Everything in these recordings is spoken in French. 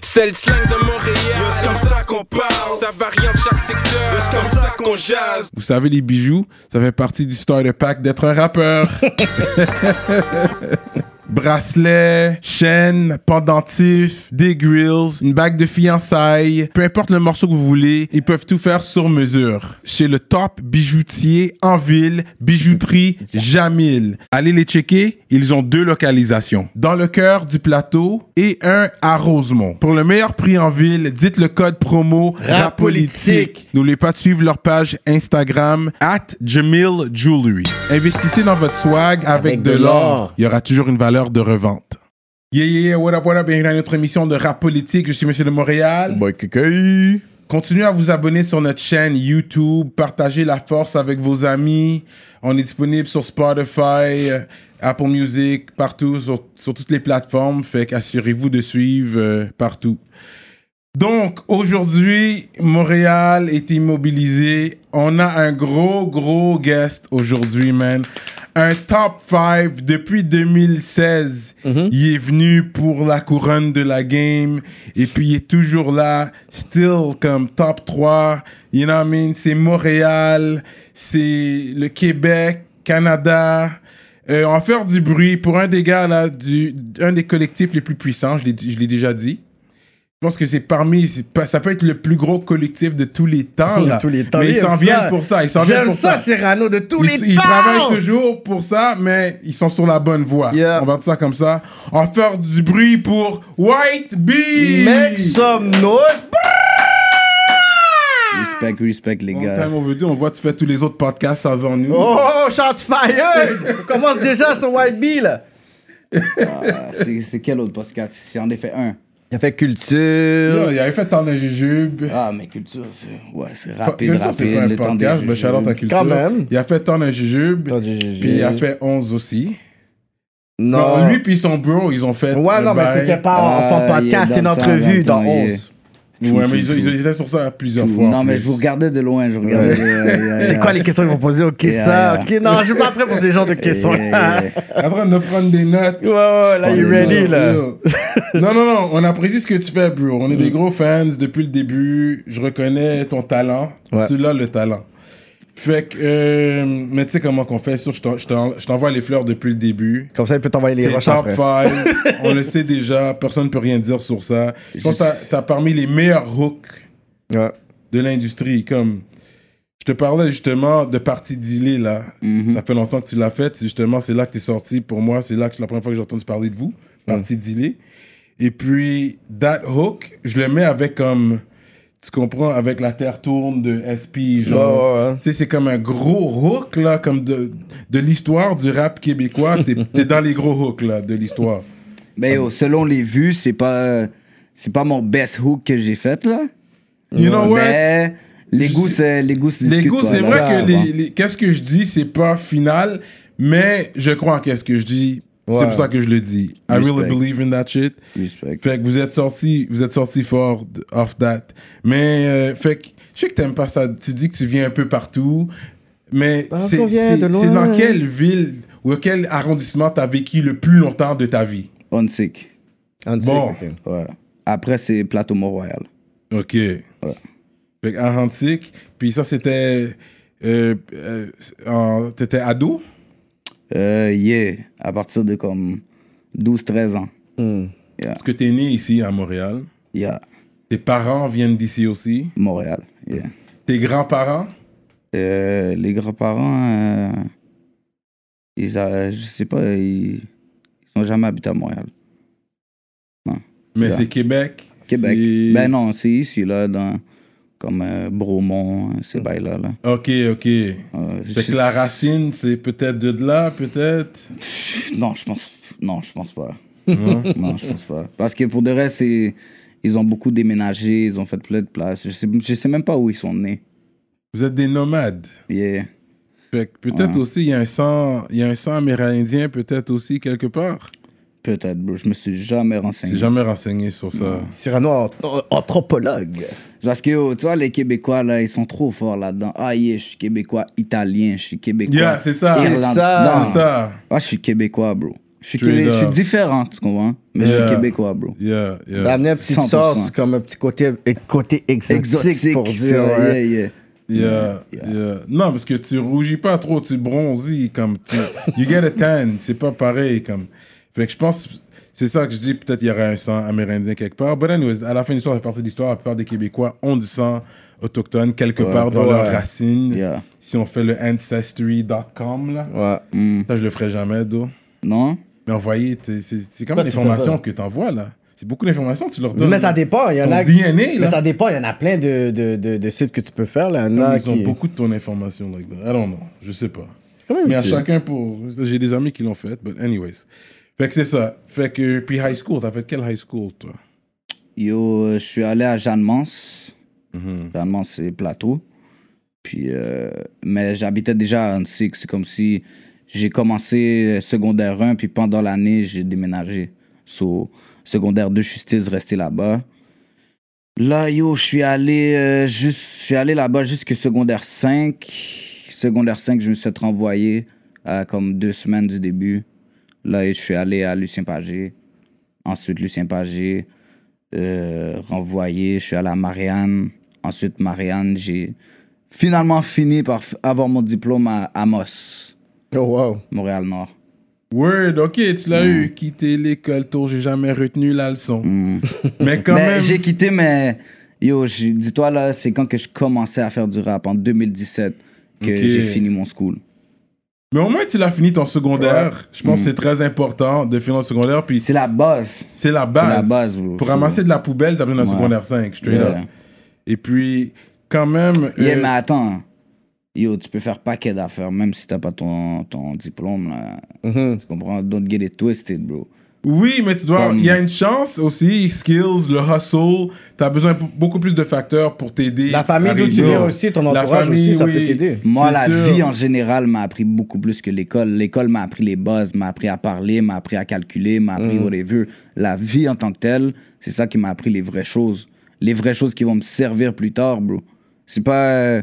C'est le slang de Montréal. C'est comme ça qu'on parle? Ça varie en chaque secteur. C'est comme ça qu'on jase? Vous savez, les bijoux, ça fait partie du starter pack d'être un rappeur. Bracelet, chaîne, pendentif, des grills, une bague de fiançailles, peu importe le morceau que vous voulez, ils peuvent tout faire sur mesure. Chez le top bijoutier en ville, bijouterie Jamil. Allez les checker, ils ont deux localisations. Dans le cœur du plateau et un à Rosemont. Pour le meilleur prix en ville, dites le code promo RAPOLITIQUE. N'oubliez pas de suivre leur page Instagram at Jamil Jewelry. Investissez dans votre swag avec, Avec de l'or. Il y aura toujours une valeur de revente. Yeah, yeah, yeah, what up, what up, bienvenue à notre émission de rap politique. Je suis Monsieur de Montréal. Continuez à vous abonner sur notre chaîne YouTube, partagez la force avec vos amis. On est disponible sur Spotify, Apple Music, partout, sur, sur toutes les plateformes. Fait qu'assurez-vous de suivre euh, partout. Donc, aujourd'hui, Montréal est immobilisé. On a un gros, gros guest aujourd'hui, man. Un top 5 depuis 2016. Il est venu pour la couronne de la game. Et puis, il est toujours là, still comme top 3. You know what I mean? C'est Montréal, c'est le Québec, Canada. Euh, on va faire du bruit pour un des gars, là, du, un des collectifs les plus puissants, je l'ai déjà dit. Je pense que c'est parmi, ça peut être le plus gros collectif de tous les temps. De Là. tous les temps. Mais ils J'aime s'en viennent pour ça. Ils s'en viennent J'aime pour ça, ça. Cyrano, de tous Ils, les ils temps. travaillent toujours pour ça, mais ils sont sur la bonne voie. Yeah. On va dire ça comme ça. On va faire du bruit pour White Bee. Make some noise. Respect, respect, les gars. time overdue. On voit que tu fais tous les autres podcasts avant nous. Oh, shots fire! On commence déjà sur White Bee, là. Ah, c'est quel autre podcast? J'en ai fait un. Il a fait Yo, culture. il avait fait tant de jujube. Ah, mais culture, c'est ouais, c'est rapide, Culture, c'est rapide. pas un le temps podcast, mais shout out à Culture. Quand même. Il a fait tant de jujube. Temps de jujube. Puis il a fait 11 aussi. Non. Non, lui puis son bro, ils ont fait. Ouais, non, mais c'était pas en Ah, podcast, c'est une temps, entrevue dans dans le temps, il est- 11. Ouais, mais ils, ils étaient sur ça plusieurs Tout. fois. Non, mais plus. je vous regardais de loin, je regardais. yeah, C'est quoi les questions qu'ils vont poser? Ok, ça. yeah. Ok, non, je suis pas prêt pour ces genres de questions. Yeah, là. yeah, En train de prendre des notes. Ouais, ouais, là, you ready, là. non, non, non, on apprécie ce que tu fais, bro. On est des gros fans depuis le début. Je reconnais ton talent. Ouais. Tu l'as, le talent. Fait que, euh, mais tu sais comment qu'on fait. Je t'en- je t'en- je t'envoie les fleurs depuis le début. Comme ça, il peut t'envoyer les T'es roches top après. 5. on le sait déjà. Personne ne peut rien dire sur ça. Je pense que t'as- parmi les meilleurs hooks Ouais. de l'industrie. Comme je te parlais justement de partie dealée là. Ça fait longtemps que tu l'as faite. C'est Justement, c'est là que tu es sorti. Pour moi, c'est là que c'est la première fois que j'ai entendu parler de vous. Partie dealée. Et puis, that hook, je le mets avec comme. Tu comprends, avec la terre tourne de SP, genre. Ouais. Tu sais, c'est comme un gros hook, là, comme de, de l'histoire du rap québécois. T'es es dans les gros hooks, là, de l'histoire. Ben, yo, selon les vues, c'est pas, c'est pas mon best hook que j'ai fait, là. You know what? Mais les goûts, les goûts, Les goûts, c'est vrai que bon. les, les- qu'est-ce que je dis, c'est pas final, mais je crois en qu'est-ce que je dis. C'est Ouais. pour ça que je le dis. I really Respect. believe in that shit. Respect. Fait que vous êtes sorti, vous êtes sorti fort off that. Mais euh, fait que je sais que t'aimes pas ça. Tu dis que tu viens un peu partout, mais c'est dans quelle ville ou quel arrondissement t'as vécu le plus longtemps de ta vie? On sick. Bon. Ouais. Après, c'est Plateau Mont-Royal. Ok. Fait que puis ça c'était, euh, euh, t'étais ado? Euh, yeah. À partir de comme 12-13 ans. Yeah. Est-ce que t'es né ici à Montréal? Yeah. Tes parents viennent d'ici aussi? Montréal. Yeah. Tes grands-parents? Euh, les grands-parents, euh, ils, a- je sais pas, ils, ils sont jamais habités à Montréal. Mais Yeah. c'est Québec. Québec. Ben non, c'est ici, là, dans, comme euh, Bromont, ces bails-là. Là. Ok, ok. Euh, Fait que la racine, c'est peut-être de là, peut-être? Non, je pense, non, je pense pas. Non? Non, je pense pas. Parce que pour de vrai, c'est, ils ont beaucoup déménagé, ils ont fait plein de places. Je sais, je sais même pas où ils sont nés. Vous êtes des nomades. Yeah. Fait que peut-être Ouais. aussi, il y a un sang, il y a un sang amérindien, peut-être aussi, quelque part? Peut-être, bro. Je me suis jamais Tu renseigné. t'es jamais renseigné sur ça. Cyrano, an- anthropologue. Parce que, oh, tu vois, les Québécois, là, ils sont trop forts là-dedans. Ah, yeah, je suis Québécois italien, je suis Québécois. Yeah, c'est ça. Irlandais. C'est ça. Non. C'est ça. Ah, je suis Québécois, bro. Je suis, Straight québé- je suis up. différent, tu comprends? Mais je Yeah. suis québécois, bro. Yeah, yeah. D'amener un petit 100%. sauce, comme un petit côté, côté exotique, pour c'est- dire. ouais. yeah, yeah. Yeah, yeah. Non, parce que tu rougis pas trop, tu bronzis comme tu. You get a tan, c'est pas pareil comme. Fait que je pense, c'est ça que je dis, peut-être il y aurait un sang amérindien quelque part. But anyways, à la fin de l'histoire, la partie de l'histoire, la plupart des Québécois ont du sang autochtone quelque Ouais, part dans ouais. leurs racines. Yeah. Si on fait le ancestry.com là, Ouais. Mm. ça je le ferai jamais, d'eau. Non? Mais envoyer, t'es- c'est c'est comme Pourquoi tu fais l'information ça? que tu envoies là. C'est beaucoup d'informations que tu leur donnes. Mais ça dépend. Il y en a. DNA Mais là. ça dépend. Il y en a plein de, de, de, de sites que tu peux faire. Là. Il y en a Ils ont beaucoup de ton information like that. I don't know, je sais pas. Quand même Mais à chacun pour. J'ai des amis qui l'ont fait, but anyways. Fait que c'est ça. Fait que. Puis high school, t'as fait quelle high school, toi? Yo, euh, je suis allé à Jeanne-Mance. Mhm. Jeanne-Mance, c'est plateau. Puis, euh, mais j'habitais déjà à Annecy. C'est comme si j'ai commencé secondaire 1, puis pendant l'année, j'ai déménagé. So, secondaire 2, je suis still resté là-bas. Là, yo, je suis allé, euh, juste, je suis allé là-bas jusqu'au secondaire 5. Secondaire 5, je me suis fait renvoyer à comme deux semaines du début. Là, je suis allé à Lucien Pagé. Ensuite, Lucien Pagé, euh, renvoyé. Je suis allé à Marianne. Ensuite, Marianne, j'ai finalement fini par avoir mon diplôme à Amos, Oh, wow. Montréal-Nord. Word, ok, tu l'as eu. Quitter l'école tôt, j'ai jamais retenu la leçon. Mais quand mais même. j'ai quitté, mais yo, dis-toi là, c'est quand que je commençais à faire du rap, en 2017, que j'ai fini mon school. Mais au moins, tu l'as fini ton secondaire. Je pense que c'est très important de finir ton secondaire. Puis C'est la base. c'est la base. la base, bro. Pour ramasser de la poubelle, t'as besoin d'un Ouais. secondaire 5, straight Yeah. up. Et puis, quand même. Yeah, euh, mais attends. Yo, tu peux faire paquet d'affaires, même si t'as pas ton, ton diplôme, là. Mhm. Tu comprends? Don't get it twisted, bro. Oui, mais tu dois. Comme- Il y a une chance aussi, skills, le hustle. Tu as besoin de beaucoup plus de facteurs pour t'aider. La famille d'où tu viens aussi, ton La entourage famille, aussi, ça oui. peut t'aider. Moi, la sûr. vie en général m'a appris beaucoup plus que l'école. L'école m'a appris les bases, m'a appris à parler, m'a appris à calculer, m'a Mm. appris whatever. La vie en tant que telle, c'est ça qui m'a appris les vraies choses. Les vraies choses qui vont me servir plus tard, bro. C'est pas, euh,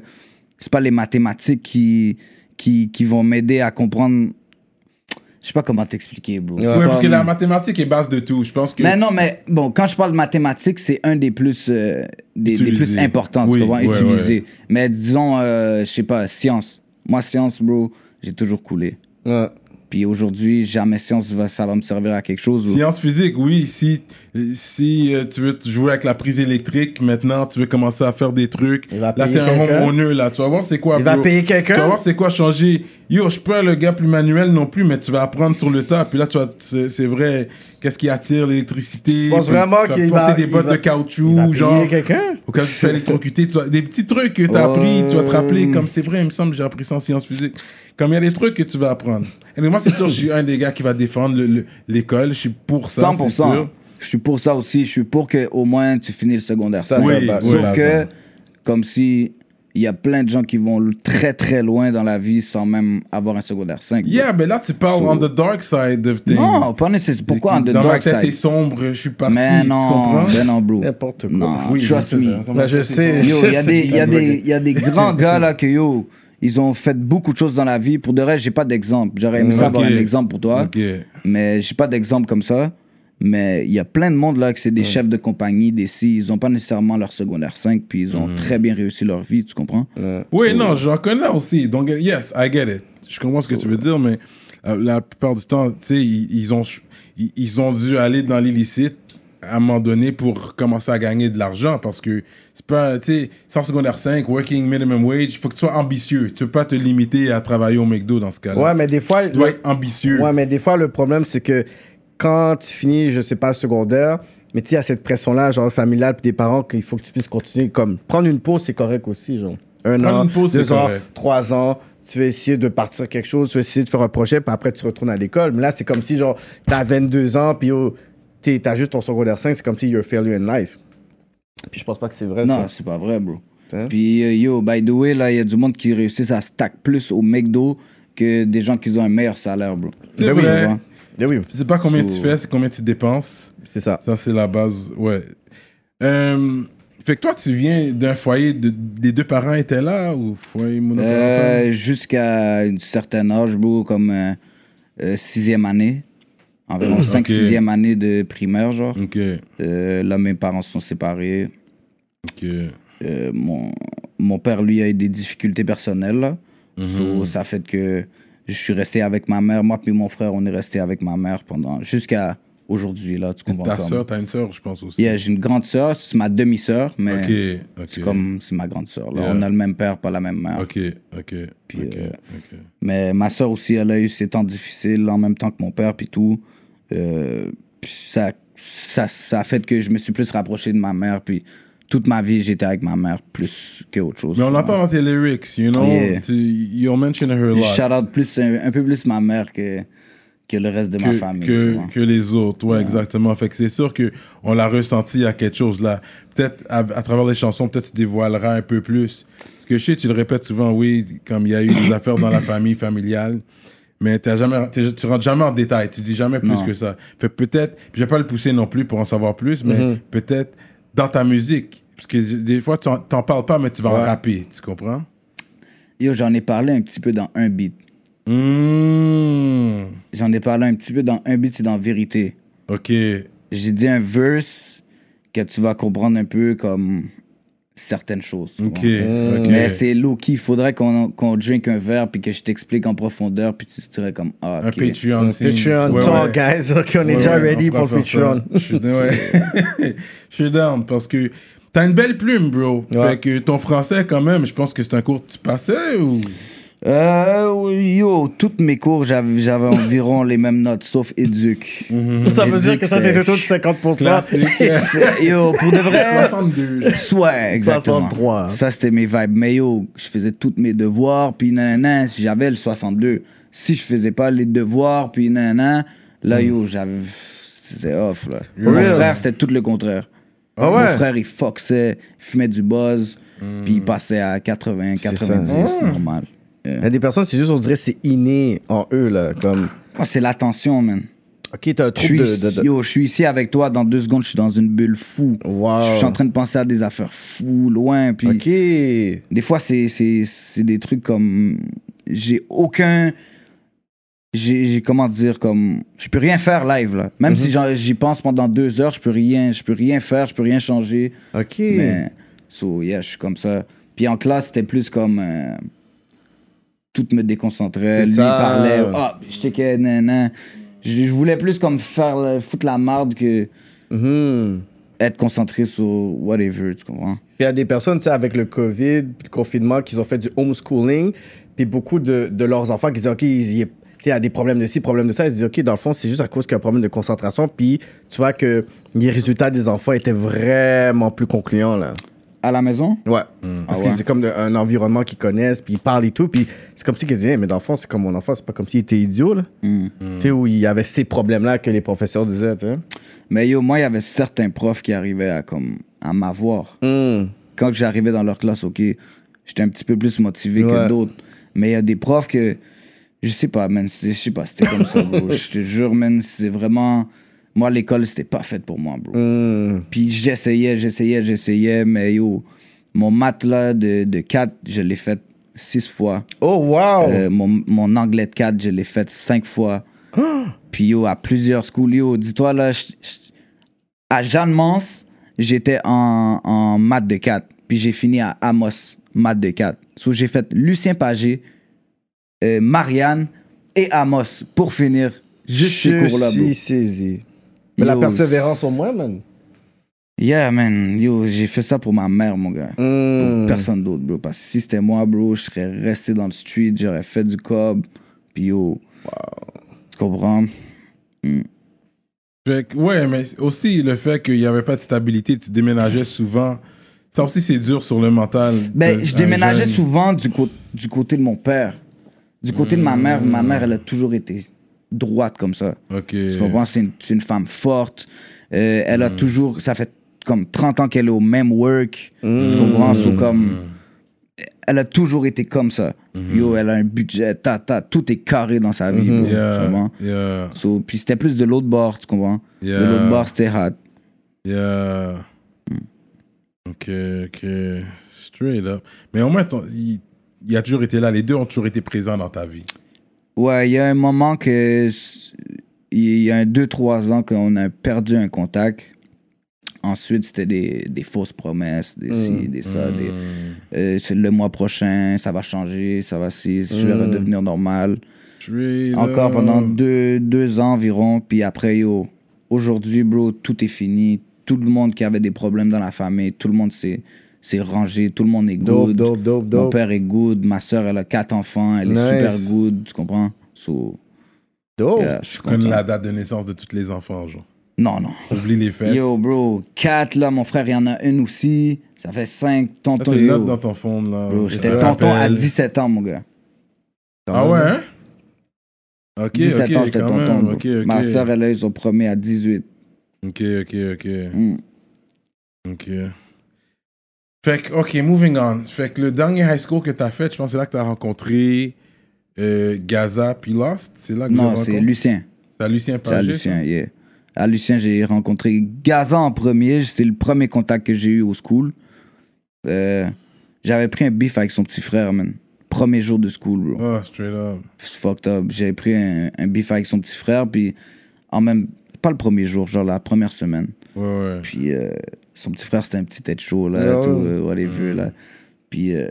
c'est pas les mathématiques qui, qui, qui vont m'aider à comprendre. Je sais pas comment t'expliquer, bro. Ouais, parce que la mathématique est base de tout. Je pense que. mais non, mais bon, quand je parle de mathématiques, c'est un des plus, euh, des, plus importants, tu Oui, comprends, ouais, utilisés. Mais disons, euh, je sais pas, science. Moi, science, bro, j'ai toujours coulé. Ouais. Puis aujourd'hui, jamais science, va, ça va me servir à quelque chose. ou- Science physique, oui. Si, si euh, tu veux jouer avec la prise électrique, maintenant tu veux commencer à faire des trucs. Il va Là, t'es un homeowner, là. Tu vas voir c'est quoi. Il va payer quelqu'un. Tu vas voir c'est quoi changer. Yo, je suis pas le gars plus manuel non plus, mais tu vas apprendre sur le tas. Puis là, tu vas, c'est c'est vrai, qu'est-ce qui attire l'électricité. Tu penses vraiment tu vas qu'il porter va- des il bottes va- de Il caoutchouc, va genre. payer quelqu'un? Au cas où tu fais électrocuter, tu des petits trucs que tu as appris, tu vas te rappeler, comme c'est vrai, il me semble que j'ai appris ça en sciences physiques. Comme il y a des trucs que tu vas apprendre. Et moi, c'est sûr, je suis un des gars qui va défendre le- le- l'école, je suis pour ça, c'est 100%. sûr. Je suis pour ça aussi. Je suis pour que au moins tu finisses le secondaire. Ça. Oui, bah, oui, Sauf là, que, comme si il y a plein de gens qui vont très très loin dans la vie sans même avoir un secondaire 5. Yeah, mais là, tu parles So- on the dark side of things. Non, pas nécessairement. Pourquoi en the Dans ma dark tête est side? sombre, je suis parti, Mais tu non, comprends? ben non, bro. N'importe quoi. Non, Oui, trust je sais, me. Ben, je sais. Yo, Je il y, a des- a des- y a des grands gars là que yo, ils ont fait beaucoup de choses dans la vie. Pour de vrai, j'ai pas d'exemple. J'aurais aimé ça avoir Ok. un exemple pour toi, Ok. mais j'ai pas d'exemple comme ça. Mais il y a plein de monde là que c'est des chefs de compagnie, des si, ils ont pas nécessairement leur secondaire 5, puis ils ont très bien réussi leur vie, tu comprends? Oui, non, j'en connais aussi. Donc, yes, I get it. Je comprends ce que tu veux dire, mais euh, la plupart du temps, tu sais, ils, ils ont, ils ont dû aller dans l'illicite à un moment donné pour commencer à gagner de l'argent parce que c'est pas, tu sais, sans secondaire 5, working minimum wage, il faut que tu sois ambitieux. Tu peux pas te limiter à travailler au McDo dans ce cas-là. Ouais, mais des fois. tu dois le- être ambitieux. Ouais, mais des fois, le problème, c'est que quand tu finis, je sais pas, le secondaire, mais tu sais, il y a cette pression-là, genre familiale, puis des parents, qu'il faut que tu puisses continuer. Comme prendre une pause, c'est correct aussi, genre. Un Prendre an, une pause, deux c'est ans, correct. trois ans, tu veux essayer de partir quelque chose, tu veux essayer de faire un projet, puis après, tu retournes à l'école. Mais là, c'est comme si, genre, t'as 22 ans, puis oh, t'es- t'as juste ton secondaire 5, c'est comme si you're a failure in life. Puis je pense pas que c'est vrai, Non, ça. c'est pas vrai, bro. Hein? Puis euh, yo, by the way, là, il y a du monde qui réussissent à stack plus au McDo que des gens qui ont un meilleur salaire, bro. C'est Tu vrai. Eh oui, C'est pas combien So- tu fais, c'est combien tu dépenses. c'est ça. Ça, c'est la base, ouais. Euh, fait que toi, tu viens d'un foyer, de, des deux parents étaient là ou foyer monoparental? Euh, Jusqu'à une certaine âge, bro, comme euh, euh, sixième année. Environ 5 Ok. 6e année de primaire, genre. Ok, Euh, là, mes parents se sont séparés. ok. Euh, mon, mon père, lui, a eu des difficultés personnelles. là. Mhm. So, ça fait que je suis resté avec ma mère. Moi puis mon frère, on est resté avec ma mère pendant jusqu'à aujourd'hui. Là, tu comprends Ta soeur, t'as une soeur, je pense aussi. Yeah, j'ai une grande sœur, c'est ma demi-sœur, mais c'est comme c'est ma grande sœur. là. Yeah. On a le même père, pas la même mère. Ok, ok, Puis, euh. Mais ma soeur aussi, elle a eu ses temps difficiles en même temps que mon père, puis tout. Euh, ça, ça, ça a fait que je me suis plus rapproché de ma mère, puis toute ma vie, j'étais avec ma mère plus que autre chose. Mais on souvent. l'entend dans tes lyrics, you know? Yeah. Tu- You're mentioning her a lot. shout out plus, un, un peu plus ma mère que, que le reste de ma famille. que, les autres, ouais, exactement. Fait que c'est sûr que on l'a ressenti à quelque chose là. Peut-être à, à travers les chansons, peut-être tu dévoileras un peu plus. Parce que je sais, tu le répètes souvent, oui, comme il y a eu des affaires dans la famille familiale, mais t'as jamais, tu rentres jamais en détail, tu dis jamais plus Non. que ça. Fait peut-être, je vais pas le pousser non plus pour en savoir plus, mais Mm-hmm. peut-être dans ta musique, parce que des fois tu en- t'en parles pas, mais tu vas en rapper, tu comprends? Yo, j'en ai parlé un petit peu dans un beat. Mmh. J'en ai parlé un petit peu dans un beat, c'est dans Vérité. Ok. J'ai dit un verse que tu vas comprendre un peu comme certaines choses. Ok. vois. ok. Mais c'est low key. Il faudrait qu'on qu'on drink un verre puis que je t'explique en profondeur puis tu dirais comme ah Un. Patreon. scene. Patreon, Ouais, talk, ouais. guys. Ok, on est Ouais, déjà ouais, ready on pour. Patreon. Je suis ouais. Je suis down parce que t'as une belle plume, bro. Ouais. Fait que ton français, quand même, je pense que c'est un cours que tu passais ou? Euh, yo, toutes mes cours, j'avais j'avais environ les mêmes notes, sauf éduc. Ça veut dire que ça, c'était tout 50%. Classique. C'est- Yo, pour de vrai. 62. Ouais, exactement. 63, hein. Ça, c'était mes vibes. Mais yo, je faisais tous mes devoirs, puis nanana, si j'avais le 62. Si je faisais pas les devoirs, puis nanana, là, yo, j'avais. C'était off, là. Mon frère, c'était tout le contraire. Ah Mon ouais? frère, il foxait, il fumait du buzz, puis il passait à 80, C'est ça. 90, normal. Il y a des personnes, c'est juste, on dirait, c'est inné en eux, là. Comme, Ah, c'est l'attention, man. ok, t'as un trouble de. de, de- Yo, je suis ici avec toi, dans deux secondes, je suis dans une bulle fou. Wow. Je suis en train de penser à des affaires fous, loin, puis... Ok. Des fois, c'est, c'est, c'est des trucs comme. J'ai aucun. J'ai, j'ai- comment dire, comme. Je peux rien faire live, là. Même si j'en- j'y pense pendant deux heures, je peux rien, je peux rien faire, je peux rien changer. Ok. Mais. So, yeah, je suis comme ça. Puis en classe, c'était plus comme. euh, tout me déconcentrait. Lui, ça. parlait. Ah, je checkais, nan, nan. Je, je voulais plus comme faire. le- foutre la marde que Mhm. être concentré sur whatever, tu comprends? Il y a des personnes, tu sais, avec le COVID, le confinement, qui ont fait du homeschooling, puis beaucoup de, de leurs enfants qui disent, OK, il y a- il y a des problèmes de ci, problèmes de ça. Ils disent, OK, dans le fond, c'est juste à cause qu'il y a un problème de concentration. Puis tu vois que les résultats des enfants étaient vraiment plus concluants, là. À la maison? Ouais. Parce Ah que ouais? c'est comme de- un environnement qu'ils connaissent, puis ils parlent et tout. Puis c'est comme si qu'ils disaient, Hey, mais dans le fond, c'est comme mon enfant, c'est pas comme s'il était idiot, là. Hmm. Tu sais, où il y avait ces problèmes-là que les professeurs disaient. Mais yo, moi, il y avait certains profs qui arrivaient à, comme, à m'avoir. Hmm. Quand j'arrivais dans leur classe, OK, j'étais un petit peu plus motivé Ouais. que d'autres. Mais il y a des profs que, je sais pas, man, c'était- je sais pas, c'était comme ça, bro. Je te jure, man, c'est vraiment... Moi, l'école, c'était pas fait pour moi, bro. Hmm. Puis j'essayais, j'essayais, j'essayais, mais yo, mon maths, là, de, de 4, je l'ai fait 6 fois. Oh, wow! Euh, mon, mon anglais de 4, je l'ai fait 5 fois. Puis yo, à plusieurs schools, yo, dis-toi là, je- je- à Jeanne Mans, j'étais en, en maths de 4. Puis j'ai fini à Amos, maths de 4. So j'ai fait Lucien Pagé, euh, Marianne et Amos pour finir juste ces Je cours-là, bro. suis saisi. Mais la persévérance au moins, man. Yeah, man. Yo, j'ai fait ça pour ma mère, mon gars. Pour Hmm. personne d'autre, bro. Parce que si c'était moi, bro, je serais resté dans le street, j'aurais fait du cob. Puis yo, tu comprends? Fait que, ouais, mais aussi le fait qu'il n'y avait pas de stabilité, tu déménageais souvent. Ça aussi, c'est dur sur le mental. Ben, je déménageais jeune. souvent du, du côté de mon père. Du côté de ma mère, ma mère, elle a toujours été droite comme ça. Ok. Tu comprends? C'est une, femme forte. Euh, elle a toujours. Ça fait comme 30 ans qu'elle est au même work. Tu comprends? So, comme. Elle a toujours été comme ça. Yo, elle a un budget, ta, ta, tout est carré dans sa vie. bro, tu comprends? yeah, So, puis c'était plus de l'autre bord, tu comprends? Yeah. De l'autre bord, c'était hot. yeah. Ok, ok. Straight up. Mais au moins, ton- il, il a toujours été là. Les deux ont toujours été présents dans ta vie. Ouais, il y a un moment que. il y a un 2-3 ans qu'on a perdu un contact. Ensuite, c'était des, des fausses promesses, des ci, des ça. Des, euh, c'est le mois prochain, ça va changer, ça va ci, je vais redevenir normal. Encore pendant deux, deux ans environ. Puis après, yo, aujourd'hui, bro, tout est fini. Tout le monde qui avait des problèmes dans la famille, tout le monde s'est s'est rangé, tout le monde est Dope, good. dope, dope, Mon dope. père est good, ma soeur, elle a quatre enfants, elle Nice. est super good, tu comprends? So, Dope. yeah, je content. la date de naissance de tous les enfants, genre? Non, non. Oublie les fêtes. Yo, bro, quatre, là, mon frère, il y en a une aussi. Ça fait cinq Ça, tonton. c'est yo. note dans ton fond, là. J'étais tonton à rappelle. 17 ans, mon gars. Ah ouais, hein? Ok, 17 ok, ans, j'étais quand tonton. même. bro. Ok, ok. Ma soeur, elle a eu son premier à 18. Ok, ok, ok. Mm. Ok. Fait que, ok, moving on. Fait que le dernier high school que t'as fait, je pense que c'est là que t'as rencontré euh, Gaza puis Lost? C'est là que Non, c'est? Lucien. C'est à Lucien C'est à Pagé. Lucien, yeah. À Lucien, j'ai rencontré Gaza en premier. C'est le premier contact que j'ai eu au school. Euh, J'avais pris un beef avec son petit frère, man. Premier jour de school, bro. Oh, straight up. C'est fucked up. J'avais pris un, un beef avec son petit frère, puis en même... Pas le premier jour, genre la première semaine. Ouais, ouais. Puis euh, son petit frère, c'était un petit tête chaud, là, Oh. tout, euh, whatever, là. Puis, euh,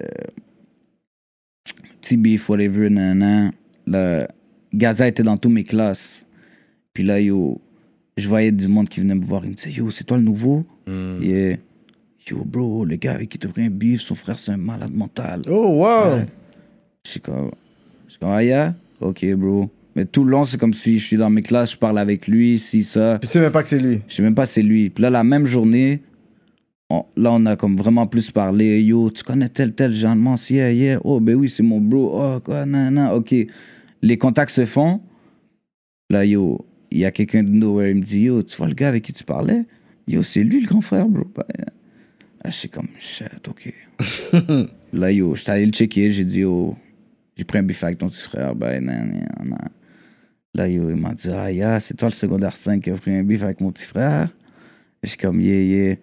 petit beef, whatever, nanana. Là, Gaza était dans toutes mes classes. Puis là, yo, je voyais du monde qui venait me voir. Il me disait, yo, c'est toi le nouveau? Mm. Yeah. Yo, bro, le gars avec qui te pris un beef, son frère, c'est un malade mental. Oh, wow. Ouais. Je suis comme, je suis comme, ah, yeah? Ok, bro. Mais tout le long, c'est comme si je suis dans mes classes, je parle avec lui, si, ça. Tu sais même pas que c'est lui. Je sais même pas c'est lui. Puis là, la même journée, on- là, on a comme vraiment plus parlé. Yo, tu connais tel, tel Jean Mance, yeah, yeah. Oh, ben oui, c'est mon bro. Oh, quoi, nan, nan. OK. Les contacts se font. Là, yo, il y a quelqu'un de nowhere, il me dit, yo, tu vois le gars avec qui tu parlais? Yo, c'est lui le grand frère, bro. Ben, là, je suis comme, shit, OK. là, yo, j'étais allé le checker, j'ai dit, yo, j'ai pris un bif avec ton petit frère. Ben, nan, nan, nan. Là, yo, il m'a dit, ah, yeah, c'est toi le secondaire 5 qui a pris un bif avec mon petit frère? Je suis comme, yeah, yeah.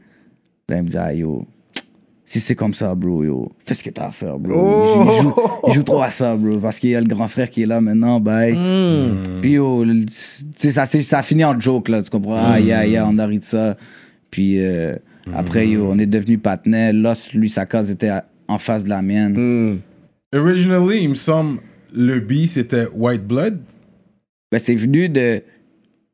Là, il me dit, ah, yo, si c'est comme ça, bro, yo, fais ce que t'as à faire, bro. Il, joue, il joue- il joue trop à ça, bro, parce qu'il y a le grand frère qui est là maintenant, bye. Puis, yo, ça, ça a fini en joke, là, tu comprends? Ah, yeah, yeah, on a ri de ça. Puis, euh, après, yo, on est devenu partenaires. Lost, lui, sa case était en face de la mienne. Hmm. Originally, il me semble, le B, c'était White Blood? Ben, c'est venu de.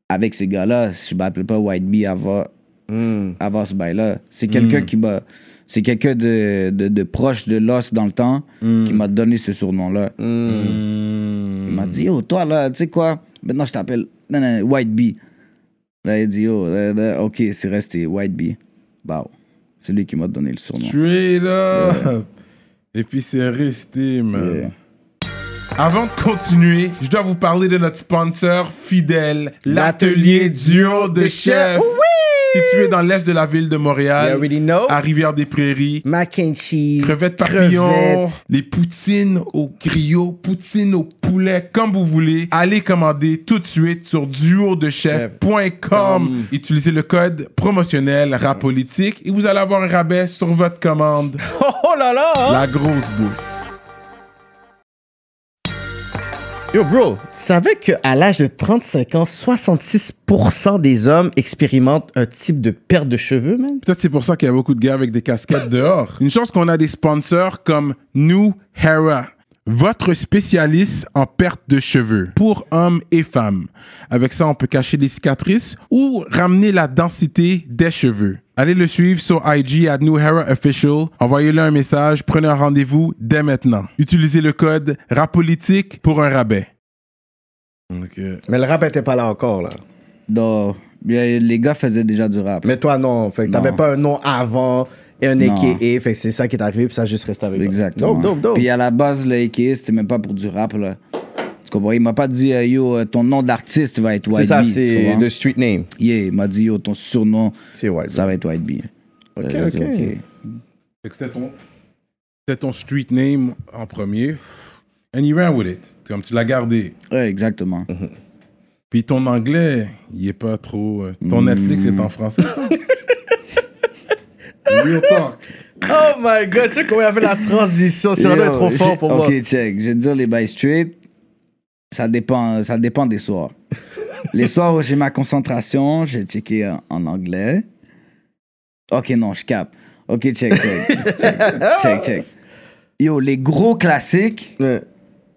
Avec ces gars-là, je m'appelais pas White Bee avant, Hmm. avant ce bail-là. C'est quelqu'un qui m'a. C'est quelqu'un de, de, de proche de Lost dans le temps qui m'a donné ce surnom-là. Il m'a dit, yo, toi là, tu sais quoi, maintenant je t'appelle non, non, White Bee. Là, il dit, yo, là, là, ok, c'est resté White Bee. Bah, c'est lui qui m'a donné le surnom. Straight up. Et puis c'est resté, man. Yeah. Avant de continuer, je dois vous parler de notre sponsor fidèle, l'atelier duo de chef. Situé dans l'est de la ville de Montréal, à Rivière-des-Prairies. Mac and cheese. Crevettes papillons, crevettes. les poutines au griot, poutines au poulet, comme vous voulez. Allez commander tout de suite sur duodechef.com. Utilisez le code promotionnel RAPOLITIQUE et vous allez avoir un rabais sur votre commande. Oh, oh là là. hein? La grosse bouffe. Yo, bro, tu savais qu'à l'âge de 35 ans, 66% des hommes expérimentent un type de perte de cheveux, man? Peut-être c'est pour ça qu'il y a beaucoup de gars avec des casquettes dehors. Une chance qu'on a des sponsors comme New Hera, votre spécialiste en perte de cheveux pour hommes et femmes. Avec ça, on peut cacher les cicatrices ou ramener la densité des cheveux. Allez le suivre sur IG à New Hera Official. Envoyez-le un message. Prenez un rendez-vous dès maintenant. Utilisez le code RAPOLITIQUE pour un rabais. Ok. Mais le rap était pas là encore, là. Bien, les gars faisaient déjà du rap. Mais toi, non. Fait que Non. t'avais pas un nom avant et un Non. AKA. Fait que c'est ça qui est arrivé, puis ça a juste resté avec. Exactement. Dope, dope, dope. Puis à la base, le AKA, c'était même pas pour du rap, là. Tu comprends? Il m'a pas dit, euh, yo, euh, ton nom d'artiste va être C'est White ça, Bee, tu c'est le street name. Yeah, il m'a dit, yo, ton surnom, C'est White. ça va être White. Ok, Euh, ok. Fait que C'était ton, ton street name en premier. And you ran with it. Comme tu l'as gardé. Ouais, exactement. Mhm. Puis ton anglais, il est pas trop. ton Netflix est en français, toi? Real talk. Oh my god, tu sais comment il a fait la transition? C'est vraiment trop fort pour moi. Ok, check. Je vais te dire les bails straight. Ça dépend, ça dépend des soirs. Les soirs où j'ai ma concentration, j'ai checké en, en anglais. Ok, non, je capte. Ok, check, check. check, check, check. Yo, les gros classiques, Ouais.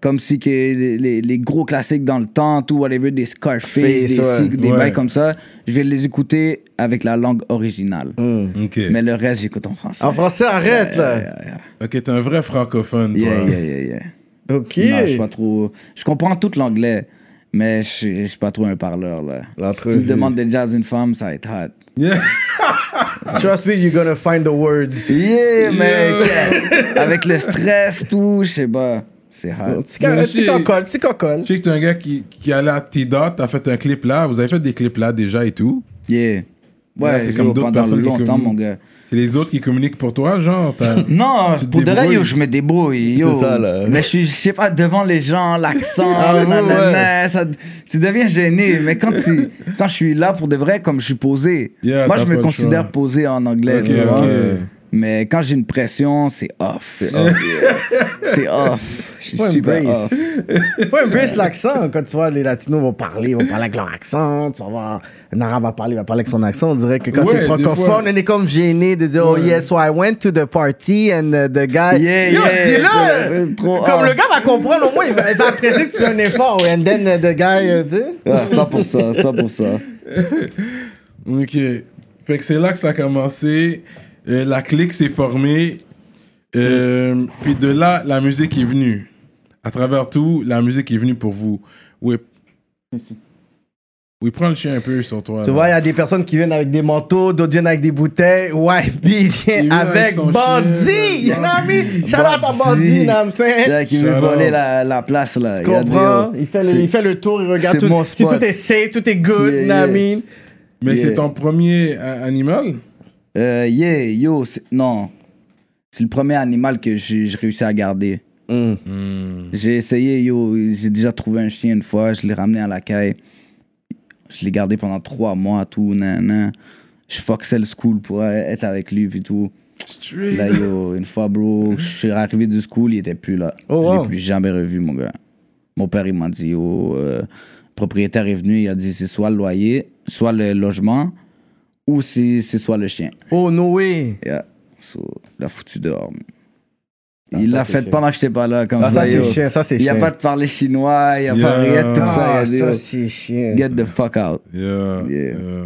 Comme si que les, gros classiques dans le temps, tout, whatever, des Scarface, Face, des, ouais. ci, des Ouais. bails comme ça, je vais les écouter avec la langue originale. Ok. Mais le reste, j'écoute en français. En français, arrête, là. Yeah, yeah, Ok, t'es un vrai francophone, toi. yeah, yeah, yeah, yeah. Ok. Non, je suis pas trop. Je comprends tout l'anglais, mais je suis- pas trop un parleur, là. Si tu me demandes de jazz une femme, ça va être hot. Yeah. Trust me, you're gonna find the words. Yeah, mec! Avec le stress, tout, je sais pas. C'est hot. Petit ca- Mais petit j'ai- cocole, petit cocole. Je sais que t'es un gars qui, qui allait à T-Dot, t'as fait un clip là, vous avez fait des clips là déjà et tout. Yeah. Ouais, Ouais, c'est comme d'autres personnes qui longtemps, mon gars. C'est les autres qui communiquent pour toi, genre Non, pour de vrai, yo, je me débrouille. Yo. C'est ça, là. Mais je sais pas, devant les gens, l'accent, Ah, ouais, nanana, ça- tu deviens gêné. Mais quand, tu, quand je suis là, pour de vrai, comme je suis posé, Yeah, moi, je me considère posé en anglais, tu vois. Mais quand j'ai une pression, c'est off. C'est off. c'est off. Je suis Faut super off. Faut embrace l'accent. Quand tu vois les Latinos vont parler, ils vont parler avec leur accent. Tu vas voir, un Arabe va parler, il va parler avec son accent. On dirait que quand Ouais, c'est francophone, on est comme gêné de dire, oh yes, so I went to the party and uh, the guy. Yeah, Yo, yeah, dis-le! Comme off. le gars va comprendre, au moins, il va, il va apprécier que tu fais un effort. And then uh, the guy, uh, tu sais. Ouais, ça pour ça, ça pour ça. Ok. Fait que c'est là que ça a commencé. Euh, la clique s'est formée. Euh, Puis de là, la musique est venue. À travers tout, la musique est venue pour vous. Oui. Oui, prends le chien un peu sur toi. Tu là. vois, il y a des personnes qui viennent avec des manteaux, d'autres viennent avec des bouteilles. Vient vient avec avec Bandit! You know what I mean? Shout out à Bandit. Bandit, you know what I'm saying? Là, qui veut voler la, la place, là. Tu Il dit, oh, fait, le, c'est- il fait le tour, il regarde tout. mon Si spot. tout est safe, tout est good, Yeah, you know what I yeah. mean? Mais Yeah. c'est ton premier animal? Euh, yeah, yo, non. C'est le premier animal que j'ai réussi à garder. Mm. J'ai essayé, yo, j'ai déjà trouvé un chien une fois, je l'ai ramené à la caille. Je l'ai gardé pendant trois mois, tout, nan, nan. Je foxais le school pour être avec lui, puis tout. Straight. Là, yo, une fois, bro, je suis arrivé du school, il était plus là. Oh, je wow. l'ai plus jamais revu, mon gars. Mon père, il m'a dit, yo, euh, le propriétaire est venu, il a dit, c'est soit le loyer, soit le logement, ou c'est c'est soit le chien. Oh, no way! Yeah. So, il l'a foutu dehors. Ah, il l'a fait chien. pendant que j'étais pas là, comme Ah, ça. ça, c'est chien, ça, c'est Il n'y a chien. pas de parler chinois, il n'y a Yeah. pas rien de tout ça. Ah, il a dit, ça, yo, c'est chien. get the fuck out. Yeah. Yeah. Yeah,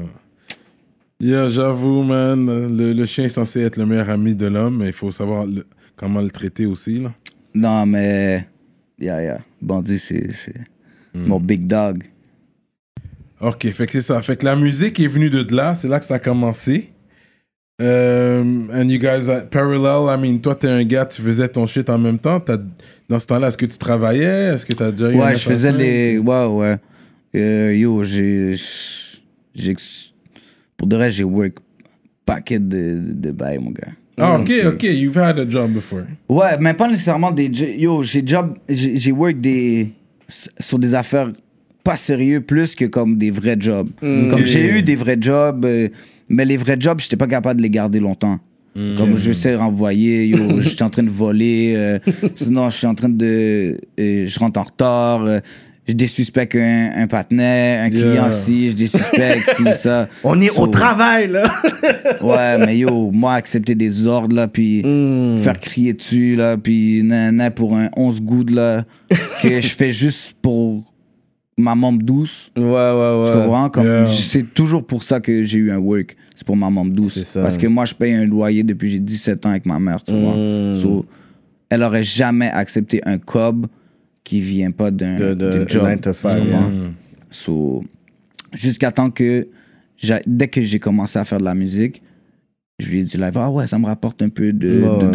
Yeah, j'avoue, man. Le, le chien est censé être le meilleur ami de l'homme, mais il faut savoir le- comment le traiter aussi. Là. Non, mais. Yeah, yeah. Bandit, c'est c'est Hmm. mon big dog. Ok, fait que c'est ça. Fait que la musique est venue de là, c'est là que ça a commencé. Um, and you guys, are parallel, I mean, toi, t'es un gars, tu faisais ton shit en même temps. T'as- dans ce temps-là, est-ce que tu travaillais? Est-ce que t'as déjà eu Ouais, je faisais les. Ouais, ouais. Euh, yo, j'ai. Pour de vrai, j'ai work paquet de, de bails, mon gars. Ah, ok, ok, you've had a job before. Ouais, mais pas nécessairement des. Yo, j'ai job. J'ai work des. Sur des affaires pas sérieux plus que comme des vrais jobs. Comme j'ai eu des vrais jobs, euh, mais les vrais jobs, j'étais pas capable de les garder longtemps. Comme je sais renvoyer, yo, j'étais en train de voler, euh, sinon je suis en train de. euh, je rentre en retard, je désuspecte un, un partenaire, un Yeah. client si, je désuspecte si, ça. On est au travail, là! Ouais, mais yo, moi, accepter des ordres, là, puis Hmm. faire crier dessus, là, puis nan, pour un 11 gouttes, là, que je fais juste pour ma membre douce. Ouais, ouais, ouais. Tu comprends? Comme, Yeah. C'est toujours pour ça que j'ai eu un work. C'est pour ma membre douce. Ça. Parce que moi, je paye un loyer depuis j'ai 17 ans avec ma mère, tu vois. Mm. So, elle aurait jamais accepté un cob qui vient pas d'un De- de- job. tu yeah. So, jusqu'à temps que, dès que j'ai commencé à faire de la musique, je lui ai dit, ah ouais, ça me rapporte un peu de- ouais.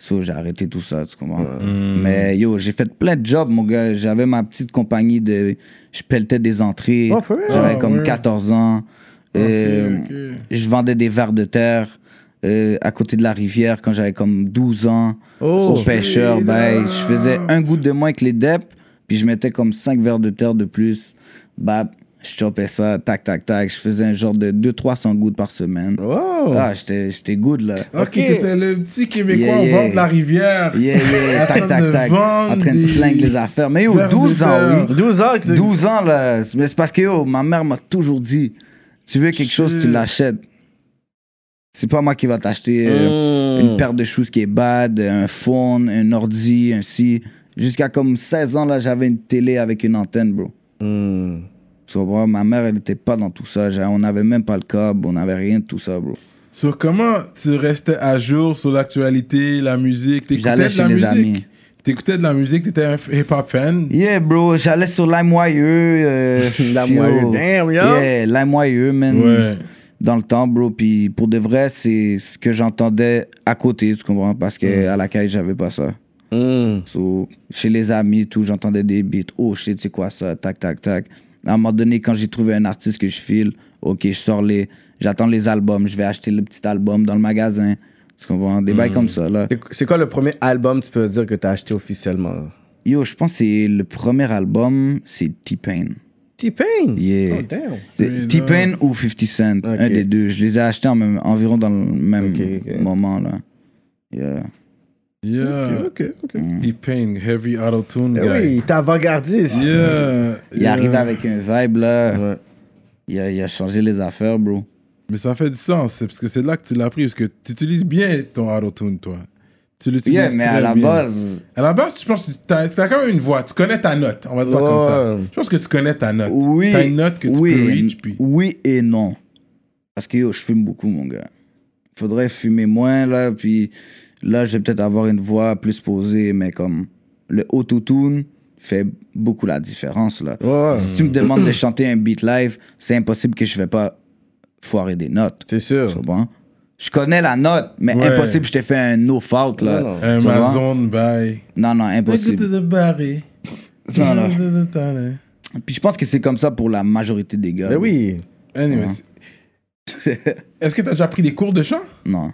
So, j'ai arrêté tout ça, tu comprends? Mais yo, j'ai fait plein de jobs, mon gars. J'avais ma petite compagnie de. Je pelletais des entrées. Oh, real? J'avais Ah, comme ouais. 14 ans. Euh, ok. Je vendais des verres de terre euh, à côté de la rivière quand j'avais comme 12 ans. Oh. Au pêcheur, ben, je faisais un goût de moins que les DEP, puis je mettais comme 5 verres de terre de plus. Bah, Je chopais ça, tac, tac, tac. Je faisais un genre de 200-300 gouttes par semaine. Wow. Ah, j'étais j'étais good, là. Ok, t'étais le petit Québécois Yeah, au yeah. bord de la rivière. Yeah, yeah, En tac, train de tac, tac. En train de slinguer les affaires. Mais yo, verres de 12 ans, oui. 12 ans que tu- 12 ans, là. Mais c'est parce que, yo, ma mère m'a toujours dit tu veux quelque chose, tu l'achètes. C'est pas moi qui va t'acheter euh, Mm. une paire de choses qui est bad, un phone, un ordi, un si. Jusqu'à comme 16 ans, là, j'avais une télé avec une antenne, bro. Hmm. So, bro, ma mère, elle était pas dans tout ça. On n'avait même pas le câble, on n'avait rien de tout ça, bro. Sur comment tu restais à jour sur l'actualité, la musique? T'écoutais J'allais de chez la les musique? amis. T'écoutais de la musique, t'étais un hip-hop fan? Yeah, bro, j'allais sur LimeWire. Euh, LimeWire, damn, yo. Yeah, LimeWire, man. Ouais. Dans le temps, bro. Puis pour de vrai, c'est ce que j'entendais à côté, tu comprends? Parce que à la caille, j'avais pas ça. So, chez les amis, tout, j'entendais des beats. Oh shit, c'est quoi ça? Tac, tac, tac. À un moment donné, quand j'ai trouvé un artiste que je file, ok, je sors les. J'attends les albums, je vais acheter le petit album dans le magasin. Tu comprends? Des bails comme ça, là. C'est- quoi le premier album, tu peux dire, que t'as acheté officiellement? Yo, je pense que c'est le premier album, c'est T-Pain. T-Pain? Yeah. Oh, damn. T-Pain ou 50 Cent, Ok. un des deux. Je les ai achetés en même- environ dans le même moment, là. Yeah. Yeah. Ok, ok. T-Pain, heavy auto-tune Eh guy. oui, t'es avant-gardiste. Yeah. Il est yeah. arrivé avec un vibe, là. Ouais. Il, a, il a changé les affaires, bro. Mais ça fait du sens, c'est parce que c'est là que tu l'as appris, parce que tu utilises bien ton auto-tune, toi. Tu l'utilises Yeah, mais à la bien. base, À la base, je pense que tu as, quand même une voix, tu connais ta note, on va dire ça comme ça. Je pense que tu connais ta note. oui. T'as une note que tu oui, peux et- reach, puis... Oui et non. Parce que yo, je fume beaucoup, mon gars. Faudrait fumer moins, là, puis là, je vais peut-être avoir une voix plus posée, mais comme le autotune fait beaucoup la différence, là. Ouais. Si tu me demandes de chanter un beat live, c'est impossible que je vais pas foirer des notes. C'est sûr. Tu comprends? Je connais la note, mais Ouais. impossible que je t'ai fait un no fault, là. Amazon, bye. Non, non, impossible. Non, non. non. Puis je pense que c'est comme ça pour la majorité des gars. Ben oui. Anyway, c'est- est-ce que tu as déjà pris des cours de chant? Non.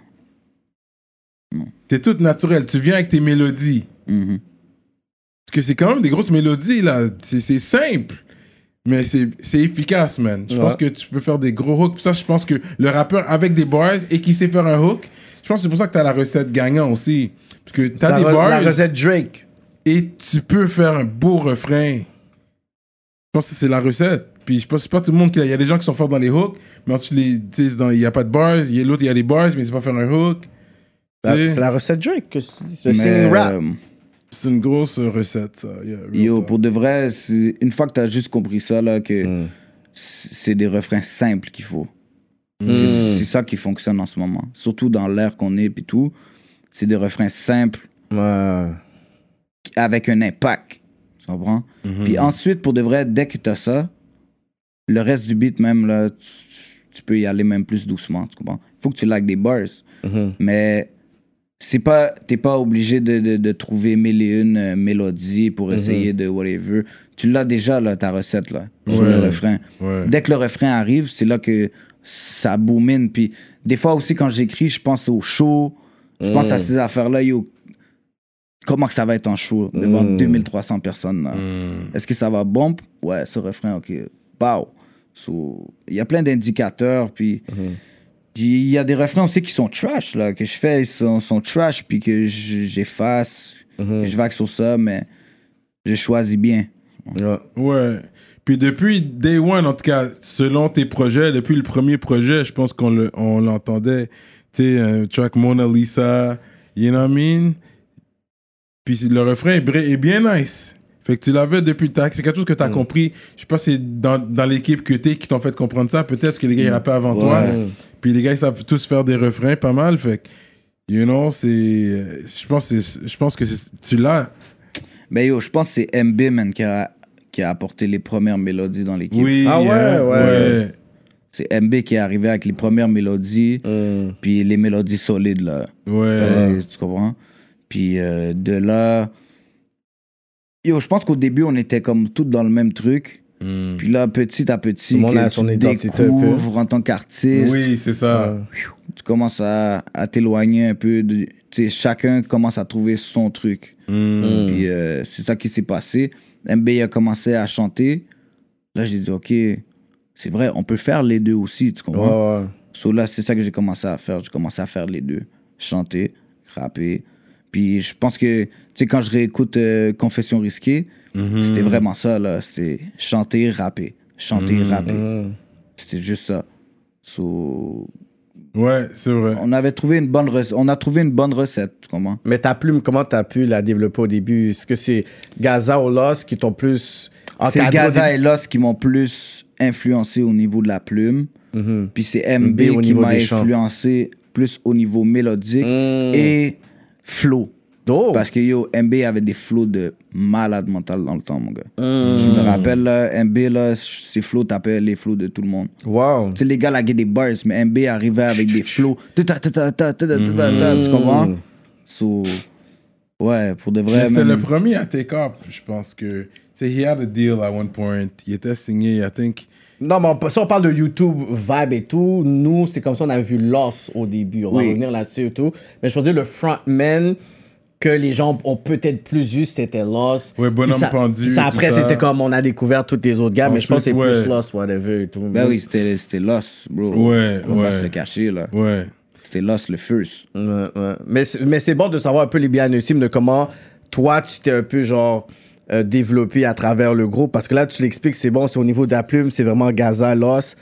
C'est tout naturel, tu viens avec tes mélodies. Mhm. Parce que c'est quand même des grosses mélodies, là. C'est c'est simple. Mais c'est c'est efficace, man. Je Ouais. pense que tu peux faire des gros hooks. Ça, je pense que le rappeur avec des bars et qui sait faire un hook, je pense que c'est pour ça que tu as la recette gagnant aussi. Parce que tu as La des bars La recette Drake. et tu peux faire un beau refrain. Je pense que c'est la recette. Puis je pense que c'est pas tout le monde qui. Il y a des gens qui sont forts dans les hooks, mais ensuite, il n'y a pas de bars. Il y a l'autre, il y a des bars, mais il sait pas faire un hook. Sais, C'est la recette Drake. que. C'est sing rap. euh, C'est une grosse recette, ça. Yeah, real Yo, pour de vrai, une fois que t'as juste compris ça, là, que Mm. c'est des refrains simples qu'il faut. C'est c'est ça qui fonctionne en ce moment. Surtout dans l'ère qu'on est, puis tout. C'est des refrains simples Ouais. avec un impact. Tu comprends? Puis ensuite, pour de vrai, dès que t'as ça, le reste du beat, même, là, tu, tu peux y aller même plus doucement. Tu comprends? Faut que tu likes des bars. Mhm. Mais c'est pas t'es pas obligé de, de, de trouver mille et une euh, mélodies pour essayer de whatever. Tu l'as déjà là ta recette là sur Ouais. le refrain. Ouais. dès que le refrain arrive c'est là que ça boomine puis des fois aussi quand j'écris je pense au show. Je pense à ces affaires là yo comment que ça va être en show devant Mm. 2300 personnes. Mm. est-ce que ça va bump ouais ce refrain ok. Pow So, il y a plein d'indicateurs puis puis il y a des refrains aussi qui sont trash, là, que je fais, ils sont, sont trash, puis que j'efface, que je vague sur ça, mais je choisis bien. Ouais. Ouais. Puis depuis Day One, en tout cas, selon tes projets, depuis le premier projet, je pense qu'on le- on l'entendait. Tu sais, un track Mona Lisa, you know what I mean? Puis le refrain est bien nice. Fait que tu l'avais depuis le temps. C'est quelque chose que tu as compris. Je sais pas si c'est dans, dans l'équipe que t'es qui t'ont fait comprendre ça. Peut-être que les gars, ils rappaient avant toi. Puis les gars, ils savent tous faire des refrains pas mal. Fait que, you know, c'est. Je pense, que c'est- je pense que c'est- tu l'as. Mais yo, je pense que c'est MB, man, qui a, qui a apporté les premières mélodies dans l'équipe. Oui. Ah ouais, ouais. C'est MB qui est arrivé avec les premières mélodies, Mm. puis les mélodies solides, là. Ouais. Euh, tu comprends? Puis euh, de là. Yo, je pense qu'au début, on était comme tous dans le même truc. Mm. Puis là, petit à petit, que a tu son découvres en tant qu'artiste. Oui, c'est ça. Ouais. tu commences à, à t'éloigner un peu. De, tu sais, chacun commence à trouver son truc. Mm. Puis euh, c'est ça qui s'est passé. MB a commencé à chanter. Là, j'ai dit, OK, c'est vrai, on peut faire les deux aussi, tu comprends? Ouais, ouais. So là, c'est ça que j'ai commencé à faire. J'ai commencé à faire les deux. Chanter, rapper. Puis je pense que, sais, quand je réécoute euh, Confession risquée, c'était vraiment ça, là. C'était chanter, rapper. Chanter, rapper. Mhm. C'était juste ça. So, Ouais, c'est vrai. on avait trouvé une bonne recette. On a trouvé une bonne recette, tu comprends? Mais ta plume, comment tu as pu la développer au début? Est-ce que c'est Gaza ou Lost qui t'ont plus C'est Gaza et Lost qui m'ont plus influencé au niveau de la plume. Mhm. Puis c'est MB, qui m'a chants. influencé plus au niveau mélodique Mm. et flow. Parce que yo, MB avait des flots de malade mental dans le temps, mon gars. Hmm. Je me rappelle, MB, là, ses flots tapaient les flots de tout le monde. Wow. Tu les gars là, des bars, mais MB arrivait avec des flots. Tu comprends? So, ouais, pour de vrai. C'était le premier à take up, je pense que. Tu sais, he had a deal at one point. Il était signé, I think. Non, mais si on parle de YouTube vibe et tout, nous, c'est comme ça on a vu Lost au début. On va revenir là-dessus et tout. Mais je veux dire, le frontman que les gens ont peut-être plus vu, c'était Lost. Ouais, Bonhomme ça- Pendu, ça, après, c'était comme on a découvert tous les autres gars, mais je pense que c'est plus. Lost, whatever et tout. Ben oui, c'était c'était Lost, bro. Ouais, On va ouais. se le cacher, là. Ouais. C'était Lost le first. Ouais, ouais. Mais, c'est- mais c'est bon de savoir un peu les bienessimes de comment toi, tu t'es un peu genre euh, développé à travers le groupe. Parce que là, tu l'expliques, c'est bon, c'est au niveau de la plume, c'est vraiment Gaza, Lost.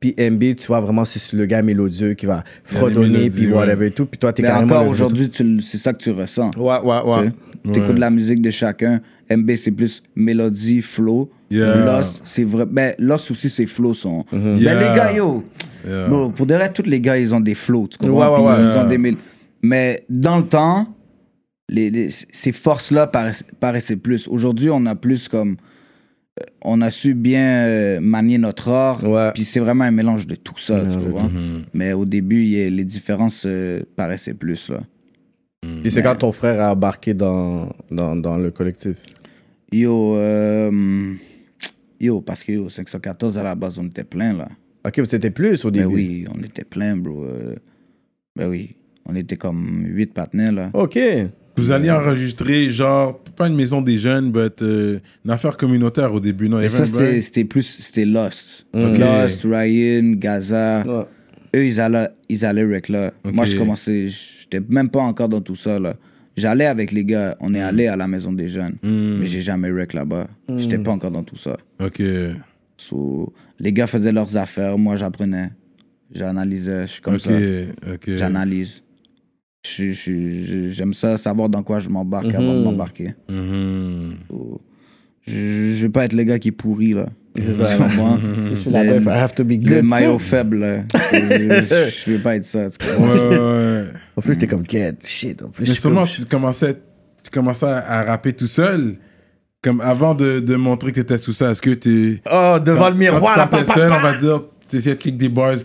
Puis MB, tu vois, vraiment, c'est le gars mélodieux qui va fredonner, puis ouais. whatever et tout. Puis toi, t'es Mais carrément. encore aujourd'hui, c'est ça que tu ressens. Ouais, ouais, ouais. Tu écoutes Ouais. la musique de chacun. MB, c'est plus mélodie, flow. Yeah. Lost, c'est vrai. Ben, Lost aussi, ses flows sont. Ben, Yeah. les gars, yo. Yeah. Bon, pour de vrai, tous les gars, ils ont des flows. Tu comprends? Ouais, ouais, ouais. Ils ont des Mais dans le temps, les, les- ces forces-là paraissent- paraissaient plus. Aujourd'hui, on a plus comme. Euh, On a su bien euh, manier notre art. Ouais. Puis c'est vraiment un mélange de tout ça, tu de comprends? Mais au début, il y a- les différences euh, paraissaient plus, là. Puis c'est quand ton frère a embarqué dans, dans, dans le collectif? Yo, euh, yo, parce que yo, 514 à la base, on était plein là. Ok, vous étiez plus au Ben début. oui, on était plein, bro. ben oui, on était comme 8 partenaires là. Ok. Vous alliez enregistrer, genre, pas une maison des jeunes, mais une affaire communautaire au début, non? Mais ça, c'était plus, c'était Lost. Lost, Ryan, Gaza. Ouais. Eux, ils allaient, ils allaient rec là. Moi, je commençais, j'étais même pas encore dans tout ça là. J'allais avec les gars, on est allé à la maison des jeunes. Hmm. Mais j'ai jamais rec là-bas. J'étais pas encore dans tout ça. Ok. So, les gars faisaient leurs affaires, moi j'apprenais. J'analysais, je suis comme Ok, ça. ok. J'analyse. J'aime ça, savoir dans quoi je m'embarque avant de m'embarquer. Mhm. So, je, je vais pas être le gars qui est pourri, là. C'est ça, Tu comprends? Je suis la Le- I have to be good. Le maillot faible, là. je, je vais pas être ça. tu comprends? Ouais, ouais, ouais. En plus, t'es comme, get, shit. En plus, Mais sûrement, comme- tu commençais, tu commençais à, rapper tout seul. Comme avant de, de montrer que t'étais sous ça, est-ce que tu. Oh, devant quand- le miroir, quand là, tu seul, on va dire, t'essayais de kick des bars.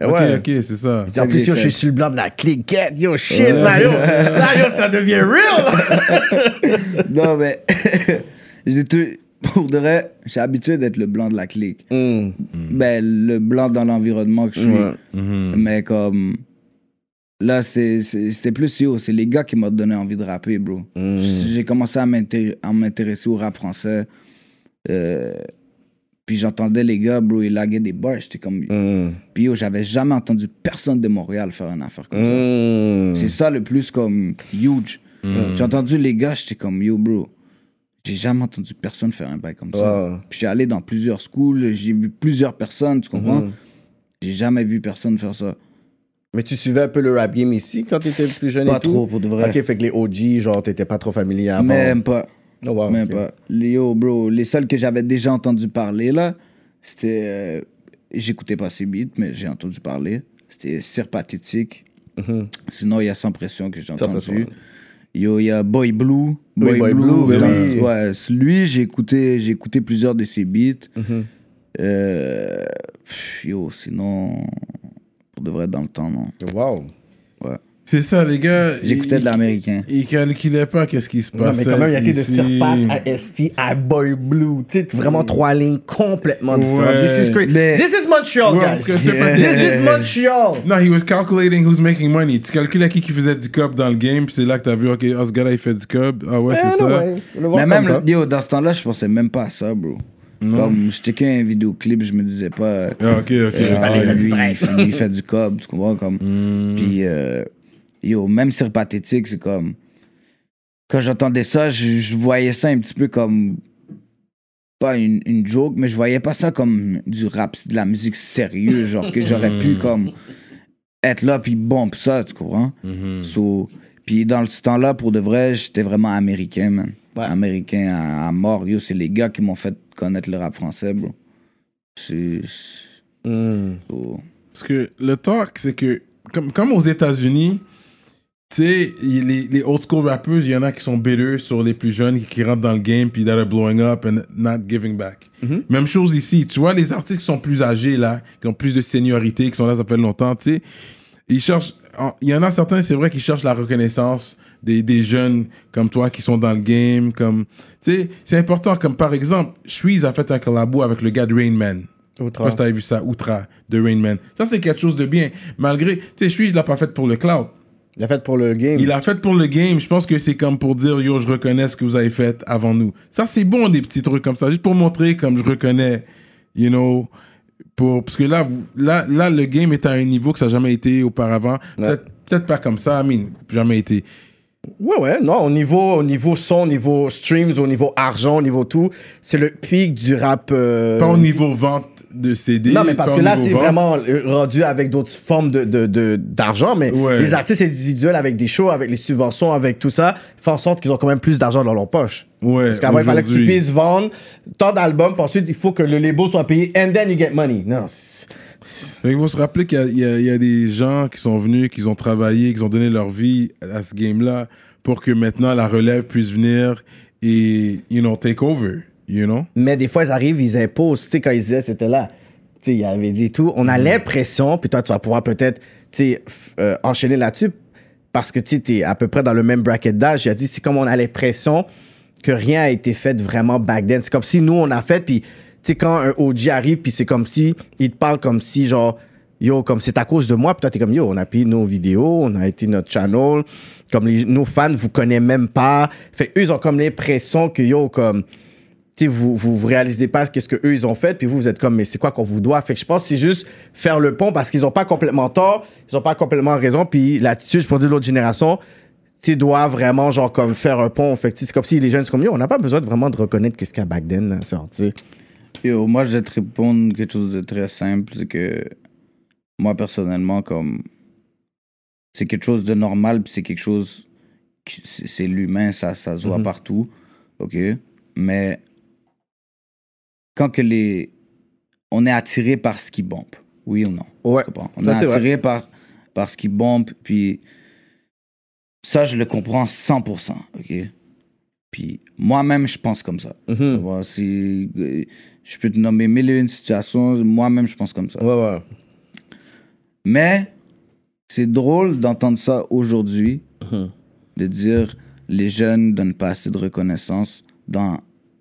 Ok, Ouais. ok, c'est ça. En plus, j'ai yo, je suis sur le blanc de la clique. Get, yo, shit, là, yo. Là, yo, ça devient real. non, mais. j'ai tout- Pour de vrai, je suis habitué d'être le blanc de la clique. Mm. Ben, le blanc dans l'environnement que je suis. Ouais. Mhm. Mais comme. Là, c'était c'est- c'était plus yo, c'est les gars qui m'ont donné envie de rapper, bro. Mm. J'ai commencé à m'intéresser au rap français. Euh, puis j'entendais les gars, bro, ils laguaient des bars. J'étais comme. Mm. Puis yo, j'avais jamais entendu personne de Montréal faire une affaire comme ça. Mm. C'est ça le plus comme huge. J'ai entendu les gars, j'étais comme yo, bro. J'ai jamais entendu personne faire un bail comme ça. Puis suis allé dans plusieurs schools, j'ai vu plusieurs personnes, tu comprends? Mhm. J'ai jamais vu personne faire ça. Mais tu suivais un peu le rap game ici quand t'étais plus jeune Pas et tout? trop, pour de vrai. Ok, fait que les OG, genre, t'étais pas trop familier avant. Même pas. Oh, wow, Même pas. Les- Yo, bro, les seuls que j'avais déjà entendu parler, là, c'était. euh, J'écoutais pas ces beats, mais j'ai entendu parler. C'était Cire Pathétique. Mhm. Sinon, il y a Sans Pression que j'ai entendu. Yo, il y a Boy Blue. Oui, Boy Blue, oui. Ouais, lui, j'ai écouté, plusieurs de ses beats. Mhm. Euh, yo, sinon, pour de vrai, dans le temps, non. Wow. C'est ça, les gars. J'écoutais de l'américain. Ils calculaient pas qu'est-ce qui se Non, passait. mais quand même, il y a été de. Serpat à SP à Boy Blue. Tu sais, vraiment trois lignes complètement différentes. Ouais. This is great. Mais- This is Montreal, Ouais, guys. pas- This is Montreal. Non, he was calculating who's making money. Tu calculais qui qui faisait du cob dans le game, puis c'est là que t'as vu, ok, oh, ce gars-là, il fait du cob. Ah ouais, c'est ça. ouais, Mais même, ça. yo, dans ce temps-là, je pensais même pas à ça, bro. Comme je checkais un vidéoclip, je me disais pas. Ah, ok, ok. euh, ah, faire du lui, il, il fait du cob, tu comprends? Comme, Hmm. Puis, euh, yo, même sur Pathétique, c'est comme. Quand j'entendais ça, je, je voyais ça un petit peu comme. Pas une, une joke, mais je voyais pas ça comme du rap, de la musique sérieuse, genre que j'aurais pu comme être là puis bombe ça, tu comprends? So, puis dans ce temps-là, pour de vrai, j'étais vraiment américain, man. Ouais. Américain à, à mort. Yo, c'est les gars qui m'ont fait connaître le rap français, bro. C'est. so- Parce que le talk, c'est que, comme, comme aux États-Unis, tu sais, les, les old school rappers, il y en a qui sont bitter sur les plus jeunes, qui, qui rentrent dans le game, puis that are blowing up and not giving back. Même chose ici. Tu vois, les artistes qui sont plus âgés, là, qui ont plus de seniorité, qui sont là, ça fait longtemps, tu sais, ils cherchent. en- Il y en a certains, c'est vrai, qui cherchent la reconnaissance des, des jeunes comme toi qui sont dans le game. Comme, tu sais, c'est important. Comme par exemple, Shreeze a fait un collabo avec le gars de Rain Man. Je sais pas si t'avais vu ça, Outra, de Rain Man. Ça, c'est quelque chose de bien. Malgré, tu sais, Shreeze l'a pas fait pour le cloud. Il a fait pour le game. Il l'a fait pour le game. Je pense que c'est comme pour dire, yo, je reconnais ce que vous avez fait avant nous. Ça, c'est bon, des petits trucs comme ça. Juste pour montrer comme je reconnais, you know, pour, parce que là, là, là, le game est à un niveau que ça n'a jamais été auparavant. Peut-être pas comme ça, mean, jamais été. Ouais, ouais, non, au niveau, au niveau son, au niveau streams, au niveau argent, au niveau tout, c'est le pic du rap. euh, Pas au niveau vente de CD. Non, mais parce que là, c'est vraiment rendu avec d'autres formes d'argent, de, d'argent, mais Ouais. les artistes individuels avec des shows, avec les subventions, avec tout ça, font en sorte qu'ils ont quand même plus d'argent dans leur poche. Ouais, Parce qu'avant, il fallait que tu puisses vendre tant d'albums, puis ensuite, il faut que le label soit payé, and then you get money. Non, qu'il faut se rappeler qu'il y il il y a des gens qui sont venus, qui ont travaillé, qui ont donné leur vie à ce game-là pour que maintenant la relève puisse venir et, you know, take over, you know? Mais des fois, ils arrivent, ils imposent. Tu sais, quand ils disaient, c'était là. Tu sais, il y avait des tout. On a l'impression, puis toi, tu vas pouvoir peut-être, tu sais, f- euh, enchaîner là-dessus, parce que tu t'es à peu près dans le même bracket d'âge. Il a dit, c'est comme on a l'impression que rien a été fait vraiment back then. C'est comme si nous, on a fait, puis, tu sais, quand un OG arrive, puis c'est comme si, il te parle comme si, genre, yo, comme c'est à cause de moi, puis toi, t'es comme, yo, on a payé nos vidéos, on a été notre channel, comme les, nos fans vous connaissent même pas. Fait eux, ils ont comme l'impression que, yo, comme, vous, vous, vous réalisez pas qu'est-ce que eux ils ont fait, puis vous, vous êtes comme, mais c'est quoi qu'on vous doit? Fait que je pense que c'est juste faire le pont parce qu'ils ont pas complètement tort, ils ont pas complètement raison, puis l'attitude, je pourrais dire l'autre génération, tu doit vraiment, genre, comme faire un pont. Fait que c'est comme si les jeunes, c'est comme, yo, on n'a pas besoin de vraiment de reconnaître qu'est-ce qu'il y a back then, là, genre. Yo, moi, je vais te répondre quelque chose de très simple. C'est que moi, personnellement, comme. C'est quelque chose de normal, puis c'est quelque chose. C'est l'humain, ça, ça se voit partout. OK? Mais. Quand que les. On est attiré par ce qui bombe. Oui ou non? Ouais. On Ça, est attiré par, par ce qui bombe, puis. Ça, je le comprends 100%. OK? Puis moi-même, je pense comme ça. Mhm. Si, je peux te nommer mille et une situations, moi-même, je pense comme ça. Ouais, ouais. Mais c'est drôle d'entendre ça aujourd'hui, Mhm. de dire les jeunes donnent pas assez de reconnaissance dans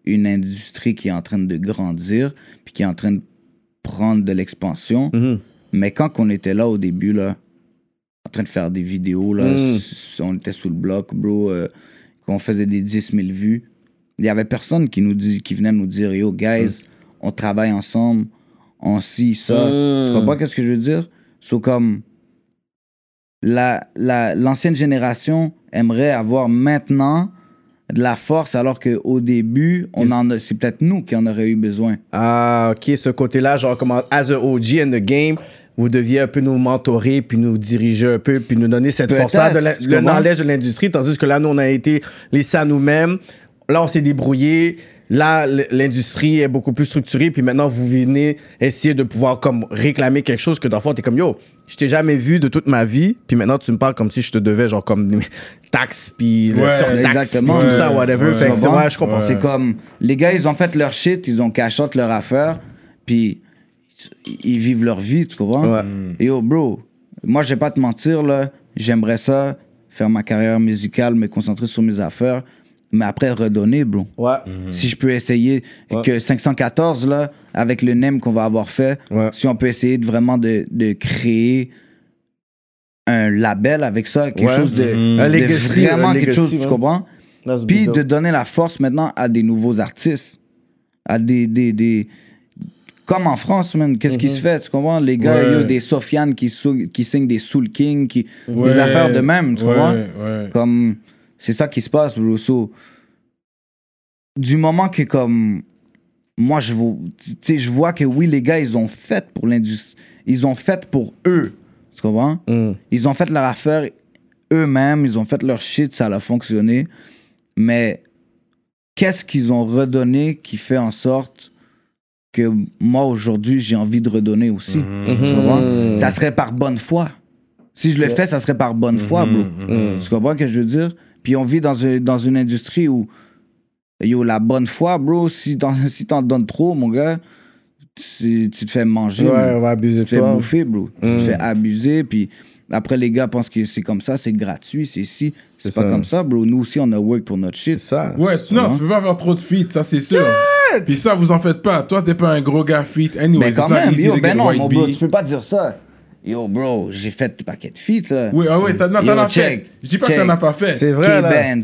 une industrie qui est en train de grandir, puis qui est en train de prendre de l'expansion. Mhm. Mais quand on était là au début, là, en train de faire des vidéos, là, Mm. s- on était sous le bloc, bro, euh, qu'on faisait des 10 000 vues, il y avait personne qui nous dit, qui venait nous dire, yo, guys, on travaille ensemble, on scie ça. Mm. Tu comprends qu'est-ce que je veux dire? C'est comme, la, la, l'ancienne génération aimerait avoir maintenant de la force, alors qu'au début, on en a, c'est peut-être nous qui en aurions eu besoin. Ah, ok, ce côté-là, genre, comment, as a OG in the game, vous deviez un peu nous mentorer, puis nous diriger un peu, puis nous donner cette force-là, de la- le knowledge de l'industrie, tandis que là, nous, on a été laissés à nous-mêmes. Là, on s'est débrouillé. Là, l'industrie est beaucoup plus structurée, puis maintenant, vous venez essayer de pouvoir comme réclamer quelque chose que dans le t'es comme, yo, je t'ai jamais vu de toute ma vie, puis maintenant, tu me parles comme si je te devais, genre, comme taxes, puis Ouais, surtaxe, puis exactement. tout ça, whatever. ouais. Fait que ouais, je comprends. C'est comme, les gars, ils ont fait leur shit, ils ont cash out leur affaire, puis ils vivent leur vie, tu comprends? Ouais. Et yo, bro, moi, je vais pas te mentir, là, j'aimerais ça, faire ma carrière musicale, me concentrer sur mes affaires, mais après redonner, bro. Ouais. Si je peux essayer Ouais. que 514, là, avec le NEM qu'on va avoir fait, Ouais. si on peut essayer de vraiment de, de créer un label avec ça, quelque Ouais. chose de, Mhm. de Un legacy, vraiment quelque chose, ouais. tu comprends? Puis de donner la force maintenant à des nouveaux artistes. à des, des, des- Comme en France, man, qu'est-ce Mhm. qui se fait, tu comprends? Les gars, Ouais. yo, des Sofiane qui, qui signent des Soul King, qui, Ouais, des affaires de même, tu ouais, comprends? ouais. Comme, c'est ça qui se passe, bro. So, du moment que, comme, moi, je vois, je que oui, les gars, ils ont fait pour l'industrie. Ils ont fait pour eux. Tu comprends? Mm. Ils ont fait leur affaire eux-mêmes, ils ont fait leur shit, ça a fonctionné. Mais qu'est-ce qu'ils ont redonné qui fait en sorte que moi, aujourd'hui, j'ai envie de redonner aussi? Tu comprends? Ça serait par bonne foi. Si je le fais, ça serait par bonne foi, bro. Tu comprends ce que je veux dire? Puis on vit dans, un- dans une industrie où, yo, la bonne foi, bro, si t'en si t'en donnes trop, mon gars, tu, tu te fais manger. Ouais, on va abuser Tu te fais bouffer, bro. Tu te fais abuser, puis après, les gars pensent que c'est comme ça, c'est gratuit, c'est ici. C'est C'est pas ça. comme ça, bro. Nous aussi, on a work pour notre shit. C'est ça. Ouais, tu- non, tu peux pas avoir trop de feats, ça c'est sûr. Puis ça, vous en faites pas. Toi, t'es pas un gros gars feat. Anyway, Mais quand même, easy yo, to ben get non, white mon bro, tu peux pas dire ça. Yo, bro, j'ai fait des paquets de feats, là. Oui, ah ouais, t'en as check, fait. Je dis pas que t'en as pas fait. C'est vrai, là.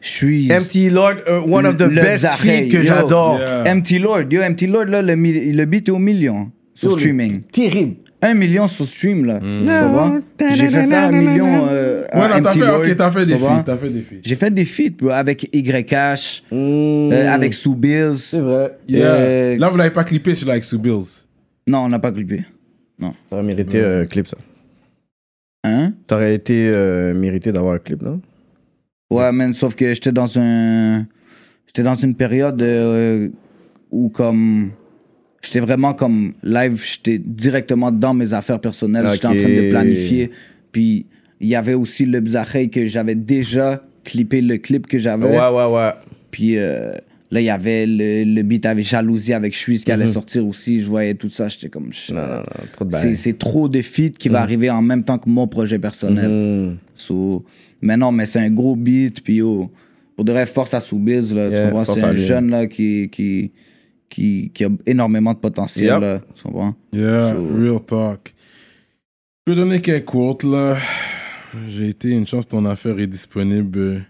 Je suis... MT Lord, uh, one of the Le best feats que j'adore. Yeah. MT Lord, yo, MT Lord, là, le, le beat est au million sur streaming. Terrible. Un million sur stream, là. Mm. Comprends? J'ai fait faire un million euh, à Ouais, non, t'as MT fait, Lord, ok, t'as fait des feats, t'as fait des feats. J'ai fait des feats, bro, avec YH, Mm. euh, avec Sue Bills. C'est vrai. Yeah. Euh, Là, vous l'avez pas clippé sur Like Sue Bills. Non, on n'a pas clippé. Ça aurait mérité un clip, ça. Hein? Ça aurait été euh, mérité d'avoir un clip, non? Ouais, man, sauf que j'étais dans un. J'étais dans une période euh, où, comme. J'étais vraiment comme live, j'étais directement dans mes affaires personnelles. J'étais en train de planifier. Puis il y avait aussi le Bzacheï que j'avais déjà clippé le clip que j'avais. Ouais, ouais, ouais. Puis euh, là, il y avait le, le beat avec Jalousie avec Suisse qui allait Mhm. sortir aussi. Je voyais tout ça. J'étais comme. je- Non, non, non, trop de c'est, trop de feats qui va arriver en même temps que mon projet personnel. Mm. So, mais non, mais c'est un gros beat, puis yo, pour de vrai, force à Soubiz, là, tu Yeah, comprends? force C'est un jeune, là, qui, qui, qui, qui a énormément de potentiel, Yep. là, tu comprends? Yeah, So- real talk. Je peux donner quelques quotes, là. J'ai été, une chance, ton affaire est disponible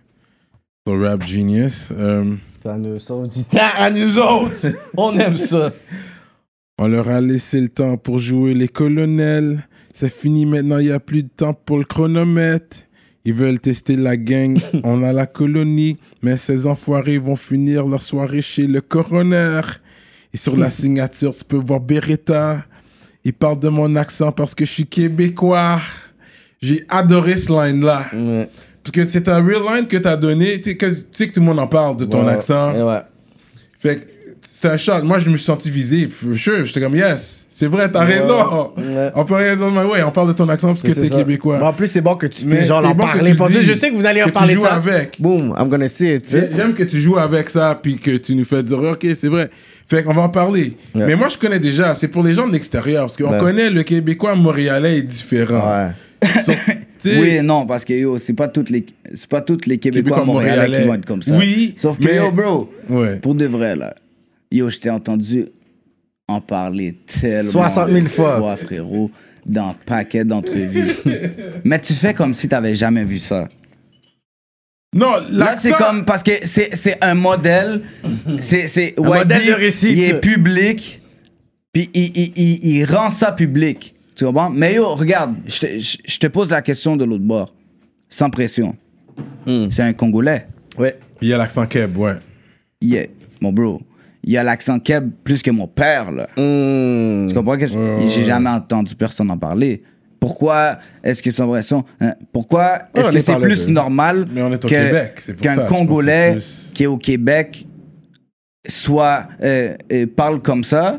sur Rap Genius. Euh, Ça nous sauve du temps à nous autres. On aime ça. On leur a laissé le temps pour jouer les colonels. C'est fini maintenant, il n'y a plus de temps pour le chronomètre. Ils veulent tester la gang, on a la colonie, mais ces enfoirés vont finir leur soirée chez le coroner. Et sur la signature, tu peux voir Beretta. Il parle de mon accent parce que je suis québécois. J'ai adoré ce line-là. Ouais. Parce que c'est un real line que tu as donné. Tu sais que, tu tout le monde en parle de ton Ouais. accent. Ouais. Fait que c'est un shot. Moi, je me suis senti visé. Sure. J'étais comme, yes, c'est vrai, t'as raison. Ouais. On peut rien dire, mais ouais, on parle de ton accent parce que t'es québécois. Mais en plus, c'est bon que tu Mais puisses genre en bon que parler. tu Parce le que je sais que vous allez que en tu parler de joues ça. avec. Boom, I'm gonna see it. tu J'aime que tu joues avec ça, puis que tu nous fais dire, ok, c'est vrai. Fait qu'on va en parler. Ouais. Mais moi, je connais déjà. C'est pour les gens de l'extérieur. Parce qu'on Ouais. connaît le Québécois montréalais est différent. Ouais. So, Oui non, parce que yo, c'est pas toutes les, c'est pas toutes les Québécois, Québécois montréalais, montréalais. qui vont être comme ça. Oui, Sauf que mais- yo, bro, Ouais. pour de vrai, là, yo, je t'ai entendu en parler tellement 60 000 de fois. frérot, dans un paquet d'entrevues. mais tu fais comme si t'avais jamais vu ça. Non, Là, c'est comme. Parce que c'est c'est un modèle. C'est. c'est modèle de réussite. Il est public. Puis il, il, il, il rend ça public. Tu comprends? Mais yo, regarde, je te- je je te pose la question de l'autre bord. Sans pression. Hmm. C'est un Congolais. Ouais. Il y a l'accent keb, ouais. Yeah, mon bro. Il a l'accent keb plus que mon père, là. Mm. Tu comprends que je- j'ai jamais entendu personne en parler. Pourquoi est-ce que sans pression. hein, Pourquoi est-ce on que est c'est parlé plus de- normal Mais on est au que- Québec, c'est pour ça, qu'un je pense que Congolais c'est plus- qui est au Québec soit euh, euh, parle comme ça?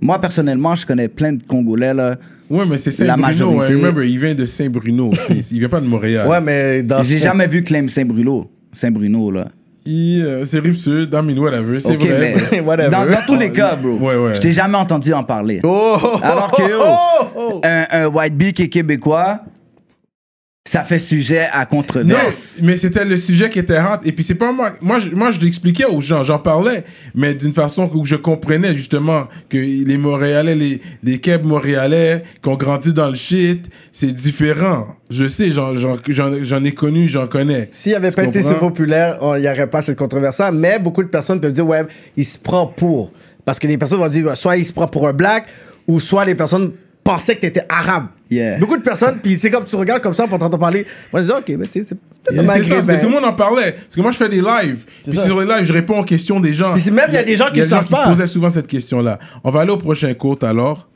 Moi, personnellement, je connais plein de Congolais, là. Ouais, mais c'est Saint-Bruno. hein. Remember, il vient de Saint-Bruno. aussi. il vient pas de Montréal. Ouais, mais dans J'ai jamais vu Clem Saint-Bruno. Saint-Bruno, là. Il, euh, c'est Rive-Sud, mean, whatever, c'est vrai. mais Whatever. dans, dans tous les cas, bro, Ouais, ouais. je t'ai jamais entendu en parler. Oh, oh, Alors que, oh, oh. un, un white bee qui est québécois, ça fait sujet à Non, controverse. mais c'était le sujet qui était hot. Et puis c'est pas moi. Moi, je, moi, je l'expliquais aux gens, j'en parlais, mais d'une façon où je comprenais justement que les Montréalais, les, les Québécois montréalais qui ont grandi dans le shit, c'est différent. Je sais, j'en, j'en, j'en, j'en ai connu, j'en connais. S'il avait pas été si populaire, il n'y aurait pas cette controverse Mais beaucoup de personnes peuvent dire, ouais, il se prend pour. Parce que les personnes vont dire, soit il se prend pour un black, ou soit les personnes pensaient que t'étais arabe. Yeah. Beaucoup de personnes, puis c'est comme tu regardes comme ça pour t'entendre parler. Moi, je dis, ok, mais tu sais, c'est C'est ça, parce que maghrébin. tout le monde en parlait. Parce que moi, je fais des lives. Puis sur les lives, je réponds aux questions des gens. Puis même, il y a des gens qui des savent pas. posaient souvent cette question-là. On va aller au prochain quote alors.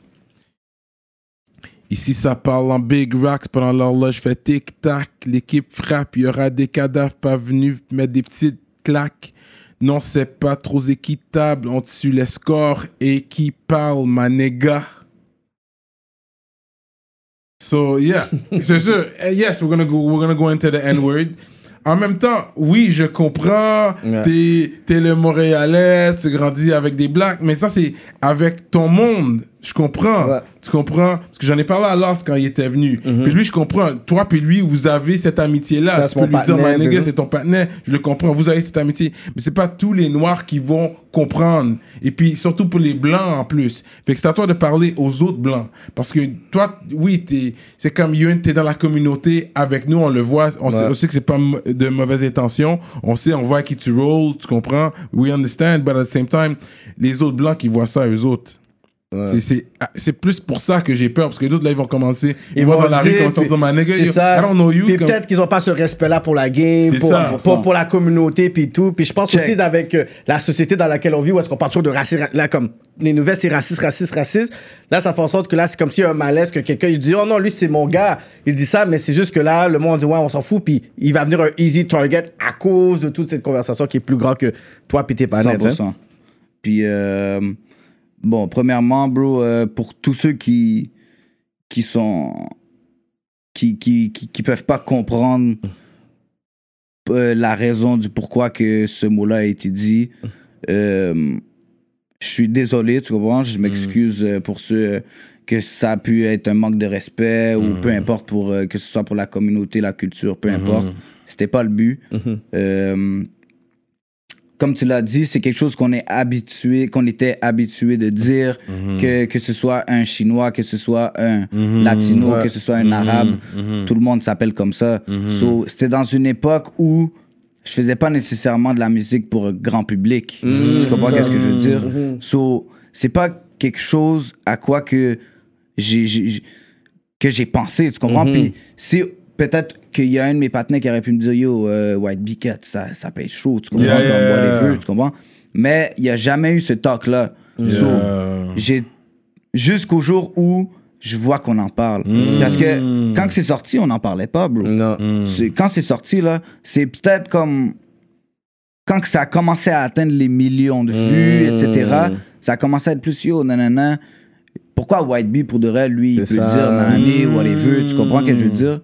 Ici, ça parle en big racks. Pendant l'horloge fait tic-tac. L'équipe frappe. Il y aura des cadavres pas venus mettre des petites claques. Non, c'est pas trop équitable. On tue les scores. Et qui parle, ma nigga? So, yeah. C'est sûr. Eh, Yes, we're gonna go, we're gonna go into the N-word. En même temps, oui, je comprends. Ouais. T'es, t'es le Montréalais, tu grandis avec des blacks, mais ça, c'est avec ton monde. Je comprends. Ouais. Tu comprends? Parce que j'en ai parlé à Lars quand il était venu. Puis lui, je comprends. Toi, puis lui, vous avez cette amitié-là. Tu peux lui dire, nigga, bébé. c'est ton partenaire. Je le comprends. Vous avez cette amitié. Mais c'est pas tous les Noirs qui vont comprendre. Et puis, surtout pour les Blancs en plus. Fait que c'est à toi de parler aux autres Blancs. Parce que toi, oui, t'es, c'est comme Youn, t'es dans la communauté avec nous, on le voit. On, sait, on sait que c'est pas de mauvaises intentions. On sait, on voit à qui tu rolls, tu comprends? We understand, but at the same time, les autres Blancs qui voient ça, eux autres. C'est- C'est ah, c'est plus pour ça que j'ai peur, parce que les autres, là, ils vont commencer. Ils, vont dans la rue, comme ça, dire, my nigga, yo, ça. I don't know you. Puis comme- peut-être qu'ils ont pas ce respect-là pour la game, pour, ça, pour, la communauté, puis tout. Puis je pense Check. aussi avec euh, la société dans laquelle on vit, où est-ce qu'on parle toujours de racisme, là, comme les nouvelles, c'est raciste, raciste, raciste. Là, ça fait en sorte que là, c'est comme s'il y a un malaise, que quelqu'un, il dit, oh non, lui, c'est mon gars. Il dit ça, mais c'est juste que là, le monde dit, ouais, on s'en fout, puis il va venir un easy target à cause de toute cette conversation qui est plus grand que toi, puis tes parents. 100%. Puis, euh, bon, premièrement, bro, euh, pour tous ceux qui, qui sont. qui, qui, qui, qui peuvent pas comprendre euh, la raison du pourquoi que ce mot-là a été dit, euh, je suis désolé, tu comprends? Je m'excuse pour ceux que ça a pu être un manque de respect ou peu importe, pour, que ce soit pour la communauté, la culture, peu importe. C'était pas le but. Comme tu l'as dit, c'est quelque chose qu'on est habitué, qu'on était habitué de dire, que, que ce soit un Chinois, que ce soit un Latino, Ouais. que ce soit un Arabe, tout le monde s'appelle comme ça. So, C'était dans une époque où je faisais pas nécessairement de la musique pour un grand public. tu comprends qu'est-ce que je veux dire? So, c'est pas quelque chose à quoi que j'ai j'ai- que j'ai pensé, tu comprends? Puis si peut-être qu'il y a un de mes partenaires qui aurait pu me dire Yo, euh, White Bicket, ça, ça paye chaud, tu comprends? Yeah, Comme yeah, whatever, yeah. tu comprends? Mais il n'y a jamais eu ce talk-là. So, Yeah. j'ai jusqu'au jour où je vois qu'on en parle. Parce que quand c'est sorti, on n'en parlait pas, bro. Non. C'est- Quand c'est sorti, là, c'est peut-être comme. Quand que ça a commencé à atteindre les millions de vues, etc., ça a commencé à être plus yo, nanana. Pourquoi White Bee, pour de vrai, lui, il peut ça. dire nanani, whatever, tu comprends ce que je veux dire?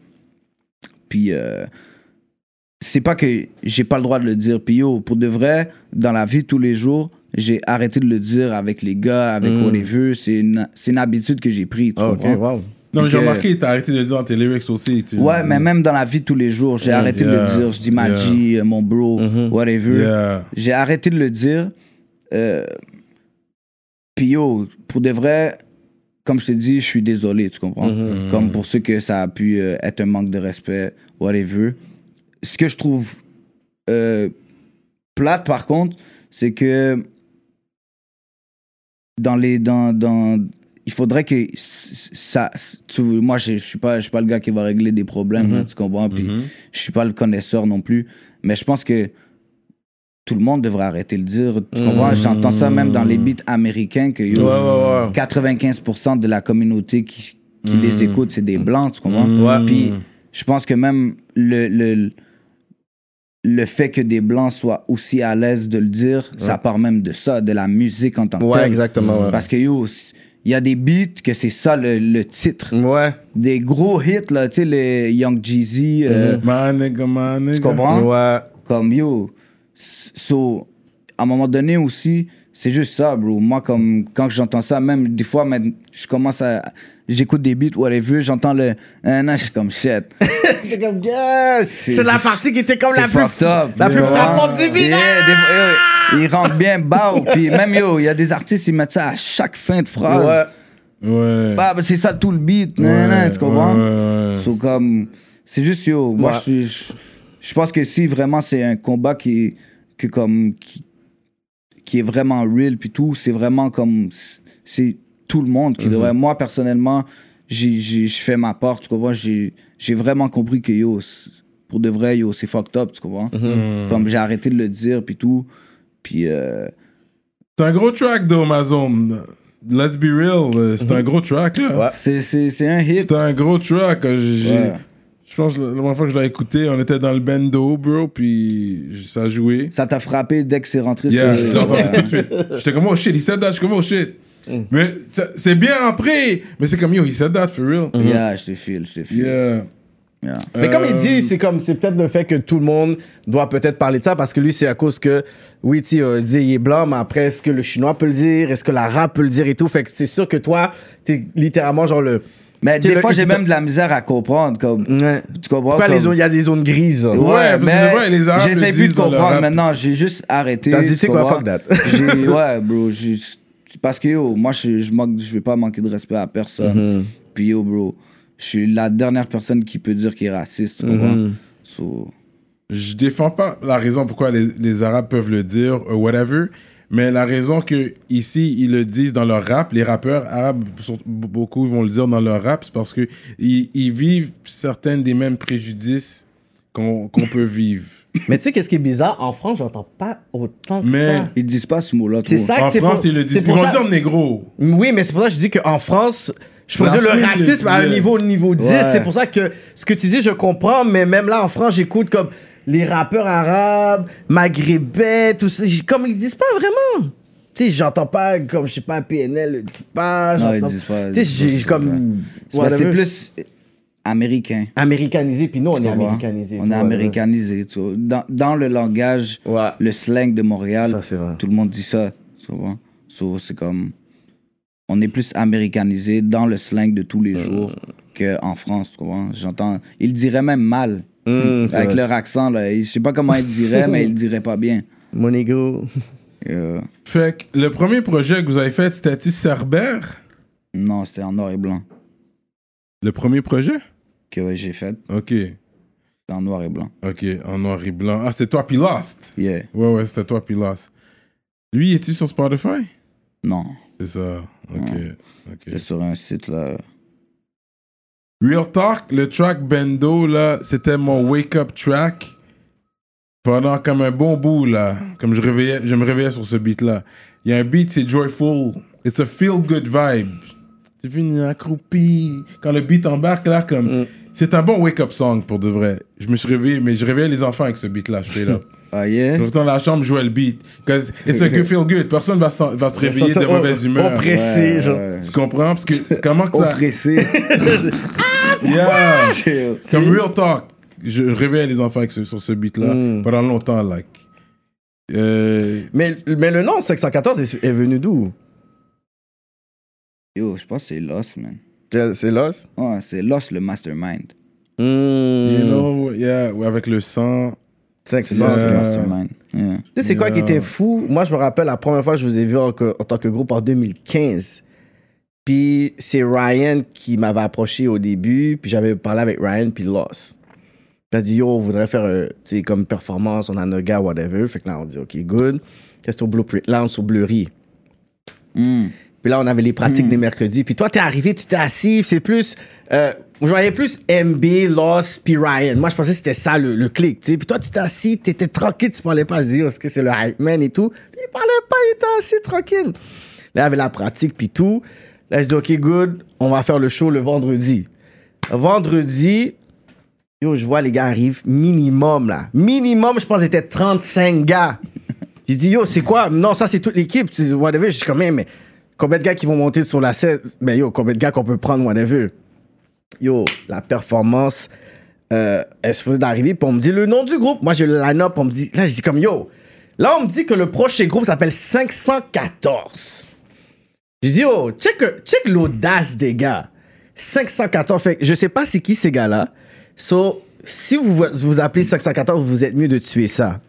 Puis, euh, c'est pas que j'ai pas le droit de le dire. Puis, yo, pour de vrai, dans la vie tous les jours, j'ai arrêté de le dire avec les gars, avec whatever. C'est une, c'est une habitude que j'ai prise, tu Ah, wow. Non, mais j'ai remarqué, t'as arrêté de le dire dans tes lyrics aussi. tu- Ouais, mais même dans la vie de tous les jours, j'ai arrêté de Yeah. le dire. Je dis Maji, euh, mon bro, whatever. Yeah. J'ai arrêté de le dire. Euh, Puis yo, pour de vrai, comme je te dis, je suis désolé, tu comprends? Comme pour ceux que ça a pu euh, être un manque de respect, whatever. Ce que je trouve euh, plate, par contre, c'est que dans les dans, dans il faudrait que ça tu- moi je je suis pas je suis pas le gars qui va régler des problèmes là, tu comprends? Puis je suis pas le connaisseur non plus. Mais je pense que tout le monde devrait arrêter de le dire tu comprends? J'entends ça même dans les beats américains que yo, Ouais, ouais, ouais. 95% de la communauté qui, qui les écoute c'est des blancs tu comprends? Ouais. puis je pense que même le, le, le fait que des blancs soient aussi à l'aise de le dire, ça part même de ça, de la musique en tant que Ouais, telle. exactement. Parce que yo, il y a des beats que c'est ça le, le titre. Ouais. Des gros hits, là, tu sais, les Young Jeezy, euh, My nigga, my nigga. tu comprends? Ouais. Comme yo. So, à un moment donné aussi, c'est juste ça, bro. Moi, comme quand j'entends ça, même des fois, même, je commence à. J'écoute des beats, whatever, j'entends le. Un an, je suis comme shit. C'est comme, yes! C'est la partie qui était comme la plus, up. la plus frappante du beat. Yeah, des fois, yo, il rentre bien bas. Puis même, yo, il y a des artistes, ils mettent ça à chaque fin de phrase. Ouais. Ouais. Bah, bah, c'est ça tout le beat. nan, nan, tu comprends? ouais, ouais. So, comme, c'est juste, yo, moi, Ouais. je suis- je je pense que si vraiment c'est un combat qui, que comme, qui, qui est vraiment real, puis tout, c'est vraiment comme. C'est tout le monde qui devrait. Moi, personnellement, je fais ma part, tu comprends? J'ai j'ai vraiment compris que yo, pour de vrai, yo, c'est fucked up, tu comprends? Comme j'ai arrêté de le dire, puis tout. Puis. euh, C'est un gros track, zone. Let's be real. euh, C'est un gros track, là. Ouais. c'est- c'est c'est un hit. C'est un gros track. euh, j'ai- Ouais. Je pense que la première fois que je l'ai écouté, on était dans le bendo, bro, puis ça a joué. Ça t'a frappé dès que c'est rentré Yeah, sur- je l'ai entendu tout de suite. J'étais comme, oh shit, he said that. Je suis comme, oh shit. Mm. Mais c'est bien entré. Mais c'est comme, yo, he said that for real. Yeah, je te file, je te file. Yeah. Yeah. Mais comme il Euh, dit, c'est comme c'est peut-être le fait que tout le monde doit peut-être parler de ça parce que lui c'est à cause que oui tu sais, euh, il dit il est blanc mais après est-ce que le chinois peut le dire? Est-ce que l'arabe peut le dire et tout? Fait que c'est sûr que toi t'es littéralement genre le Mais des le- fois, j'ai même de la misère à comprendre. Comme, Ouais. tu comprends? pourquoi les comme- zones il y a des zones grises là? Ouais, les Arabes J'essaie plus de comprendre maintenant. J'ai juste arrêté. T'as dit, tu sais quoi, fuck that. Ouais, bro. Parce que, yo, moi, je, je, manque, je vais pas manquer de respect à personne. Mm-hmm. Puis, yo, bro, je suis la dernière personne qui peut dire qu'il est raciste. Tu comprends? Mm-hmm. So, je défends pas la raison pourquoi les, les Arabes peuvent le dire, ou whatever, mais la raison que ici ils le disent dans leur rap, les rappeurs arabes, sur- beaucoup vont le dire dans leur rap, c'est parce que ils, ils vivent certains des mêmes préjudices qu'on qu'on peut vivre. mais tu sais qu'est-ce qui est bizarre? En France j'entends pas autant que Mais- ça ils disent pas ce mot-là. C'est ça En c'est France, pour- ils le disent. c'est Ils pour vont ça- dire négro. Oui, mais c'est pour ça que je dis qu'en France, je peux La dire le racisme à un niveau, niveau 10. Ouais. C'est pour ça que ce que tu dis, je comprends, mais même là en France, j'écoute comme les rappeurs arabes, maghrébins, tout ça. Comme ils disent pas vraiment. Tu sais, j'entends pas comme, je sais pas, PNL le dit pas. Non, ils disent pas. Tu sais, j'ai comme. ouais. C'est plus américain. Américanisé, puis nous, on est américanisé. On est américanisé. tu vois. Dans, dans le langage, Ouais. le slang de Montréal, Ça, vrai. tout le monde dit ça. Tu vois? So, c'est comme. On est plus américanisé dans le slang de tous les Euh. jours qu'en France. Tu comprends? J'entends. Ils le diraient même mal. C'est avec vrai. leur accent, là. Je sais pas comment ils le diraient, mais ils le diraient pas bien. Mon ego. Euh, Fait que le premier projet que vous avez fait, c'était-tu Cerbère? Non, c'était en noir et blanc Le premier projet? Que ouais, j'ai fait. Ok, C'était en noir et blanc. ok, en noir et blanc. Ah, c'est toi puis Lost? Yeah. Ouais, ouais, c'était toi puis Lost. Lui, es-tu sur Spotify? Non. C'est ça, ok, ok. J'étais sur un site, là. Real Talk, le track Bendo, là, c'était mon wake-up track pendant comme un bon bout, là. Comme je, réveillais, je me réveillais sur ce beat-là. Il y a un beat, c'est Joyful. It's a feel-good vibe. Tu finis accroupi. Quand le beat embarque, là, comme... C'est un bon wake-up song, pour de vrai. Je me suis réveillé, mais je réveillais les enfants avec ce beat-là, j'étais là. Ah, yeah? Je dans la chambre jouer le beat. Cause it's a good feel good. Personne va, va se réveiller de mauvaise humeur. Oppressé, Ouais, genre. Tu comprends? Parce que comment que ça... Oppressé. Yeah! Comme real talk, je, réveillais les enfants avec ce- sur ce beat-là Mm. pendant longtemps, like. Euh, Mais, mais le nom 514 est, est venu d'où? Yo, je pense que c'est Lost, man. C'est Lost? Ouais, c'est Lost le mastermind. you Hmm. know, yeah, avec le sang. C'est 500. Lost le Euh, mastermind. Yeah. Tu sais, c'est quoi qui Yeah. était fou? Moi, je me rappelle la première fois que je vous ai vu en, en tant que groupe en 2015. Puis c'est Ryan qui m'avait approché au début, puis j'avais parlé avec Ryan, puis Lost. Puis il a dit, yo, on voudrait faire, euh, comme performance, on a un gars, whatever. Fait que là, on dit, OK, good. Qu'est-ce au Blueprint? Lounge sur Blurry. Mm. Puis là, on avait les pratiques les mercredis. Puis toi, t'es arrivé, tu t'es assis. C'est plus. Euh, je voyais plus MB, Lost, puis Ryan. Moi, je pensais que c'était ça le, le clic. tu sais. Puis toi, tu t'es assis, t'étais tranquille, tu parlais pas. Je dis, est-ce que c'est le hype man et tout? Il parlait pas, il était assis tranquille. Là, il y avait la pratique, puis tout. Là, je dis, OK, good, on va faire le show le vendredi. Vendredi, yo, je vois les gars arrivent, minimum, là. Minimum, je pense, c'était 35 gars. J'ai dit, yo, c'est quoi? Non, ça, c'est toute l'équipe. Tu sais, Whatever. Je suis comme, mais combien de gars qui vont monter sur la scène? Ben, yo, combien de gars qu'on peut prendre, whatever? Yo, la performance euh, est supposée d'arriver. Puis on me dit le nom du groupe. Moi, j'ai le line-up. On me dit, là, je dis comme, yo, là, on me dit que le prochain groupe s'appelle 514. J'ai dit, oh, check, check l'audace des gars. 514. Fait je sais pas c'est qui ces gars-là. So, si vous vous appelez 514, vous êtes mieux de tuer ça.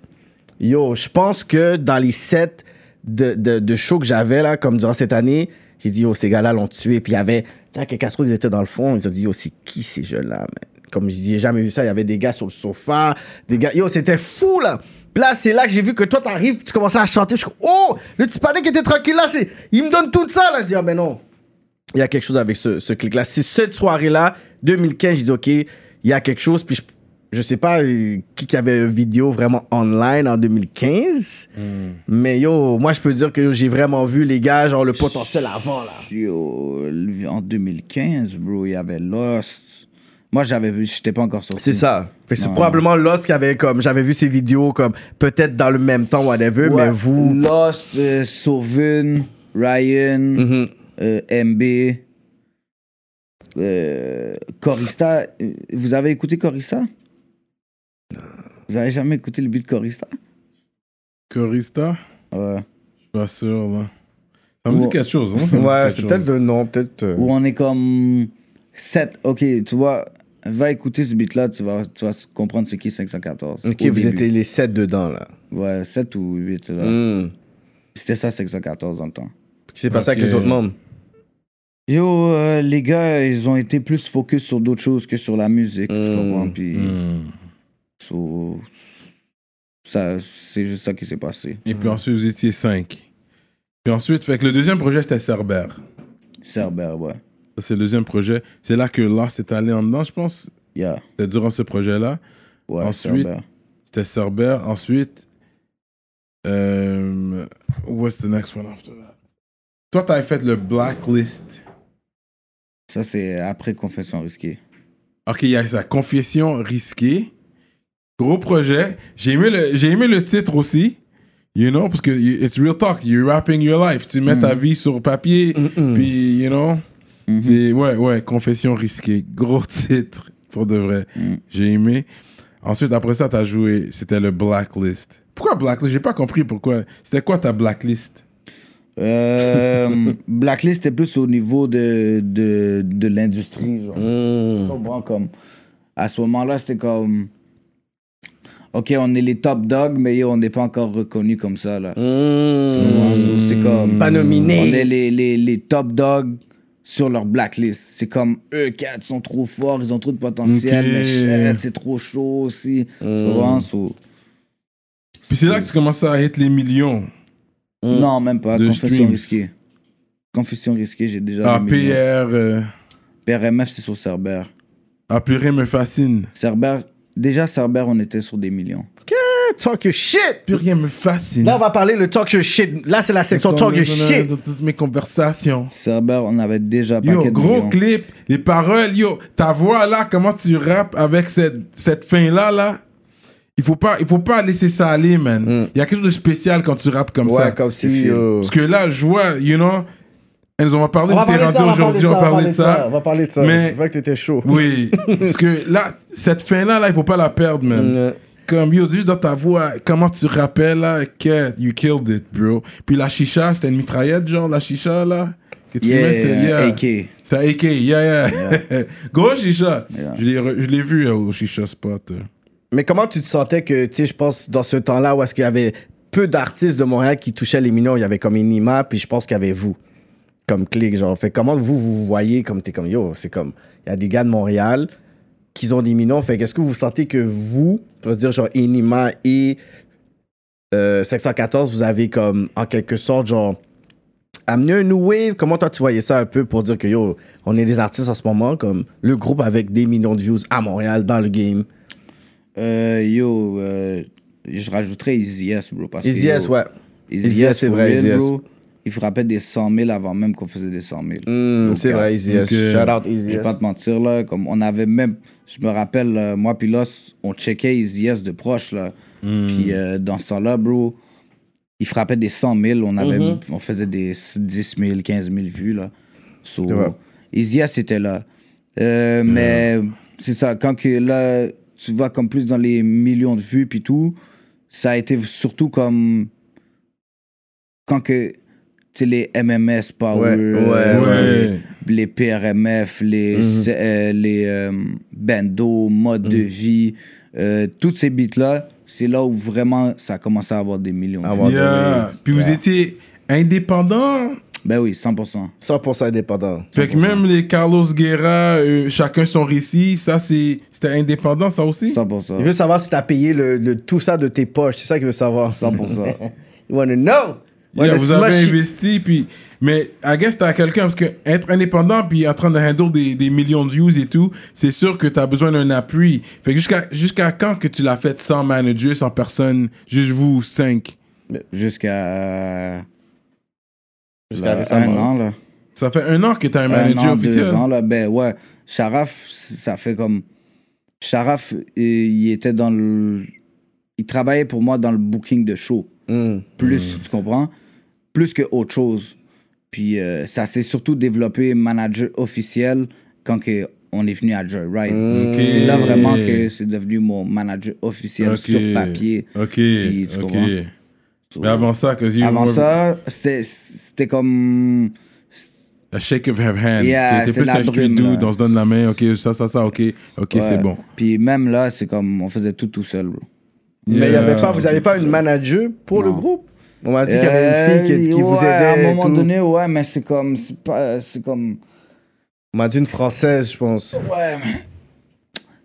Yo, je pense que dans les sets de, de, de shows que j'avais, là, comme durant cette année, j'ai dit, yo, ces gars-là l'ont tué. Puis il y avait, Jack et Castro, ils étaient dans le fond. Ils ont dit, yo, c'est qui ces jeunes-là, man? Comme je dis, j'ai jamais vu ça. Il y avait des gars sur le sofa, des gars. Yo, c'était fou, là. Là, c'est là que j'ai vu que toi, t'arrives, tu commençais à chanter. Je suis oh, le petit panier qui était tranquille là, c'est, il me donne tout ça là. Je dis, ah ben non, il y a quelque chose avec ce, ce clic-là. C'est cette soirée-là, 2015, j'ai dit, ok, il y a quelque chose. Puis je, je sais pas euh, qui qui avait une vidéo vraiment online en 2015. Mais yo, moi, je peux dire que j'ai vraiment vu les gars, genre le potentiel avant là. Yo, en 2015, bro, il y avait Lost. Moi, j'avais vu, j'étais pas encore sorti. C'est ça. C'est probablement Lost qui avait comme, j'avais vu ces vidéos comme peut-être dans le même temps, whatever, Ouais, mais vous. Lost, euh, Sauvin, Ryan, Mhm. euh, MB, euh, Corista. Euh, Vous avez écouté Corista? Vous avez jamais écouté le beat de Corista? Chorista Ouais. Je suis pas sûr, là. Ça me dit quelque chose, hein, ça Ouais, c'est peut-être de non, peut-être. Où on est comme 7. Ok, tu vois, va écouter ce beat-là, tu vas, tu vas comprendre c'est qui 514. Ok, Au vous début. étiez les sept dedans là. Ouais, 7 ou 8 là. Hmm. C'était ça 514 dans le temps. Qu'est-ce qui s'est passé avec Ok. les autres membres Yo, euh, les gars, ils ont été plus focus sur d'autres choses que sur la musique, tu Mm. comprends? Puis, Hmm. so, ça, c'est juste ça qui s'est passé. Et puis ensuite, vous étiez 5. Puis ensuite, fait que le deuxième projet, c'était Cerber. Cerber, ouais. Ça, c'est le deuxième projet. C'est là que Lost est allé en dedans, je pense. Yeah. C'était durant ce projet-là. Ouais, Ensuite-. C'était Cerber. Ensuite, euh, what's the next one after that? Toi, t'avais fait le Blacklist. Ça, c'est après Confession risquée. Ok, il y a sa confession risquée. Gros projet. J'ai aimé, le, j'ai aimé le titre aussi. You know, parce que it's real talk. You're rapping your life. Tu mets ta vie sur papier. Puis, you know, c'est, ouais, ouais, confession risquée. Gros titre, pour de vrai. J'ai aimé. Ensuite, après ça, t'as joué, c'était le Blacklist. Pourquoi Blacklist? J'ai pas compris pourquoi. C'était quoi ta Blacklist? Euh, Blacklist était plus au niveau de, de, de l'industrie. genre. Tu comprends, comme, à ce moment-là, c'était comme. Ok, on est les top dogs, mais yo, on n'est pas encore reconnus comme ça. Là. C'est comme. Pas nominé. On est les, les, les top dogs sur leur blacklist. C'est comme eux quatre sont trop forts, ils ont trop de potentiel, mais shit, c'est trop chaud aussi. Tu comprends? So, Puis c'est là que tu commences à hit les millions. Non, même pas. De Confession streams. risquée. Confession risquée, j'ai déjà. Ah. PR, euh, PRMF, c'est sur Cerber. ah, purée me fascine. Cerber, déjà Cerber, on était sur des millions. Talk your shit. Plus rien me fascine. Là, on va parler le talk your shit. Là, c'est la section Dans- talk your dans- shit. Dans toutes mes conversations. Cerber, on avait déjà pas Yo, gros clip, les paroles, yo, ta voix là, comment tu rappes avec cette, cette fin là, là. Il faut pas, il faut pas laisser ça aller, man. Il y a quelque chose de spécial quand tu rappes comme ça. Ouais, comme si. euh, Parce que là, je vois, you know, elles on va parler On va de tes parler de rendus ça, on va aujourd'hui, on va parler de ça. On va parler de ça. Mais- C'est vrai que t'étais chaud. Oui, parce que là, cette fin là, là, il faut pas la perdre, man. Ouais. Comme yo, juste dans ta voix, comment tu rappelles là, que you killed it, bro? Puis la chicha, c'était une mitraillette, genre, la chicha là. Que tu mets, Yeah, yeah. AK. C'est AK, yeah, yeah. Gros chicha. Yeah. Je l'ai vu euh, au chicha spot. euh. Mais comment tu te sentais que, tu sais, je pense, dans ce temps-là où est-ce qu'il y avait peu d'artistes de Montréal qui touchaient les mineurs, il y avait comme Inima, puis je pense qu'il y avait vous, comme clic, genre. Fait comment vous, vous voyez, comme t'es comme, yo, c'est comme, il y a des gars de Montréal qui ont des mineurs, fait qu'est-ce que vous sentez que vous, on va se dire, genre, Inima et euh, 514, vous avez comme, en quelque sorte, genre, amené un new wave? Comment toi, tu voyais ça un peu pour dire que, yo, on est des artistes en ce moment, comme, le groupe avec des millions de views à Montréal, dans le game? Euh, yo, euh, je rajouterais Easy S, bro. Parce Easy que, S, yo, ouais. Easy Easy S, S, c'est vrai, Easy S. bro. Il frappait des 100 000 avant même qu'on faisait des 100 000. Mm, c'est vrai, Easy S. donc, euh, Shout out Easy Je vais pas te mentir, là. Comme on avait même. Je me rappelle, euh, moi, puis là, on checkait Easy S de proche, là. Puis euh, dans ce temps-là, bro, il frappait des 100 000. On, avait, Mhm. on faisait des 10 000, 15 000 vues, là. So. Easy S était là. Euh, Mais c'est ça, quand que là, tu vas comme plus dans les millions de vues, puis tout, ça a été surtout comme. Quand que. Tu sais, les MMS Power. Ouais, euh, ouais, les PRMF, les, euh, les euh, bando, mode de vie, euh, toutes ces beats-là, c'est là où vraiment ça a commencé à avoir des millions de. Yeah. Puis vous étiez indépendant? Ben oui, 100%. 100% indépendant. Fait que même les Carlos Guerra, euh, chacun son récit, ça c'est c'était indépendant ça aussi? 100%. Il veut savoir si t'as payé le, le- tout ça de tes poches. C'est ça qu'il veut savoir. 100%. You wanna know? Yeah, vous avez it. investi, puis. Mais, I guess, t'as quelqu'un, parce que être indépendant, puis en train de handle des, des millions de views et tout, c'est sûr que t'as besoin d'un appui. Fait que jusqu'à jusqu'à quand que tu l'as fait sans manager, sans personne, juste vous cinq? Jusqu'à. Jusqu'à récemment. Un an, là. Ça fait un an que t'as un Un manager an, officiel. deux ans, là. Ben ouais. Sharaf, ça fait comme. Sharaf, il était dans le. Il travaillait pour moi dans le booking de show. Mm. Plus, tu comprends? Plus que autre chose. Puis euh, ça s'est surtout développé manager officiel quand que on est venu à Joyride. Ok. C'est là vraiment que c'est devenu mon manager officiel Ok. sur papier. Ok, Puis, tu ok. Mais avant ça, que Avant ça, c'était c'était comme. A shake of her hand. Yeah, T'es- plus la un street brume, dude, là. on se donne la main, ok, ça, ça, ça, ok, ok, c'est bon. Puis même là, c'est comme on faisait tout tout seul, bro. Mais il y Yeah. avait pas, vous n'avez pas une manager pour le groupe? On m'a dit qu'il y avait une fille qui, qui Euh, vous aidait. À un moment tout. donné, ouais, mais c'est comme. C'est pas. C'est comme. On m'a dit une française, je pense. Ouais, mais.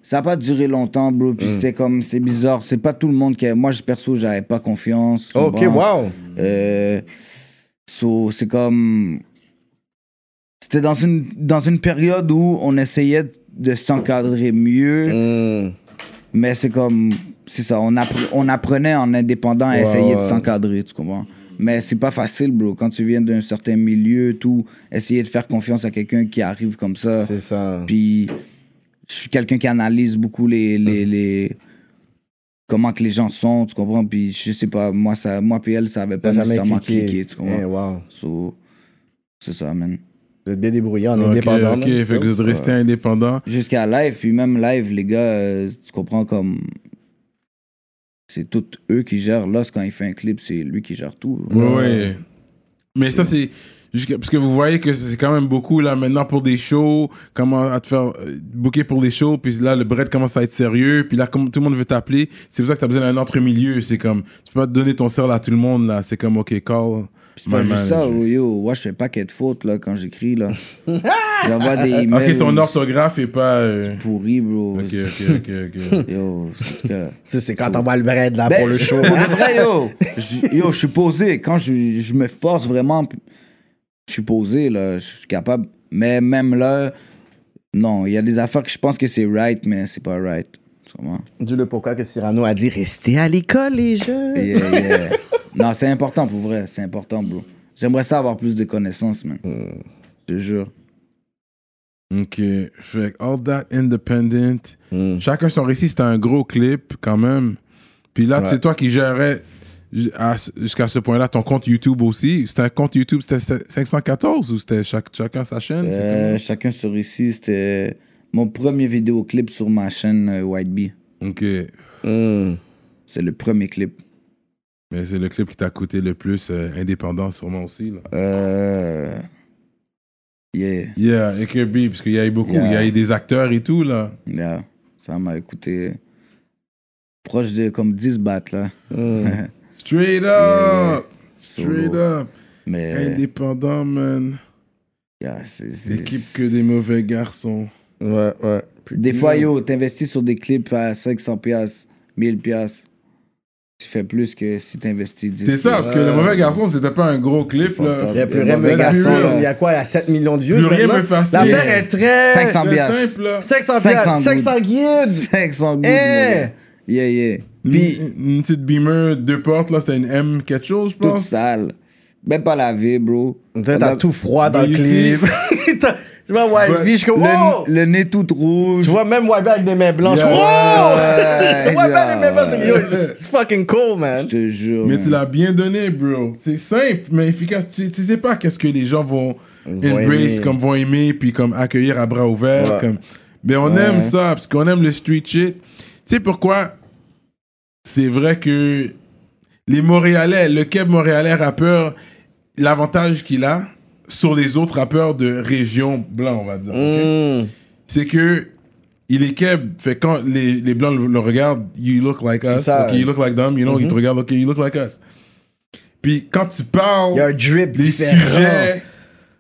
Ça n'a pas duré longtemps, bro. Mm. Puis c'était comme. C'était bizarre. C'est pas tout le monde qui. Moi, je- perso, j'avais pas confiance. Ok, wow. Euh, so, c'est comme. C'était dans une, dans une période où on essayait de s'encadrer mieux, Mm. mais c'est comme. C'est ça, on, appre- on apprenait en indépendant à Ouais, essayer de s'encadrer, tu comprends? Mais c'est pas facile, bro. Quand tu viens d'un certain milieu, tout, essayer de faire confiance à quelqu'un qui arrive comme ça. C'est ça. Puis, je suis quelqu'un qui analyse beaucoup les, les, les- comment que les gens sont, tu comprends? Puis, je sais pas, moi, ça, moi puis elle, ça avait pas nécessairement cliqué. cliqué, tu comprends? Eh, wow. So, c'est ça, man. Vous êtes bien débrouillé en indépendant. ok, là, fait que vous êtes resté indépendant. Jusqu'à live, puis même live, les gars, euh, tu comprends comme. C'est tout eux qui gèrent. Là, c'est quand il fait un clip, c'est lui qui gère tout. Ouais, ouais. Mais ça, c'est. Parce que vous voyez que c'est quand même beaucoup là maintenant pour des shows, comment à te faire euh, booker pour des shows, puis là le bread commence à être sérieux, puis là comme tout le monde veut t'appeler, c'est pour ça que t'as besoin d'un entre-milieu. C'est comme, tu peux pas donner ton sel à tout le monde là, c'est comme ok, call. C'est pas juste ça, oh, yo. Moi, je fais pas qu'il y ait de fautes là, quand j'écris. là. J'envoie des emails. Ok, ton orthographe est pas. euh, pourri, bro. Ok, ok, ok, ok. Yo, en tout cas. Ça, c'est quand t'envoies le bread là Ben, pour le show. Pour de vrai, yo. Je- Yo, je suis posé. Quand je, je me force vraiment, je suis posé, là. Je suis capable. Mais même là, non, il y a des affaires que je pense que c'est right, mais c'est pas right. Dis-le pourquoi que Cyrano a dit restez à l'école, les jeunes. Yeah, yeah. non, c'est important pour vrai. C'est important, bro. J'aimerais ça avoir plus de connaissances, man. Je te jure. Ok, fait All That Independent. Mm. Chacun son récit, c'était un gros clip quand même. Puis là, Ouais. c'est toi qui gérais jusqu'à ce point-là ton compte YouTube aussi. C'était un compte YouTube, c'était 514 ou c'était chaque, chacun sa chaîne Euh, chacun sur ici, c'était mon premier vidéoclip sur ma chaîne euh, White Bee. Ok, Mm. C'est le premier clip. mais c'est le clip qui t'a coûté le plus euh, indépendant sûrement aussi. Là. Euh... Yeah. Yeah, et Kirby, parce qu'il y a eu beaucoup, Yeah. il y a eu des acteurs et tout là. Yeah. Ça m'a coûté proche de comme 10 bahts, là. Mm. Straight Yeah. up! Straight Solo. up! Mais Indépendant, man. yeah, c'est... c'est- L'équipe que des mauvais garçons. Ouais, ouais. Des fois, yo, t'investis sur des clips à 500 piastres, 1000 piastres. Tu fais plus que si t'investis 10 C'est ça, parce que le mauvais garçon, c'était pas un gros clip là. Il y a plus rien, mauvais garçon. Il y a quoi Il y a 7 millions de views. Plus rien me fascine. L'affaire est très. 500 C'est piastres. simple là. 500 500 piastres. 500 guides. 500 gouttes. Eh! Yeah, yeah. Puis une petite beamer deux portes là, c'était une M quelque chose, je Toute pense. sale. Même pas lavé, bro. T'as tout froid dans le clip. Je vois YB, je suis comme, wow! Le, le nez tout rouge. Tu vois même YB avec des mains blanches. Yeah. Wow! Avec des mains blanches. Yo, It's fucking cool, Je man. te jure. Mais man. tu l'as bien donné, bro. C'est simple, mais efficace. Tu, tu sais pas qu'est-ce que les gens vont Vont embrace, aimer. comme vont aimer, puis comme accueillir à bras ouverts. Ouais. Comme... Mais on Ouais. aime ça, parce qu'on aime le street shit. Tu sais pourquoi? C'est vrai que les Montréalais, le Keb Montréalais rappeur, l'avantage qu'il a sur les autres rappeurs de région blanc, on va dire. ok? Mm. c'est que il est keb. Fait quand les, les blancs le, le regardent, you look like us. ça. ok, you look like them. You know, ils te regardent, ok, you look like us. Puis quand tu parles Il drip des différent. sujets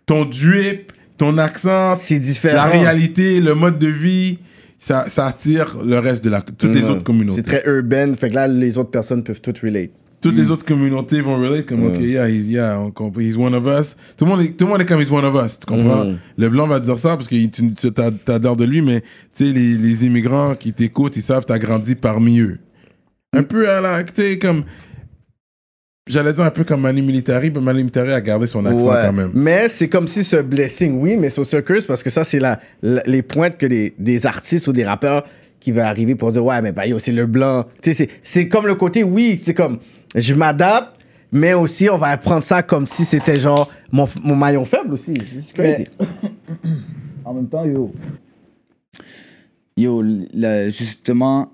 ton drip, ton accent, différent. la réalité, le mode de vie, ça, ça attire le reste de la, toutes les Mhm. autres communautés. C'est très urbain, fait que là, les autres personnes peuvent toutes relate. Toutes les autres communautés vont relate comme, ok, yeah, he's, yeah, on comprend, he's one of us. Tout le monde est, tout le monde est comme he's one of us, tu comprends? Mhm. Le blanc va dire ça parce que tu t'adores de lui, mais tu sais, les, les immigrants qui t'écoutent, ils savent t'as grandi parmi eux. Un peu à la, tu sais, comme, j'allais dire un peu comme Manu Militari, mais Manu Militari a gardé son accent Ouais. quand même. Mais c'est comme si ce blessing, oui, mais c'est ce curse parce que ça, c'est la, la- les pointes que des, des artistes ou des rappeurs qui vont arriver pour dire ouais, mais bah yo, c'est le blanc. Tu sais, c'est- c'est comme le côté, oui, c'est comme je m'adapte, mais aussi on va prendre ça comme si c'était genre mon, mon maillon faible aussi. C'est crazy. En même temps, yo. Yo, justement,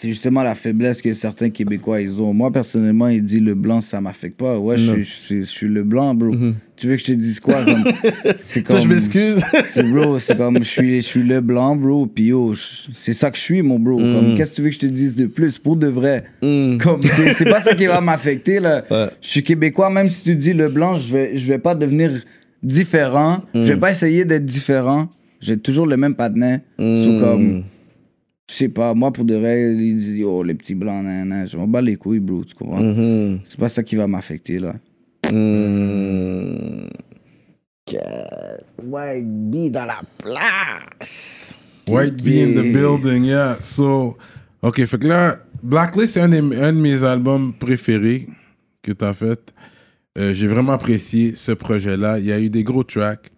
c'est justement la faiblesse que certains Québécois ils ont. Moi, personnellement, il dit le blanc, ça m'affecte pas. Ouais, je suis- je suis- je suis le blanc, bro. Tu veux que je te dise quoi? comme- C'est comme. je m'excuse. C'est bro, c'est comme je suis, je suis le blanc, bro. Puis yo, c'est ça que je suis, mon bro. Comme qu'est-ce que tu veux que je te dise de plus pour de vrai? Comme c'est c'est pas ça qui va m'affecter là. Ouais. Je suis québécois, même si tu dis le blanc, je vais, je vais pas devenir différent. Je vais pas essayer d'être différent. J'ai toujours le même patinet. So, comme, je sais pas, moi pour de vrai, ils disent yo, les petits blancs, nan, nan. je m'en bats les couilles, bro. Tu comprends? Mhm. C'est pas ça qui va m'affecter là. Mhm. White B dans la place. White Bee in the building, yeah. So, ok, fait que là, Blacklist, c'est un de mes albums préférés que tu as fait. Euh, J'ai vraiment apprécié ce projet-là. Il y a eu des gros tracks.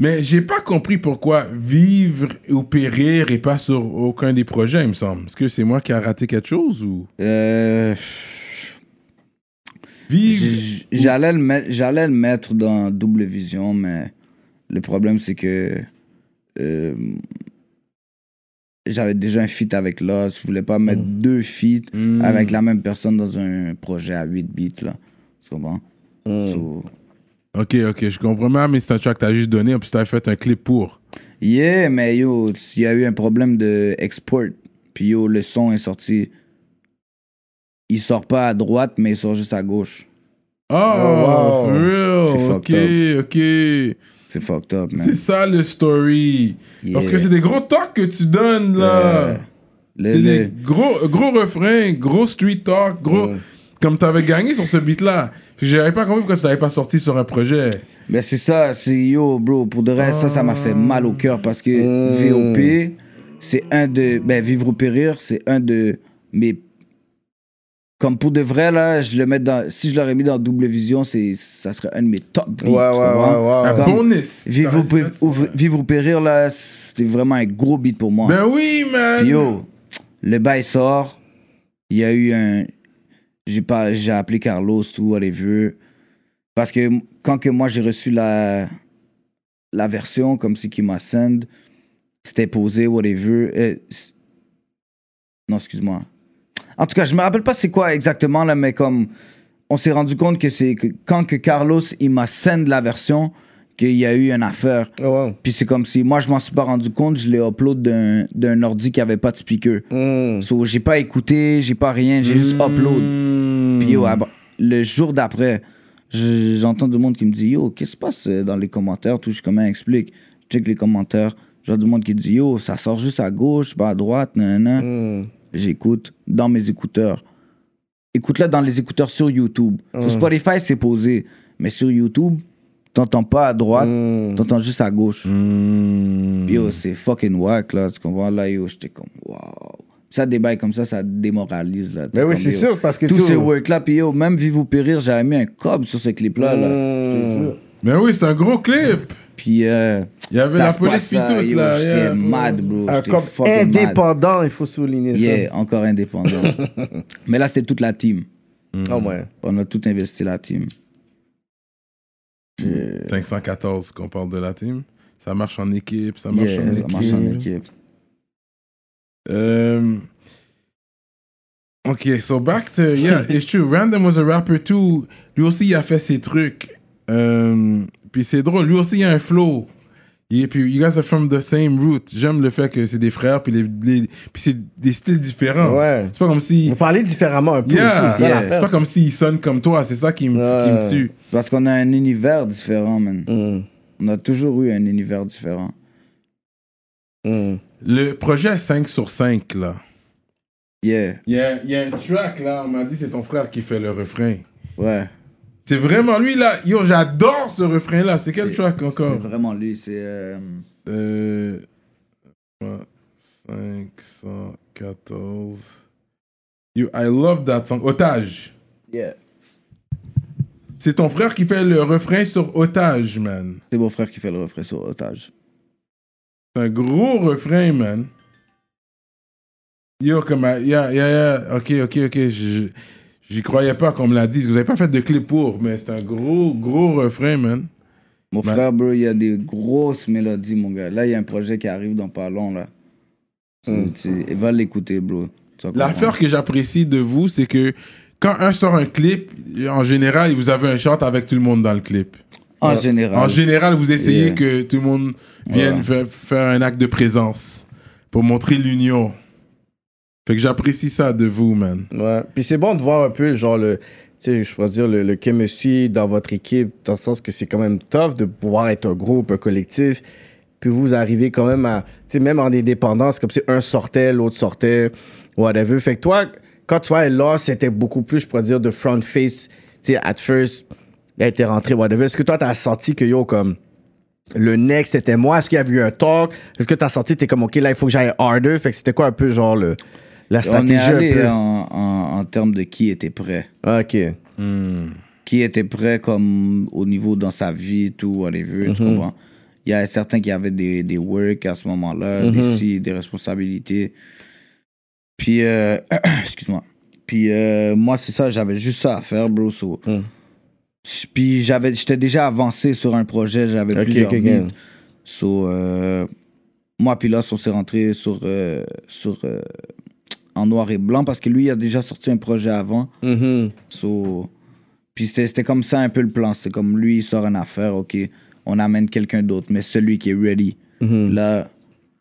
Mais j'ai pas compris pourquoi Vivre ou Périr est pas sur aucun des projets, il me semble. Est-ce que c'est moi qui a raté quelque chose ou? Euh, Vivre J'allais le, mettre- j'allais le mettre dans double vision, mais le problème c'est que euh, j'avais déjà un feat avec Lost. Je voulais pas mettre deux feats Mm. avec la même personne dans un projet à 8 bits. Là. Tu comprends? So, Ok, ok, je comprends même, mais c'est un track que t'as juste donné, puis t'as fait un clip pour. yeah, mais yo, il y a eu un problème de export. Puis yo, le son est sorti. Il sort pas à droite, mais il sort juste à gauche. Oh, wow. for real. C'est Ok, fucked ok. C'est fucked up, man. C'est ça le story. Parce que c'est des gros talks que tu donnes là. Le- c'est le- des gros, gros refrains, gros street talk, gros. Comme t'avais gagné sur ce beat là. J'avais pas compris pourquoi tu l'avais pas sorti sur un projet. Ben c'est ça, c'est yo, bro. Pour de vrai, ça, ça m'a fait mal au cœur parce que VOP, c'est un de. Ben, Vivre ou Périr, c'est un de mes. Comme pour de vrai, là, je le mets dans. Si je l'aurais mis dans double vision, c'est, ça serait un de mes top beats. Ouais, ouais, Un Comme bonus. Vivre ou, Pé-. Vivre ou Périr, là, c'était vraiment un gros beat pour moi. Ben oui, man. Yo, le bail sort. Il y a eu un. J'ai pas, j'ai appelé Carlos, tout, whatever. Parce que quand que moi j'ai reçu la, la version, comme si qu'il m'a send, c'était posé, whatever. euh, c- non, excuse-moi. En tout cas, je me rappelle pas c'est quoi exactement, là, mais comme. On s'est rendu compte que c'est que quand que Carlos, il m'a send la version, qu'il y a eu une affaire. Oh, wow. Puis c'est comme si moi je m'en suis pas rendu compte, je l'ai upload d'un d'un ordi qui avait pas de speaker. Mm. So j'ai pas écouté, j'ai pas rien, j'ai juste upload. Hmm. Puis yo, le jour d'après, je- j'entends du monde qui me dit yo, qu'est-ce qui se passe euh, dans les commentaires, tout, je suis comment explique. Je check les commentaires, j'ai du monde qui dit yo, ça sort juste à gauche, pas à droite, nanana. Mm. J'écoute dans mes écouteurs. Écoute-le dans les écouteurs sur YouTube. Sur Spotify, c'est posé. Mais sur YouTube, t'entends pas à droite, Mm. t'entends juste à gauche. Hmm. Puis yo, c'est fucking whack, là. Tu comprends? Là, yo, j'étais comme, wow. Ça débaille comme ça, ça démoralise, là. Ben oui, c'est sûr, parce que Tous tout- ces work-là, puis yo, même Vive ou Périr, j'avais mis un cob sur ce clip-là, là. Je te jure. Ben oui, c'est un gros clip. Puis, euh, Il y avait ça la police ça, tout, yo, là, J'étais yeah, bro. mad, bro. Un comme fucking mad. indépendant, il faut souligner Yeah, encore indépendant. Mais là, c'était toute la team. ça. Oh, ouais. On a tout investi la team. 514 qu'on parle de la team. Ça marche en équipe, ça marche Yeah, en ça équipe. marche en équipe. Um, ok, so back to yeah, it's true. Random was a rapper too. Lui aussi, il a fait ses trucs. Um, puis c'est drôle. Lui aussi, il a un flow. Et puis, you guys are from the same root. J'aime le fait que c'est des frères, puis, les, les- puis c'est des styles différents. Ouais. C'est pas comme si. Vous parlez différemment un peu Yeah, aussi, c'est yeah. pas comme s'ils sonnent comme toi, c'est ça qui me, qui me tue. Parce qu'on a un univers différent, man. Mm, On a toujours eu un univers différent. mm. Le projet 5 sur 5, là. Yeah, Il y a, il y a un track, là, on m'a dit c'est ton frère qui fait le refrain. ouais. C'est vraiment lui, là. Yo, j'adore ce refrain-là. C'est quel C'est- track C'est encore? vraiment lui, c'est... euh, Euh. 514. Yo, I love that song. Otage. Yeah. C'est ton frère qui fait le refrain sur Otage, man. C'est mon frère qui fait le refrain sur Otage. C'est un gros refrain, man. Yo, comme. Yeah, yeah, yeah. Ok, ok, ok. je- J'y croyais pas qu'on me l'a dit. Vous avez pas fait de clip pour, mais c'est un gros, gros refrain, man. Mon frère, bro, il y a des grosses mélodies, mon gars. Là, il y a un projet qui arrive dans pas long, là. Tu- tu- Va l'écouter, bro. L'affaire que j'apprécie de vous, c'est que quand un sort un clip, en général, vous avez un shot avec tout le monde dans le clip. En général. En général, vous essayez Yeah. que tout le monde vienne Ouais. faire un acte de présence pour montrer l'union. Fait que j'apprécie ça de vous, man. Ouais. Puis c'est bon de voir un peu, genre, le, tu sais, je pourrais dire, le, le chemistry dans votre équipe, dans le sens que c'est quand même tough de pouvoir être un groupe, un collectif. Puis vous arrivez quand même à, tu sais, même en indépendance, comme si un sortait, l'autre sortait, whatever. Fait que toi, quand tu vois là, c'était beaucoup plus, je pourrais dire, de front face, tu sais, at first, elle était rentrée, whatever. Est-ce que toi, t'as senti que, yo, comme, le next, c'était moi? Est-ce qu'il y avait eu un talk? Est-ce que t'as senti, t'es comme, OK, là, il faut que j'aille harder? Fait que c'était quoi un peu, genre, le, la On stratégie est un allé peu? en, en, en termes de qui était prêt. OK. Qui était prêt comme au niveau dans sa vie, tout, whatever, tu Mhm. comprends? Il y a certains qui avaient des, des work à ce moment-là, Mhm. des si, des responsabilités. Puis, euh, excuse-moi. Puis euh, moi, c'est ça, j'avais juste ça à faire, bro. so- Mm. Puis j'avais, j'étais déjà avancé sur un projet, j'avais Ok, plusieurs ok, ok. beats. So, euh, moi, puis là, on s'est rentré sur, euh, sur euh, en noir et blanc parce que lui, il a déjà sorti un projet avant. Mhm. So, puis c'était comme ça un peu le plan. C'était comme lui, il sort une affaire, ok, on amène quelqu'un d'autre, mais celui qui est ready. Mhm. Là,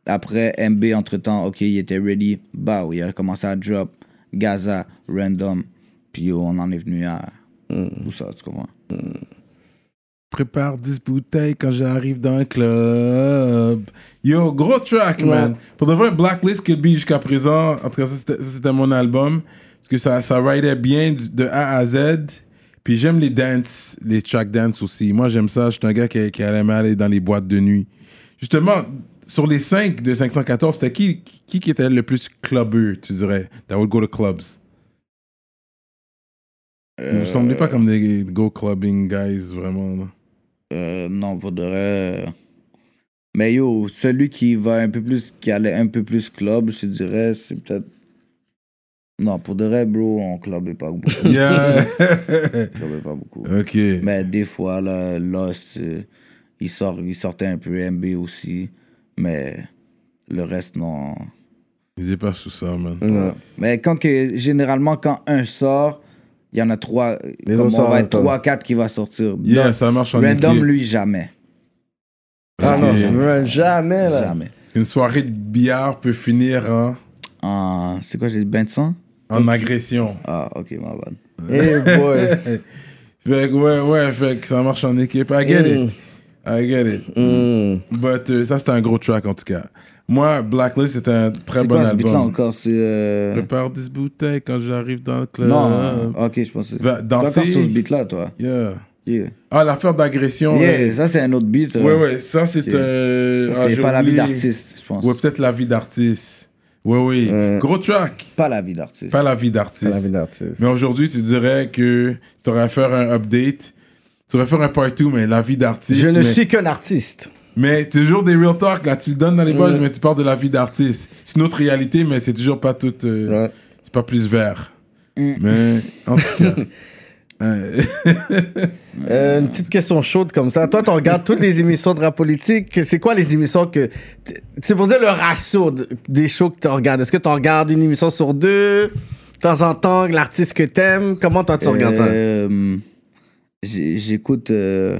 après MB, entre-temps, ok, il était ready. Bah, il a commencé à drop Gaza, Random. Puis on en est venu à tout ça, tu comprends? Prépare 10 bouteilles quand j'arrive dans un club. Yo, gros track, man. Pour de vrai, Blacklist Could Be jusqu'à présent, en tout cas, ça, c'était- mon album. Parce que ça, ça ridait bien de A à Z. Puis j'aime les dance, les track dance aussi. Moi, j'aime ça. Je suis un gars qui, qui allait aller dans les boîtes de nuit. Justement, sur les 5 de 514, c'était qui, qui qui était le plus clubbeux, tu dirais, that would go to clubs? Vous ne semblez pas comme des go clubbing guys, vraiment. là? Euh, non, faudrait. Mais yo, celui qui va un peu plus, qui allait un peu plus club, je te dirais, c'est peut-être. Non, pour de vrai, bro, on clubait pas beaucoup. Yeah. On clubait pas beaucoup. ok. Mais des fois, là, Lost, euh, il, sort, il sortait un peu MB aussi. Mais le reste, non. Ils étaient pas sous ça, man. Ouais. Mais quand que, généralement, quand un sort, il y en a trois. Les comme autres on va être trois, quatre qui va sortir. Yeah, Donc, ça marche en Random, équipe. lui, jamais. Ah non, jamais, jamais là. Jamais. Une soirée de billard peut finir en, En- c'est quoi, j'ai dit 25 en agression. Ah, ok, ma bad. Hey boy. Fait que, ouais, ouais, fait que ça marche en équipe. I get it. I get it. Mm. But euh, ça, c'était un gros track, en tout cas. Moi, Blacklist, c'était un très C'est bon quoi album. encore? C'est. euh, Prépare 10 bouteilles quand j'arrive dans le club. Non, ok, je pensais. Va T'es danser. encore sur ce beat-là, toi. Yeah. Yeah. Ah, l'affaire d'agression. Yeah, ouais. ça, c'est un autre beat. Ouais, ouais, ça, c'est... Ok. euh, ah, c'est pas la vie d'artiste, je pense. Ouais, peut-être la vie d'artiste. Ouais, oui. Ouais. Gros track. Pas la vie d'artiste. Pas la vie d'artiste. La vie d'artiste. Mais aujourd'hui, tu dirais que tu aurais faire un update. Tu aurais faire un part 2, mais la vie d'artiste. Je ne mais, suis qu'un artiste. Mais toujours des real talk, là. Tu le donnes dans les pages, Mm. mais tu parles de la vie d'artiste. C'est une autre réalité, mais c'est toujours pas tout. euh, Ouais. C'est pas plus vert. Mm. Mais, en tout cas. euh, une petite question chaude comme ça. Toi, tu regardes toutes les émissions de rap politique. C'est quoi les émissions que. C'est pour dire le ratio de- des shows que tu regardes. Est-ce que tu regardes une émission sur deux? De temps en temps, l'artiste que t'aimes? Comment toi, tu regardes ça? Euh, J'écoute. euh,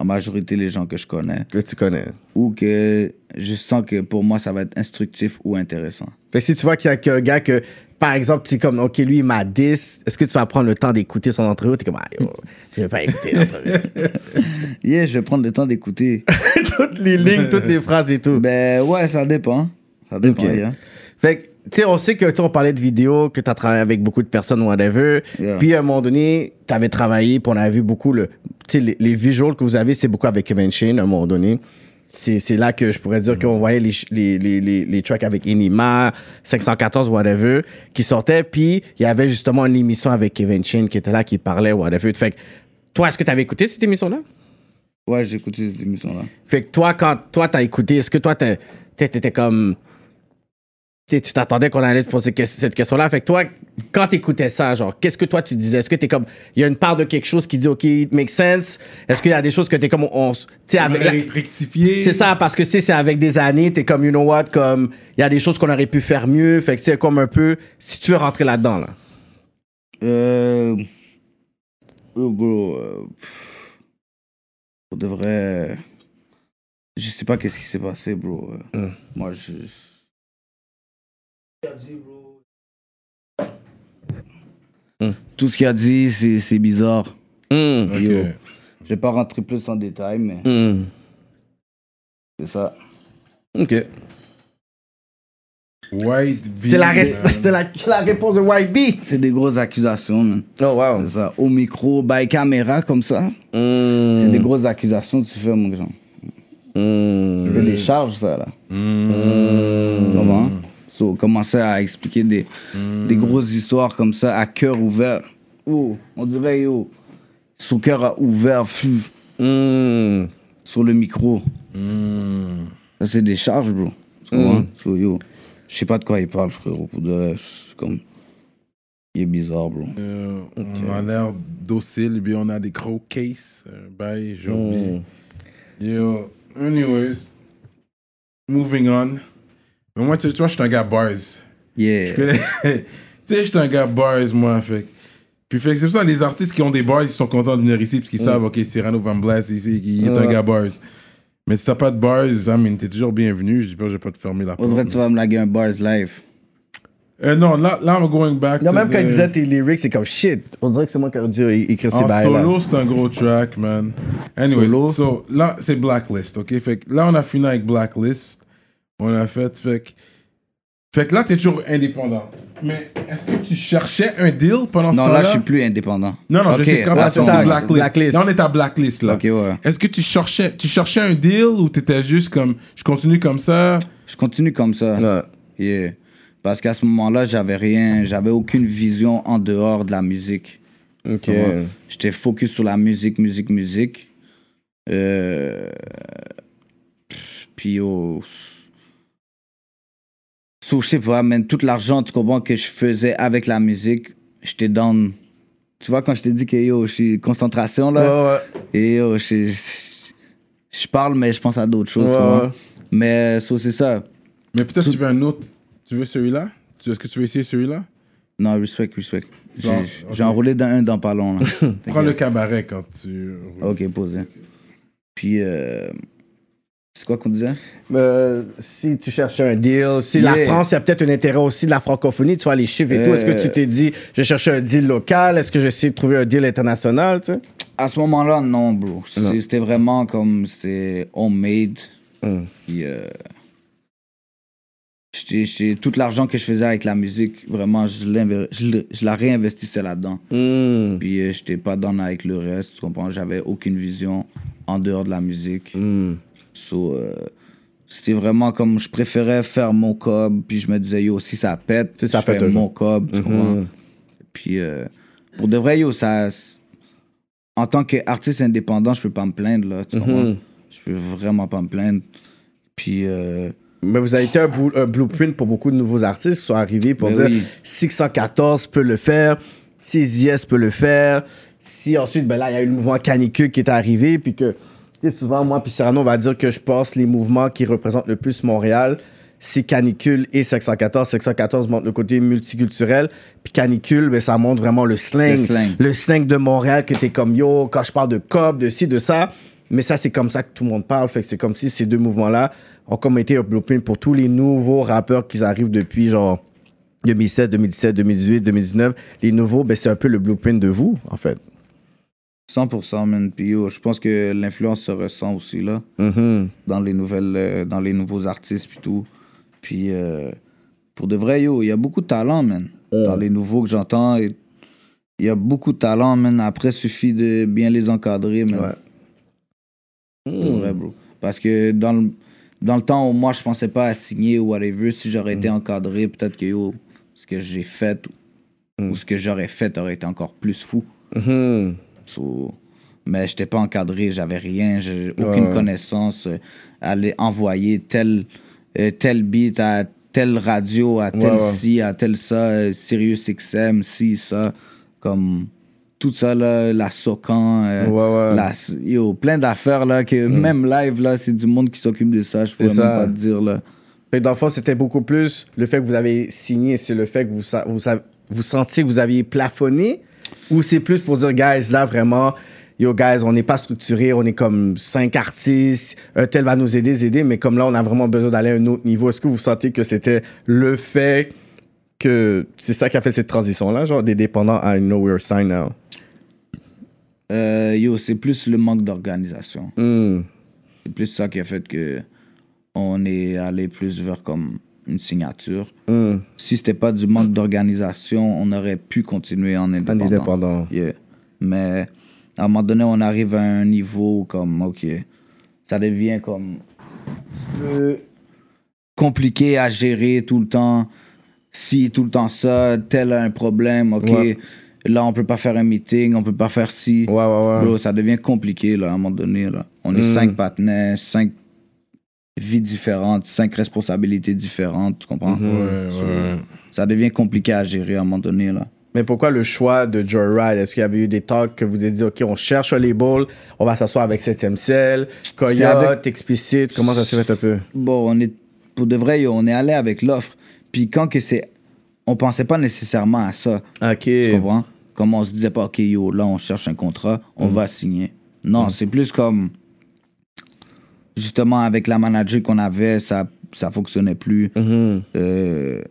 en majorité les gens que je connais. Que tu connais. Ou que je sens que pour moi, ça va être instructif ou intéressant. Fait que si tu vois qu'il y a un gars que, par exemple, tu es comme, OK, lui, il m'a 10, est-ce que tu vas prendre le temps d'écouter son entrevue? T'es comme, ah, yo, je vais pas écouter l'entrevue. Yeah, je vais prendre le temps d'écouter. toutes les lignes, toutes les phrases et tout. ben ouais, ça dépend. Ça dépend, yeah. Fait que, tu sais, on sait que, tu on parlait de vidéos, que tu as travaillé avec beaucoup de personnes, whatever. Yeah. Puis, à un moment donné, tu avais travaillé, puis on avait vu beaucoup, le, tu sais, les, les visuals que vous avez, c'est beaucoup avec Kevin Shane, à un moment donné. C'est là que je pourrais dire qu'on voyait les, les, les, les, les tracks avec Enima, 514, whatever, qui sortaient. Puis, il y avait justement une émission avec Kevin Shane qui était là, qui parlait, whatever. Fait que, toi, est-ce que tu avais écouté cette émission-là? Ouais, j'ai écouté cette émission-là. Fait que toi, quand toi, t'as écouté, est-ce que toi, t'étais comme. Tu t'attendais qu'on allait te poser cette question-là. Fait que toi, quand t'écoutais ça, genre, qu'est-ce que toi tu disais? Est-ce que t'es comme. Il y a une part de quelque chose qui dit, OK, it makes sense? Est-ce qu'il y a des choses que t'es comme. On, t'sais, avec la- Rectifier. C'est ça, parce que c'est c'est avec des années, t'es comme, you know what, comme. Il y a des choses qu'on aurait pu faire mieux. Fait que c'est comme un peu. Si tu veux rentrer là-dedans, là. Euh. oh, bro. euh. Pour de vrai. Je sais pas qu'est-ce qui s'est passé, bro. Euh, Mm. Moi, je. Mm. Tout ce qu'il a dit, c'est c'est bizarre. Yo. Je vais pas rentrer plus en détail, mais hum. c'est ça. OK. White C'est la, la, la réponse de White Bee. C'est des grosses accusations, man. Oh, wow. C'est ça. Au micro, by caméra, comme ça. C'est des grosses accusations que tu fais, mon grand. fais des charges, ça, là. Mm. Comment So, commencer à expliquer des, des grosses histoires comme ça à cœur ouvert. Oh, on dirait, yo, son cœur a ouvert fut, Hum. sur le micro. Mm. Ça, c'est des charges, bro. Tu comprends? So, yo, je sais pas de quoi il parle, frérot. Pour de comme. Il est bizarre, bro. Euh, On a l'air docile, et puis on a des gros cases. Euh, bye, j'ai oublié. Yo, anyways, moving on. Mais moi, tu vois, je suis un gars bars. Yeah. Je connais- tu sais, je suis un gars bars, moi. Fait. Puis fait que c'est pour ça les artistes qui ont des bars, ils sont contents de venir ici parce qu'ils savent, ok, Cyrano Van Blas ici, il est un gars bars. Mais si t'as pas de bars, I mean, t'es toujours bienvenu. Je dis pas, je vais pas te fermer la porte. Audrey, tu vas me laguer un bars live. Euh, non, là, là, I'm going back. Non, to même the- quand il disait tes lyrics, c'est comme shit. On dirait que c'est moi qui aurais dû écrire ces En bails solo, c'est un gros track, man. Anyway, Solo? so, là, c'est Blacklist, ok? Fait que là, on a fini avec Blacklist. On a fait, fait que... Fait que là, t'es toujours indépendant. Mais est-ce que tu cherchais un deal pendant ce Non, temps-là? là, je suis plus indépendant. Non, non, je sais quand on c'est Blacklist. Blacklist. Là, on est à Blacklist, là. Ok, ouais. Est-ce que tu cherchais, tu cherchais un deal ou t'étais juste comme, je continue comme ça? Je continue comme ça. Ouais. Yeah. Parce qu'à ce moment-là, j'avais rien, j'avais aucune vision en dehors de la musique. Ok. Ouais. J'étais focus sur la musique, musique, musique. Euh... Puis, oh... So, je sais pas, mais tout l'argent, tu comprends, que je faisais avec la musique, j'étais dans... Tu vois, quand je t'ai dit que, yo, je suis concentration, là, Ouais, ouais. et yo, je, je, je parle, mais je pense à d'autres choses, Ouais, tu comprends? ouais. Mais, so, c'est ça. Mais peut-être tu veux un autre. Tu veux celui-là? Est-ce que tu veux essayer celui-là? Non, respect, respect. J'ai enroulé dans un dans pas long, là. Prends le cabaret quand tu... Ok, posé. Puis, euh, c'est quoi qu'on disait? Euh, si tu cherchais un deal, si la. France, il y a peut-être un intérêt aussi de la francophonie, tu vois, les chiffres et tout. Est-ce que Euh. tu t'es dit, je cherchais un deal local? Est-ce que j'essaie de trouver un deal international, tu sais? À ce moment-là, non, bro. C'était vraiment comme, c'était homemade. Mm. Puis, euh, j'étais- j'étais- tout l'argent que je faisais avec la musique, vraiment, je, je, je la réinvestissais là-dedans. Mm. Puis, euh, j'étais pas dans avec le reste, tu comprends? J'avais aucune vision en dehors de la musique. Mm. So, euh, c'était vraiment comme je préférais faire mon cob, puis je me disais, yo, si ça pète, Si ça je fais pète, mon cob, tu Mhm. comprends? Puis, euh, pour de vrai, yo, ça. En tant qu'artiste indépendant, je peux pas me plaindre, là, tu comprends? Mhm. Je peux vraiment pas me plaindre. Puis, euh, Mais vous avez été un, blu- un blueprint pour beaucoup de nouveaux artistes qui sont arrivés pour Mais dire oui. 614 peut le faire, 6 peut le faire. Si ensuite, ben là, il y a eu le mouvement canicule qui est arrivé, puis que, souvent, moi, puis Cyrano, on va dire que je pense les mouvements qui représentent le plus Montréal, c'est canicule et 614. 614 montre le côté multiculturel, puis canicule, ben, ça montre vraiment le slang. Le slang. Le slang de Montréal qui était comme yo, quand je parle de cop, de ci, de ça. Mais ça, c'est comme ça que tout le monde parle. Fait que c'est comme si ces deux mouvements-là ont comme été un blueprint pour tous les nouveaux rappeurs qui arrivent depuis genre 2016, 2017, 2018, 2019. Les nouveaux, ben, c'est un peu le blueprint de vous, en fait. 100%, man. Puis yo, je pense que l'influence se ressent aussi, là, Mhm. dans les nouvelles, euh, dans les nouveaux artistes, puis tout. Puis, euh, pour de vrai, yo, il y a beaucoup de talent, man. Dans les nouveaux que j'entends, il y a beaucoup de talent, man. Après, suffit de bien les encadrer, man. Ouais. Pour vrai, bro. Parce que dans le, dans le temps où moi, je pensais pas à signer ou whatever, si j'aurais été encadré, peut-être que yo, ce que j'ai fait ou, ou ce que j'aurais fait aurait été encore plus fou. Mhm. So, mais j'étais pas encadré, j'avais rien, j'ai aucune Ouais. connaissance. euh, aller envoyer tel, euh, tel beat à telle radio, à tel Ouais, ouais. ci, à tel ça, euh, Sirius XM, ci, ça. Comme tout ça, là, la Socan, euh, la- yo, plein d'affaires, là, que même live, là, c'est du monde qui s'occupe de ça, je pourrais même ça. pas te dire, là. Fait dans le fond, c'était beaucoup plus le fait que vous avez signé, c'est le fait que vous, vous sentiez que vous aviez plafonné ou c'est plus pour dire, guys, là vraiment, yo, guys, on n'est pas structuré, on est comme cinq artistes, un tel va nous aider, aider, mais comme là, on a vraiment besoin d'aller à un autre niveau. Est-ce que vous sentez que c'était le fait que c'est ça qui a fait cette transition-là, genre des dépendants à Know We're Sign Now? Euh, yo, c'est plus le manque d'organisation. Hmm. C'est plus ça qui a fait que on est allé plus vers comme une signature. Hmm. Si c'était pas du manque d'organisation, on aurait pu continuer en indépendant. indépendant. Yeah. Mais à un moment donné, on arrive à un niveau comme, OK, ça devient comme un peu compliqué à gérer tout le temps. Si tout le temps ça, tel a un problème, OK, Ouais. là, on peut pas faire un meeting, on peut pas faire ci. Ouais, ouais, ouais. Bro, ça devient compliqué, là, à un moment donné, là. On est Mm. cinq partenaires, cinq vies différentes, cinq responsabilités différentes, tu comprends? Ouais, So, ouais. Ça devient compliqué à gérer à un moment donné, là. Mais pourquoi le choix de Joyride? Est-ce qu'il y avait eu des talks que vous avez dit, OK, on cherche un label, on va s'asseoir avec 7ème Cell, Coyote, C'est avec- Explicit, comment ça s'est fait un peu? Bon, on est, pour de vrai, on est allé avec l'offre. Puis quand que c'est. On pensait pas nécessairement à ça. OK. Tu comprends? Comme on se disait pas, OK, yo, là, on cherche un contrat, on va signer. Non, c'est plus comme. Justement, avec la manager qu'on avait, ça, ça fonctionnait plus. Mhm. Euh,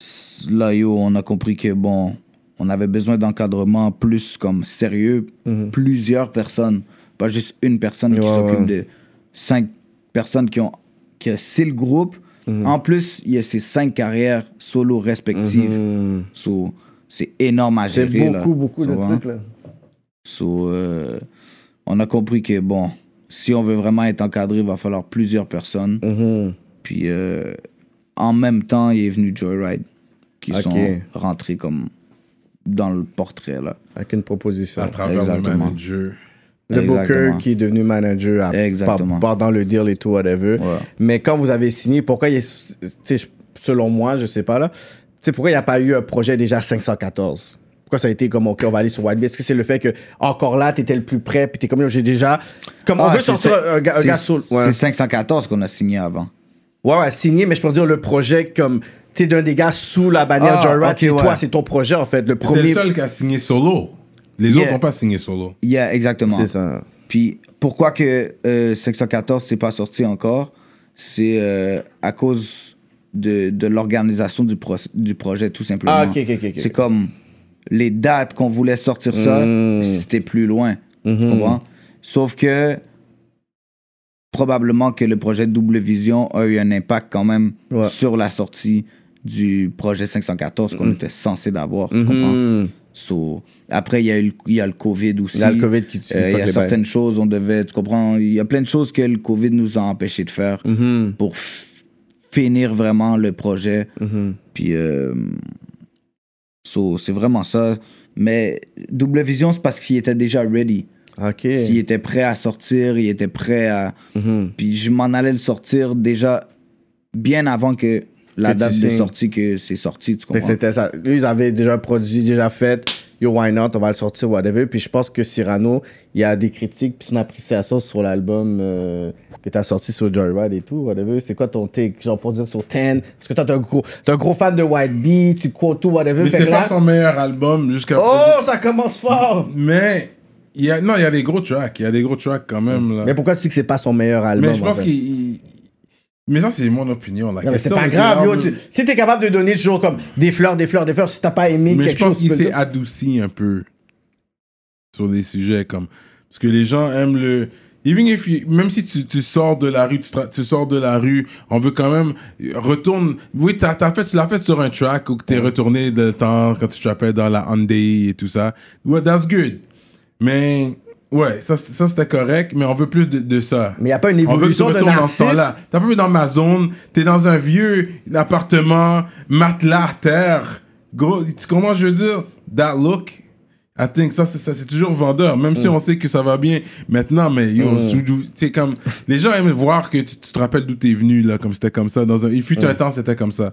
s- là, yo, on a compris que, bon, on avait besoin d'encadrement plus comme sérieux. Plusieurs personnes, pas juste une personne qui s'occupe ouais. de cinq personnes qui ont. que c'est le groupe. En plus, il y a ces cinq carrières solo respectives. Mhm. So, c'est énorme à gérer. là. beaucoup, beaucoup Tu de trucs, là. So, euh, on a compris que, bon, si on veut vraiment être encadré, il va falloir plusieurs personnes. Mhm. Puis, euh, en même temps, il est venu Joyride, qui Ok. sont rentrés comme dans le portrait, là. Avec une proposition. À travers Exactement. le manager. Le booker qui est devenu manager à, Exactement. par- pendant le deal et tout, whatever. Ouais. Mais quand vous avez signé, pourquoi il je- selon moi, je sais pas là, pourquoi il n'y a pas eu un projet déjà 514 Pourquoi ça a été comme, OK, on va aller sur Wild? Est-ce que c'est le fait que, encore là, tu étais le plus près, puis tu es comme, j'ai déjà. Comme, on veut sortir un, gars- un c'est- gars soul. Ouais. C'est 514 qu'on a signé avant. ouais, ouais, signé, mais je peux dire le projet comme, tu sais, d'un des gars sous la bannière Ah, Joyride, c'est ouais. toi, c'est ton projet, en fait. Le T'es le premier. seul qui a signé solo. Les Yeah. autres n'ont pas signé solo. Yeah, exactement. C'est ça. Puis pourquoi que euh, 514 c'est pas sorti encore? C'est euh, à cause de, de l'organisation du, pro- du projet, tout simplement. Ah, ok, ok, ok, ok. C'est comme les dates qu'on voulait sortir ça, Mm. c'était plus loin. Tu Mhm. comprends? Sauf que probablement que le projet Double Vision a eu un impact quand même Ouais. sur la sortie du projet 514 qu'on était censé d'avoir. Tu comprends? So, après, il y, a eu il y a le COVID aussi. Il y a le COVID qui- Euh, Il y a certaines choses, on devait, tu comprends, il y a plein de choses que le COVID nous a empêché de faire pour finir vraiment le projet. Puis, euh, so, c'est vraiment ça. Mais Double Vision, c'est parce qu'il était déjà ready. OK. S'il était prêt à sortir, il était prêt à. Mhm. Puis je m'en allais le sortir déjà bien avant que la Que date de sortie, que c'est sorti, tu comprends? c'était ça. Lui, ils avaient déjà produit, déjà fait. Yo, why not? On va le sortir, whatever. Puis je pense que Cyrano, il y a des critiques, puis son appréciation sur l'album euh, que t'as sorti sur Joyride et tout, whatever. C'est quoi ton take? Genre pour dire sur 10? Parce que toi, t'es un gros, t'es un gros fan de White Bee, tu quotes tout, whatever. Mais c'est pas son meilleur album jusqu'à Oh, ça commence fort! Mais il y a, non, il y a des gros tracks. Il y a des gros tracks quand même. Là. Mais pourquoi tu dis que c'est pas son meilleur album Mais je en pense qu'il. Mais ça, c'est mon opinion. La Non, mais c'est pas grave, yo. tu- Si t'es capable de donner toujours comme des fleurs, des fleurs, des fleurs, si t'as pas aimé Mais je quelque pense chose, qu'il tu peux s'est dire- adouci un peu sur des sujets comme. Parce que les gens aiment le. Even if you- même si tu, tu sors de la rue, tu, sors de la rue, on veut quand même retourne. Oui, t'as, t'as fait, tu l'as fait sur un track où que t'es retourné de temps quand tu trappais dans la Hyundai et tout ça. Ouais, that's good. Mais ouais, ça, c'était correct, mais on veut plus de, de ça. Mais y a pas une On veut que tu évolution dans ce artiste. temps-là. T'as pas vu dans ma zone, t'es dans un vieux appartement, matelas terre. Gros, tu- comment je veux dire? That look, I think ça, c'est, ça, c'est toujours vendeur. Même Mm. si on sait que ça va bien maintenant, mais yo, c'est comme, les gens aiment voir que tu, tu te rappelles d'où t'es venu, là, comme c'était comme ça. Dans un, il fut Mm. un temps, c'était comme ça.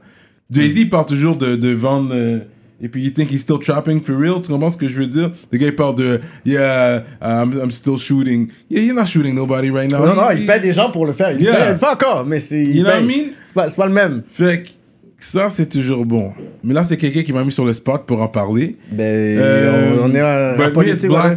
Jay-Z il parle toujours de, de vendre, euh, et puis you think he's still trapping for real, tu comprends ce que je veux dire? Le gars, il parle de, yeah, I'm, I'm still shooting. Yeah, you're not shooting nobody right now. Non, non, He- il paie des gens pour le faire. Il Yeah. fait encore, mais c'est. You know what I mean? C'est pas, pas le même. Fait que ça, c'est toujours bon. Mais là, c'est quelqu'un qui m'a mis sur le spot pour en parler. Ben, Euh, on, on est me, it's politique. ouais.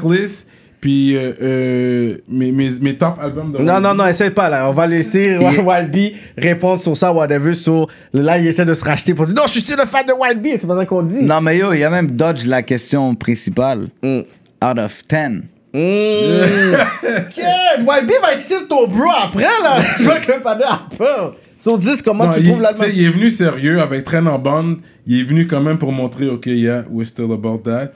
Puis euh, euh, mes, mes, mes top albums de Non, non, non, essaye pas là. On va laisser Wild B répondre sur ça, whatever. Sur... Là, il essaie de se racheter pour dire non, je suis sur le fan de Wild B. C'est pas ça qu'on dit. Non, mais yo, il y a même Dodge la question principale. Mm. Out of 10. Quel Wild B va essayer ton bro après là. Je vois que le panneau a peur. Sur 10, comment Non, tu il, trouves sais, il est venu sérieux avec Train en bande. Il est venu quand même pour montrer, OK, yeah, we're still about that.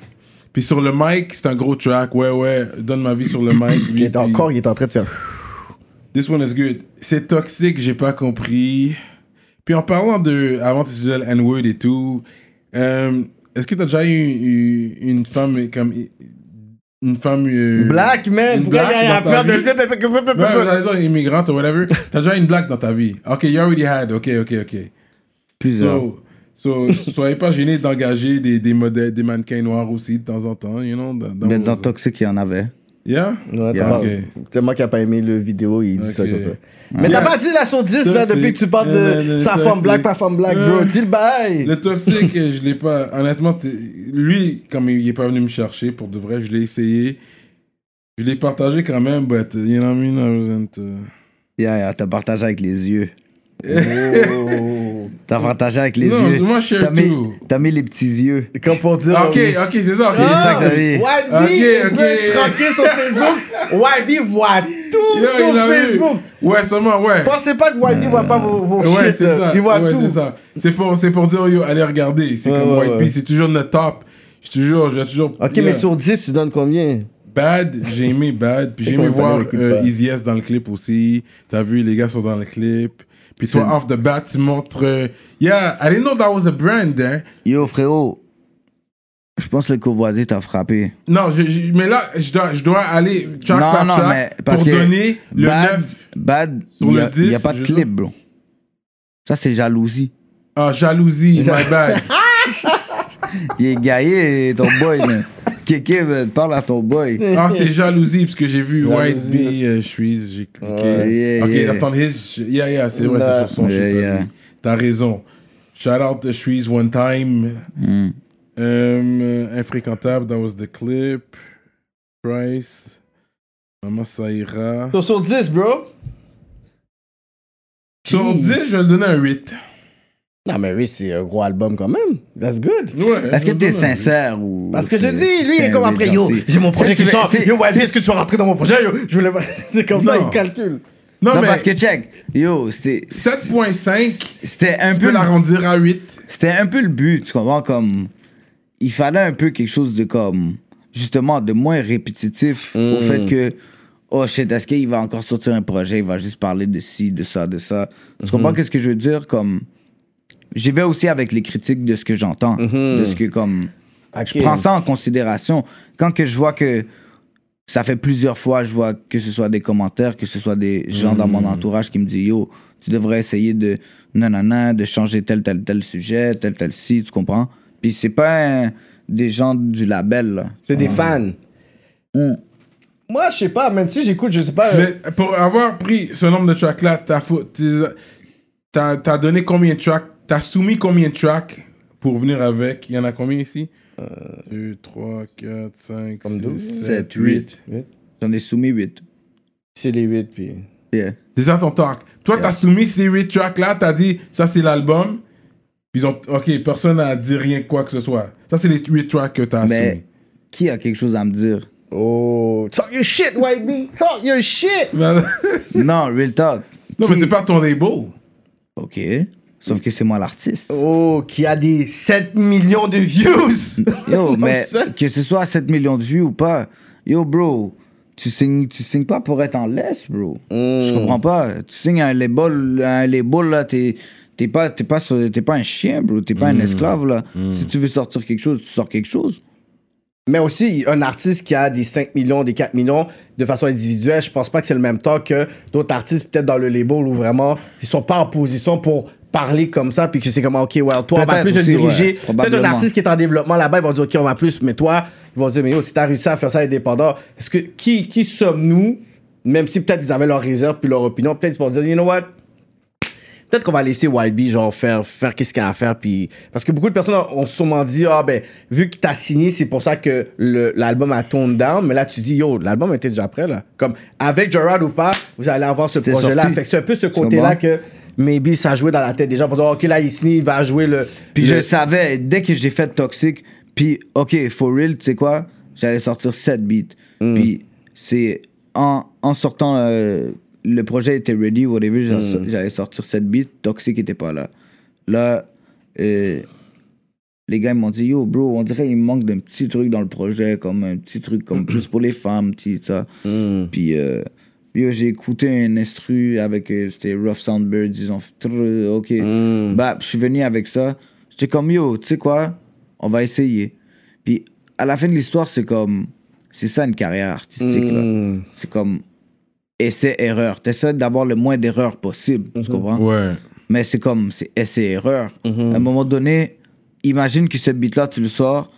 Puis sur le mic, c'est un gros track. Ouais, ouais, donne ma vie sur le mic. Il est puis- encore, il est en train de faire. This one is good. C'est toxique, j'ai pas compris. Puis en parlant de. Avant, tu disais le N-word et tout. euh, Est-ce que t'as déjà eu, eu une femme comme. Une femme. euh, Black man, une pourquoi il y a- black peur de vie? Ouais, dire immigrante ou whatever. T'as déjà une blague dans ta vie? Ok, you already had. Ok, ok, ok. Plusieurs. So, so soyez pas gênés d'engager des, des modèles, des mannequins noirs aussi de temps en temps, you know. Dans, dans Mais dans Toxic, il y en avait. Yeah? Ouais, Yeah, t'as ok. pas- C'est moi qui a pas aimé le vidéo, il dit ça comme ça. Mais t'as pas dit la sur 10 là depuis que tu parles Euh, de le sa femme black, pas femme black, bro. Euh, Dis le bail. Le toxique, je l'ai pas. Honnêtement, lui, comme il est pas venu me chercher pour de vrai, je l'ai essayé. Je l'ai partagé quand même, but you know what I mean? I wasn't. uh, Yeah, yeah, t'as partagé avec les yeux. Oh. T'as partagé avec les Non, yeux. moi, je share T'as mis, tout. t'as mis les petits yeux. Comme pour dire. Ah, Ok, ok, c'est ça. C'est ok. ça que t'as mis. YB, Ok, ok. tranquille sur Facebook? YB voit tout Yo, sur vu. Facebook? Ouais, seulement, ouais. Pensez pas que YB voit pas vos, vos Ouais, shit. c'est ça. Il voit ouais, tout. c'est ça. C'est pour, c'est pour dire, yo, allez regarder. C'est Ouais, comme ouais. Pea, c'est toujours notre top. Je te jure, j'ai toujours. Ok, Yeah. mais sur 10, tu donnes combien? Bad, j'ai aimé Bad. Puis j'ai aimé voir l'écoute euh. Easy S dans le clip aussi. T'as vu, les gars sont dans le clip. Puis toi, off the bat, tu montres. euh, yeah, I didn't know that was a brand there. Yo, frérot, je pense que le courvoisier t'a frappé. Non, je, je- mais là, je dois, je dois aller track non, par non, track mais parce pour que donner le bad, 9. Bad, Sur il le n'y a, 10, y a pas de clip, bro. Ça, c'est jalousie. Ah, jalousie, my bad. Il est gaillé, ton boy, mais. Kéké, mais parle à ton boy. Ah, c'est jalousie, parce que j'ai vu White. Bee, euh, Shreeze, j'ai cliqué. Yeah, ok, yeah. attends, his, yeah, yeah, c'est vrai, c'est sur son Yeah, t'as raison. Shout out to Shreeze one time. Euh, infréquentable, that was the clip. Price. Maman, ça ira. Sur, sur 10, bro. Sur 10, je vais le donner un 8. Non, mais oui, c'est un gros album quand même. That's good. Ouais, Est-ce que t'es sincère ou. Parce que je dis, lui, il est comme après, yo, j'ai mon projet qui sort. Yo, YB, est-ce que tu vas rentrer dans mon projet? Yo, je voulais pas- C'est comme ça, il calcule. 8. Non, Non, mais parce que check, yo, c'était. 7.5, C'était un tu peu. peux l'arrondir à 8. C'était un peu le but, tu comprends? Comme. Il fallait un peu quelque chose de comme. Justement, de moins répétitif au fait que. Oh shit, est-ce qu'il va encore sortir un projet? Il va juste parler de ci, de ça, de ça. Tu comprends qu'est-ce que je veux dire? Comme. J'y vais aussi avec les critiques de ce que j'entends. De ce que, comme. Je prends ça en considération. Quand que je vois que ça fait plusieurs fois, je vois que ce soit des commentaires, que ce soit des gens dans mon entourage qui me disent Yo, tu devrais essayer de nanana, de changer tel, tel, tel sujet, tel, tel ci, tu comprends? Puis c'est pas un- des gens du label. C'est des fans. Mm. Moi, je sais pas, même si j'écoute, je sais pas. Mais pour avoir pris ce nombre de tracks-là, t'as t'as donné combien de tracks T'as soumis combien de tracks pour venir avec? Il y en a combien ici? 2, 3, 4, 5, Comme 6, douze. 7, Sept, 8. huit. J'en ai soumis 8. C'est les 8, puis. Yeah. C'est ça ton talk. Toi, t'as soumis ces 8 tracks-là, t'as dit, ça c'est l'album. Puis ils ont, ok, personne n'a dit rien quoi que ce soit. Ça c'est les 8 tracks que t'as soumis. Mais qui a quelque chose à me dire? Oh, talk your shit, White B. Talk your shit. non, Non, real talk. mais Qui- c'est pas ton label. Ok. Sauf que c'est moi l'artiste. Oh, qui a des 7 millions de views. Yo, mais que ce soit 7 millions de vues ou pas, yo, bro, tu signes, tu signes pas pour être en laisse, bro. Je comprends pas. Tu signes un label, un label là, t'es. T'es pas, t'es, pas, t'es pas un chien, bro. T'es pas un esclave, là. Si tu veux sortir quelque chose, tu sors quelque chose. Mais aussi, un artiste qui a des 5 millions, des 4 millions de façon individuelle, je pense pas que c'est le même temps que d'autres artistes, peut-être dans le label, où vraiment, ils sont pas en position pour parler comme ça, puis que c'est comme, OK, well, toi, on va plus te aussi, diriger. ouais, peut-être un artiste qui est en développement là-bas, ils vont dire, OK, on va plus, mais toi, ils vont dire, mais yo, si t'as réussi à faire ça indépendant, est-ce que, qui, qui sommes-nous, même si peut-être ils avaient leur réserve puis leur opinion, peut-être ils vont dire, you know what, Peut-être qu'on va laisser Wild B genre faire faire qu'est-ce qu'il a à faire puis parce que beaucoup de personnes ont sûrement dit ah ben vu que t'as signé c'est pour ça que le- l'album a toned down mais là tu dis yo l'album était déjà prêt là comme avec Gerard ou pas vous allez avoir ce C'était projet là sorti. fait que c'est un peu ce Tu côté là comprends? que maybe ça jouait dans la tête des gens pour dire ok là il signe il va jouer le Puis le- je savais, dès que j'ai fait Toxic, puis OK, for real, tu sais quoi, j'allais sortir 7 beats. Puis c'est en, en sortant, euh, le projet était ready, whatever, j'allais j'allais sortir 7 beats, Toxic était pas là. Là, euh, les gars m'ont dit, yo, bro, on dirait qu'il manque d'un petit truc dans le projet, comme un petit truc comme plus pour les femmes, petit, ça. Puis, euh, puis, yo, j'ai écouté un instru avec, euh, c'était Rough Soundbirds, ils ont fait, ok. Bah, je suis venu avec ça. J'étais comme, yo, tu sais quoi, on va essayer. Puis, à la fin de l'histoire, c'est comme, c'est ça une carrière artistique, là. C'est comme, essai-erreur. T'essaies d'avoir le moins d'erreurs possible, tu comprends? Ouais. Mais c'est comme, c'est essai-erreur. À un moment donné, imagine que ce beat-là, tu le sors,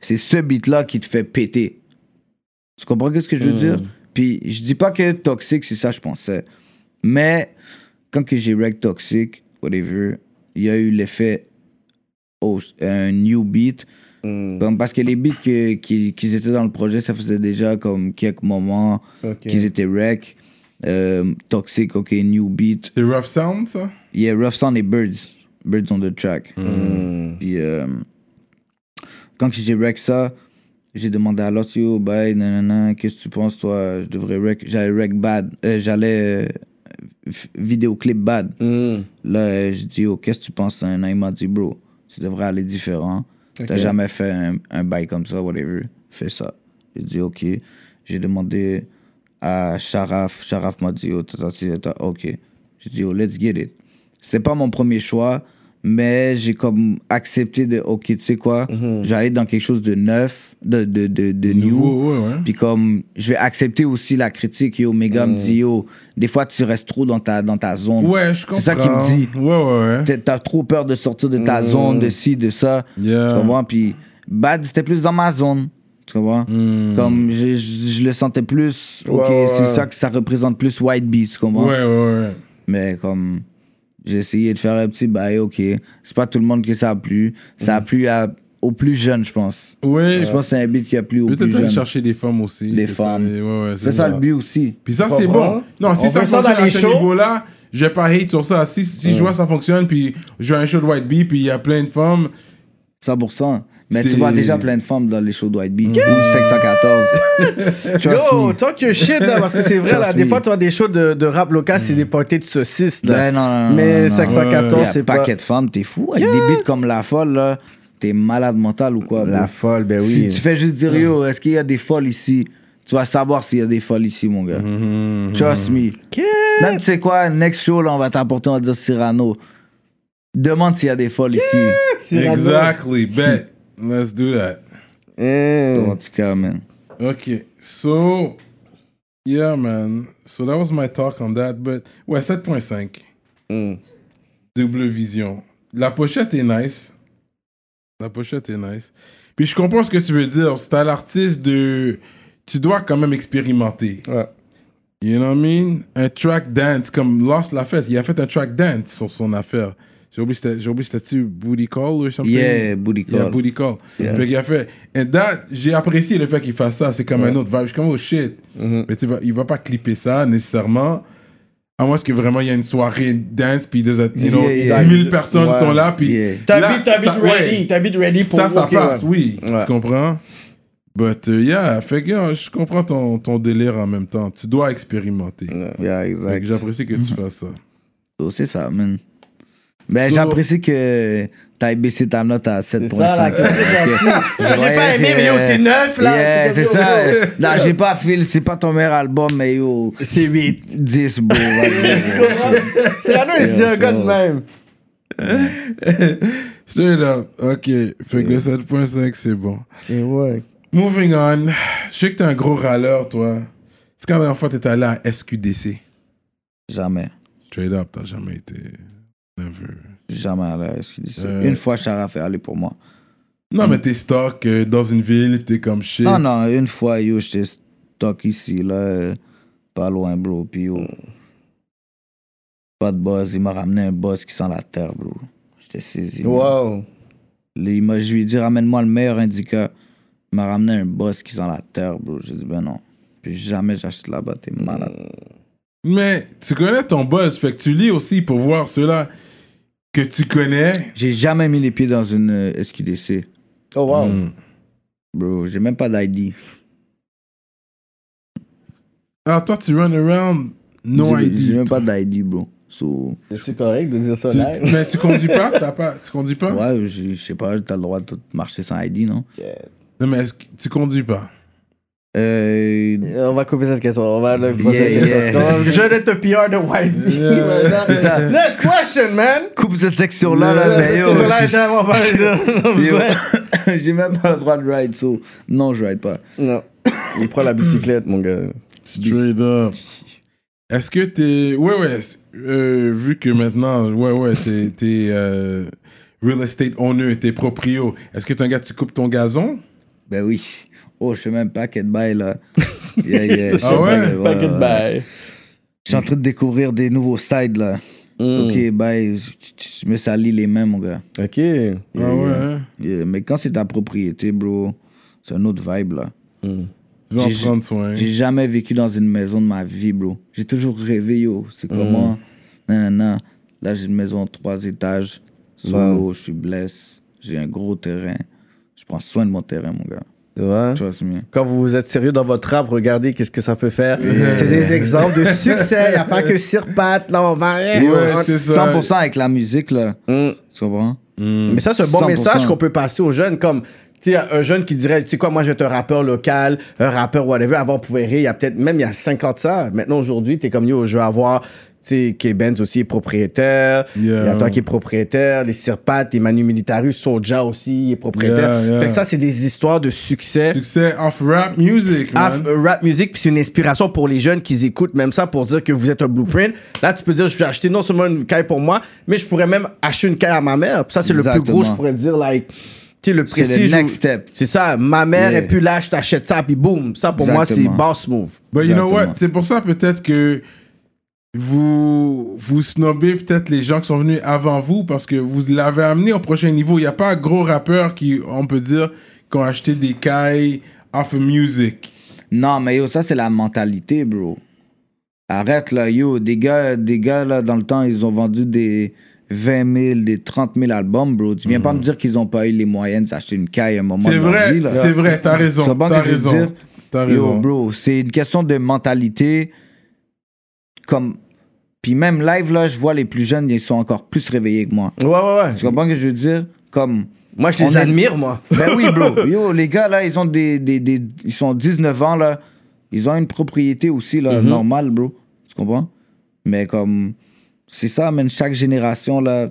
c'est ce beat-là qui te fait péter. Tu comprends ce que je veux dire? Puis je dis pas que Toxic, c'est ça que je pensais. Mais quand que j'ai rec Toxic, whatever, il y a eu l'effet oh, un new beat. Comme parce que les beats que, qui, étaient dans le projet, ça faisait déjà comme quelques moments qu'ils étaient rec. Euh, Toxic, ok, new beat. C'est Rough Sound, ça? Yeah, Rough Sound et Birds. Birds on the track. Puis, euh, quand j'ai rec ça, j'ai demandé à l'autre, yo, bye, nanana, qu'est-ce que tu penses, toi? Je devrais rec. J'allais rec bad. Euh, J'allais euh, vidéoclip bad. Là, euh, j'ai dit, yo, qu'est-ce que tu penses Nanana, Il m'a dit, bro, tu devrais aller différent. T'as jamais fait un, un bail comme ça, whatever. Fais ça. J'ai dit, ok. J'ai demandé à Sharaf. Sharaf m'a dit, oh, t'as- t'as- t'as- ok. J'ai dit, oh, let's get it. C'était pas mon premier choix, mais j'ai comme accepté de, ok, tu sais quoi, j'allais dans quelque chose de neuf, de, de, de, de. Nouveau, ouais, ouais. Puis comme, je vais accepter aussi la critique. Yo, mes gars me dit, yo, des fois, tu restes trop dans ta, dans ta zone. Ouais, je comprends. C'est ça qu'il me dit. Ouais, ouais, ouais. T'as- trop peur de sortir de ta zone, de ci, de ça. Yeah. Tu comprends? Puis Bad, c'était plus dans ma zone. Tu comprends? Comme je, je, je le sentais plus. Ok, c'est ça que ça représente plus White Beat. Tu comprends? Ouais, ouais, ouais. Mais comme j'ai essayé de faire un petit bail, ok. C'est pas tout le monde que ça a plu. Ça a plu à, aux plus jeunes, je pense. Ouais, Je pense que c'est un beat qui a plu aux plus Peut-être aller jeunes. chercher des femmes aussi. Des femmes. aller- Ouais, ouais, C'est ça le but aussi. Puis ça, c'est bon. Non, si On ça les à ce niveau-là, je vais pas hate sur ça. Si, si je vois ça fonctionne, puis je vais à un show de White Bee, puis il y a plein de femmes. 100%. Mais tu vois déjà plein de femmes dans les shows de White Beat. Ou 514. Trust Yo, me. talk your shit là, parce que c'est vrai là, des fois tu as des shows de, de rap local, c'est des parties de saucisses là. Ben non, non, non, Mais non, non. 514, Il y a c'est un pas. paquet de femmes, t'es fou. Avec des beats comme La Folle, là, t'es malade mental ou quoi? bro? La folle, ben Si oui. tu fais juste dire, yo, est-ce qu'il y a des folles ici? Tu vas savoir s'il y a des folles ici, mon gars. Trust me. Même, tu sais quoi, next show, là, on va t'apporter, on va dire Cyrano. Demande s'il y a des folles ici. Exactly. Bet. Let's do that. Hein. En tout cas, man. Okay. So, yeah, man. So that was my talk on that. But, ouais, 7.5. Mm. Double vision. La pochette est nice. La pochette est nice. Puis je comprends ce que tu veux dire. C'est à l'artiste de. Tu dois quand même expérimenter. Ouais. You know what I mean? Un track dance, comme Lost l'a fait. Il a fait un track dance sur son affaire. J'ai oublié, c'était- j'ai oublié, c'était-tu Booty Call ou something? Yeah, Booty Yeah, Call. Booty Call. Yeah. Fait qu'il a fait. And that, j'ai apprécié le fait qu'il fasse ça. C'est comme un autre vibe. Je suis comme, oh shit. Mm-hmm. Mais tu sais, il va pas clipper ça nécessairement. À moins que vraiment il y a une soirée dance, puis des, you know, Yeah, yeah. 10 000 personnes Ouais. sont là, puis. Yeah. T'habites, là, t'habites ça- ouais. ready, t'habites ready pour Ça, ça ok, passe, ouais. oui. Ouais. Tu comprends? But uh, yeah, fait que yeah, je comprends ton, ton délire en même temps. Tu dois expérimenter. Yeah, Fait exact. que j'apprécie que tu fasses ça. So, c'est ça, man. Ben, So- j'apprécie que t'aies baissé ta note à 7.5. C'est ça, J'ai pas aimé, mais yo, c'est neuf, là. Yeah, c'est ça. Non, j'ai pas fait, c'est pas ton meilleur album, mais yo, C'est 8. 10, bro. C'est un c'est un gars de même. Straight up. OK. Fait que le 7.5, c'est bon. C'est ouais. Moving on. Je sais que t'es un gros râleur, toi. C'est quand la dernière fois que t'es allé à SQDC? Jamais. Straight up, t'as jamais été. Never. Jamais allé à SQDC. Euh. Une fois, Chara fait aller pour moi. Non, mais t'es stock euh, dans une ville, t'es comme shit. Non, non, une fois, yo, j'étais stock ici, là, euh, pas loin, bro. Puis, yo, pas de buzz. Il m'a ramené un buzz qui sent la terre, bro. J'étais saisi. Wow. Il m'a- je lui ai dit, ramène-moi le meilleur indica. Il m'a ramené un boss qui sent la terre, bro. J'ai dit, ben non. Puis jamais j'achète là-bas, t'es malade. Mais tu connais ton buzz, fait que tu lis aussi pour voir ceux-là que tu connais. J'ai jamais mis les pieds dans une euh, SQDC. Oh, wow. Hmm. Bro, j'ai même pas d'ID. Ah, toi, tu run around, no J'ai- ID. J'ai même pas d'ID, bro. So, C'est correct de dire ça Tu- live. mais tu conduis pas, t'as pas, tu conduis pas? ouais, je sais pas, t'as le droit de marcher sans ID, non? Non, mais est-ce que tu conduis pas? Euh, On va couper cette question. On va le Yeah, poser cette yeah. question. Je vais être le PR de White. Yeah. Next question, man. coupe cette section-là, là, mais yo, Là, j'ai- de- yo, j'ai même pas le droit de ride, so, non, je ride pas. Non. Il prend la bicyclette, mon gars. Straight up. Est-ce que t'es. Ouais, ouais. euh, vu que maintenant, ouais, ouais, t'es, t'es euh, real estate owner, t'es proprio. Est-ce que t'es un gars, tu coupes ton gazon? Ben oui. Oh, je fais même paquet de bail, là. Yeah, yeah, je fais Ah ouais? paquet- de bail. Je suis en train de découvrir des nouveaux sides, là. Mm. Ok, bye. Je me salis les mains, mon gars. Ok. Yeah, ah ouais, yeah. hein? Yeah, Mais quand c'est ta propriété, bro, c'est un autre vibe, là. Tu vas en J'ai- prendre soin. J'ai jamais vécu dans une maison de ma vie, bro. J'ai toujours rêvé, yo. C'est comment Non, non, non. Là, j'ai une maison de trois étages, solo, je suis blessé. J'ai un gros terrain. Je prends soin de mon terrain, mon gars. Tu vois? Trust me. Quand vous êtes sérieux dans votre rap, regardez qu'est-ce que ça peut faire. C'est des exemples de succès. Il n'y a pas que Sirpat, là, on va Ouais, c'est ça. 100% avec la musique, là. Mm. Tu comprends? Mais ça, c'est un bon 100%. message qu'on peut passer aux jeunes. Comme, tu sais, un jeune qui dirait, tu sais quoi, moi, être un rappeur local, un rappeur whatever. Avant, on pouvait rire. Il y a peut-être, même il y a 50 ça. Maintenant, aujourd'hui, tu es comme, yo, je veux avoir, sais, K-Benz aussi est propriétaire. Il y a toi qui est propriétaire. Les Sirpat, les Manu Militarus, Soja aussi est propriétaire. Yeah, yeah. Fait que ça, c'est des histoires de succès. Succès off rap music, man. Euh, rap music, puis c'est une inspiration pour les jeunes qui écoutent même ça pour dire que vous êtes un blueprint. Là, tu peux dire, je vais acheter non seulement une caille pour moi, mais je pourrais même acheter une caille à ma mère. Puis ça, c'est le plus gros, je pourrais dire, like, le C'est le prestige. step. C'est ça, ma mère Yeah. est plus là, je t'achète ça, puis boum. Ça, pour moi, c'est boss move. But you know what? C'est pour ça peut-être que vous, vous snobez peut-être les gens qui sont venus avant vous parce que vous l'avez amené au prochain niveau. Il n'y a pas un gros rappeur qui, on peut dire, qui ont acheté des cailles off of music. Non, mais yo, ça, c'est la mentalité, bro. Arrête, là, yo. Des gars, des gars, là, dans le temps, ils ont vendu des 20 000, des 30 000 albums, bro. Tu viens pas me dire qu'ils ont pas eu les moyens d'acheter une caille à un moment C'est de leur vrai, c'est vrai, t'as raison. comprends T'as ce que je veux raison. dire? Yo, raison. bro, c'est une question de mentalité. Comme. Puis même live, là, je vois les plus jeunes, ils sont encore plus réveillés que moi. Ouais, ouais, ouais. Tu comprends ce que je veux dire? Comme. Moi, je les est- admire, moi. Ben oui, bro. Yo, les gars, là, ils ont des, des, des- Ils sont 19 ans, là. Ils ont une propriété aussi, là, Mhm. normale, bro. Tu comprends? Mais comme. C'est ça, man. Chaque génération, là,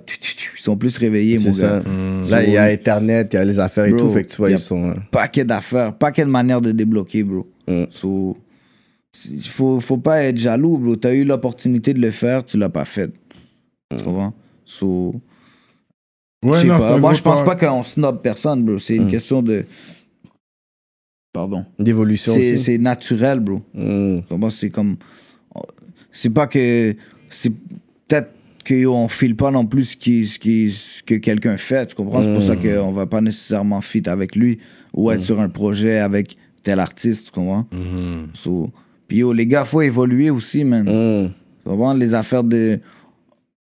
ils sont plus réveillés, mon C'est gars. ça. Là, il y a Internet, il y a les affaires et tout. Fait que tu vois, y a ils sont. euh, Paquet d'affaires, paquet de manières de débloquer, bro. Mm. So, il faut, faut pas être jaloux, bro. T'as eu l'opportunité de le faire, tu l'as pas fait. Tu comprends? So, Ouais, je sais non, pas. Moi, je pense pas qu'on snob personne, bro. C'est une Mm. question de. Pardon. d'évolution C'est aussi. c'est naturel, bro. Mm. Tu comprends? C'est comme. C'est pas que. C'est peut-être que yo, on file pas non plus ce, qui, ce, qui, ce que quelqu'un fait. Tu comprends? C'est pour ça qu'on va pas nécessairement fit avec lui ou être sur un projet avec tel artiste. Tu comprends? So, puis yo, les gars, faut évoluer aussi, man. Mm. Tu comprends? Les affaires de.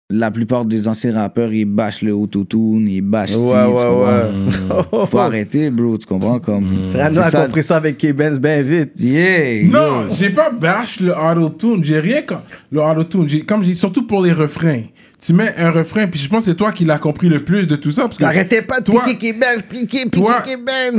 La plupart des anciens rappeurs, ils bâchent le autotune, ils bâchent ci, Ouais, tu ouais, comprends? ouais. Faut arrêter, bro, tu comprends? Comme, Cyrano c'est a ça. compris ça avec K-Benz bien vite. Yeah! Non, j'ai pas bash le auto-tune. J'ai rien comme le auto-tune. Comme j'ai surtout pour les refrains. Tu mets un refrain, puis je pense que c'est toi qui l'as compris le plus de tout ça. Parce que T'arrêtais pas de toi- piquer K-Benz, piquer, piquer Toi,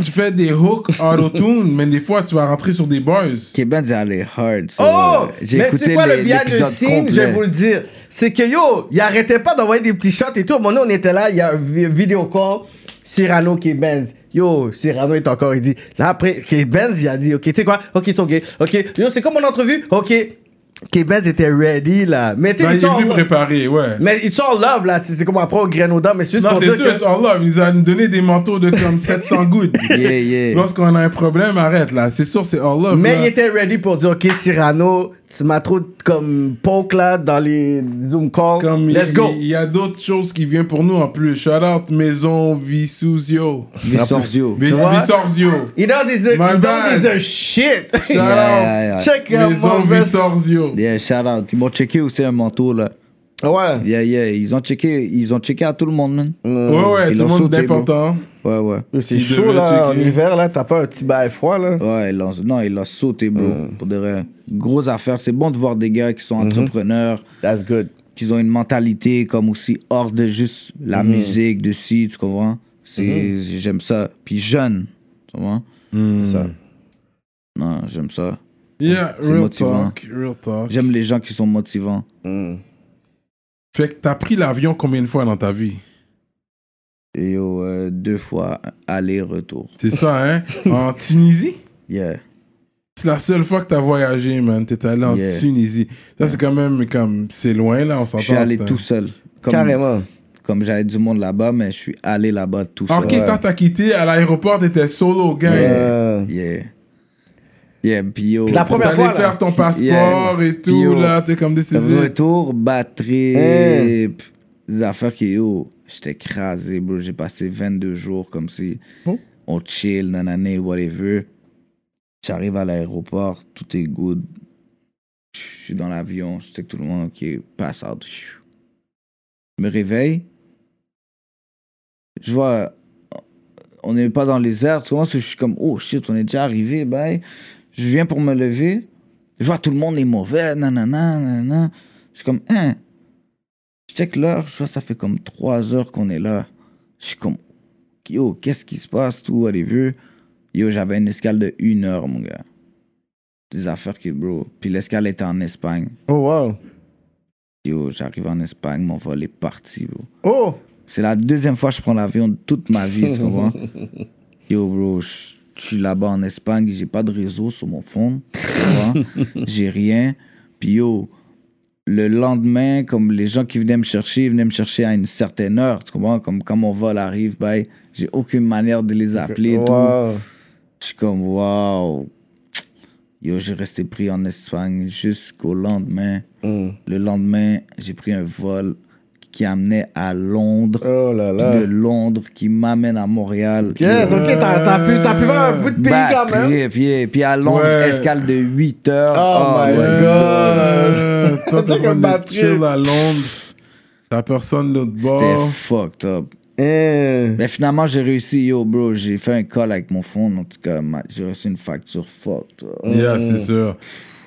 tu fais des hooks auto-tune, mais des fois, tu vas rentrer sur des bars. K-Benz est allé hard. so, Oh! euh, J'ai mais tu écouté sais quoi, le behind the scene, je vais vous le dire. C'est que yo, il arrêtait pas d'envoyer des petits shots et tout. À un moment donné, on était là, il y a un vi- vidéo call, Cyrano qui Benz. Yo, Cyrano est encore, il dit. Là, après, Benz, il a dit, ok, tu sais quoi? Ok, c'est ok. Ok, yo, c'est comme mon entrevue? Ok. Benz était ready, là. Mais tu sais, Ben, ils il est en venu préparé, ouais. Mais ils sont en love, là. C'est comme après au Grenouda, mais c'est juste Non, pour c'est dire sûr, que. it's all love. Il nous a donné des manteaux de comme 700 gouttes. Yeah, yeah. Lorsqu'on a un problème, arrête là. C'est sûr, c'est all love. Mais là. il était ready pour dire, ok, Cyrano, tu m'as trop comme poke là dans les Zoom calls. Comme Let's go. Il y a d'autres choses qui viennent pour nous en plus. Shout out Maison Visuzio. Visorzio. Visorzio. He don't deserve, he don't bad. deserve shit. Shout Yeah, yeah, yeah. out. Check out Maison. Visorzio. Yeah, shout out. Ils m'ont checké aussi un manteau, là. Ouais? Yeah, yeah. Ils ont checké, ils ont checké à tout le monde, man. Ouais, ouais, Ils tout le monde sauté, d'important. Ouais, ouais. C'est chaud là, en checker. hiver là, t'as pas un petit bail froid là? Ouais, ils non, ils l'ont sauté, bro. Pour de vrai. Grosse affaire. C'est bon de voir des gars qui sont entrepreneurs, That's good. qui ont une mentalité comme aussi hors de juste la musique, de ci, tu comprends? C'est, J'aime ça. Puis jeune, tu comprends? Ça. Non, j'aime ça. Yeah, real motivant. talk, real talk. J'aime les gens qui sont motivants. Fait que t'as pris l'avion combien de fois dans ta vie? Et yo, euh, deux fois aller-retour. C'est ça, hein? En Tunisie? Yeah. C'est la seule fois que t'as voyagé, man. T'es allé en Yeah. Tunisie. Ça, c'est quand même comme. C'est loin, là, on s'entend. Je suis allé tout seul. Comme, Carrément. Comme j'avais du monde là-bas, mais je suis allé là-bas tout seul. Ok, quand t'as quitté à l'aéroport, t'étais solo, gang. Euh, Yeah. Yeah, puis yo. Puis la première T'allais fois, là. faire ton passeport Yeah. et tout, yo, là. T'es comme décisif. Retour, batterie, Hein. pff, des affaires qui, yo, j'étais écrasé, bro. J'ai passé 22 jours comme si Oh. on chill, nanana, whatever. J'arrive à l'aéroport, tout est good. Je suis dans l'avion, je sais que tout le monde, ok, passe out. Je me réveille. Je vois, on n'est pas dans les airs, tu vois, je suis comme, oh shit, on est déjà arrivé, bye. Je viens pour me lever. Je vois tout le monde est mauvais, nanana, nanana. Je suis comme, hein. Je check l'heure, je vois, ça fait comme trois heures qu'on est là. Je suis comme, yo, qu'est-ce qui se passe, tout, whatever. Yo, j'avais une escale de une heure, mon gars. Des affaires qui, bro. Puis l'escale était en Espagne. Oh wow. Yo, j'arrive en Espagne, mon vol est parti, bro. Oh. C'est la deuxième fois que je prends l'avion de toute ma vie, tu comprends? Yo, bro, je je suis là-bas en Espagne, j'ai pas de réseau sur mon phone? J'ai rien. Puis yo, le lendemain, comme les gens qui venaient me chercher, ils venaient me chercher à une certaine heure, tu comprends? Comme quand mon vol arrive, bye, j'ai aucune manière de les appeler et tout. Wow. Je suis comme, waouh. Yo, j'ai resté pris en Espagne jusqu'au lendemain. Mm. Le lendemain, j'ai pris un vol qui amenait à Londres. Oh là Puis là. de Londres qui m'amène à Montréal. Yeah, donc t'as, t'as pu, t'as pu voir un bout de pays quand même. yeah. Puis à Londres, Ouais. escale de 8 heures. Oh my ouais. God. Euh, toi, t'es batterie. chill à Londres. T'as personne de l'autre C'était bord. fucked up. Hein. Mais finalement, j'ai réussi, yo, bro. J'ai fait un call avec mon phone. En tout cas, j'ai reçu une facture fucked up. Yeah, c'est sûr.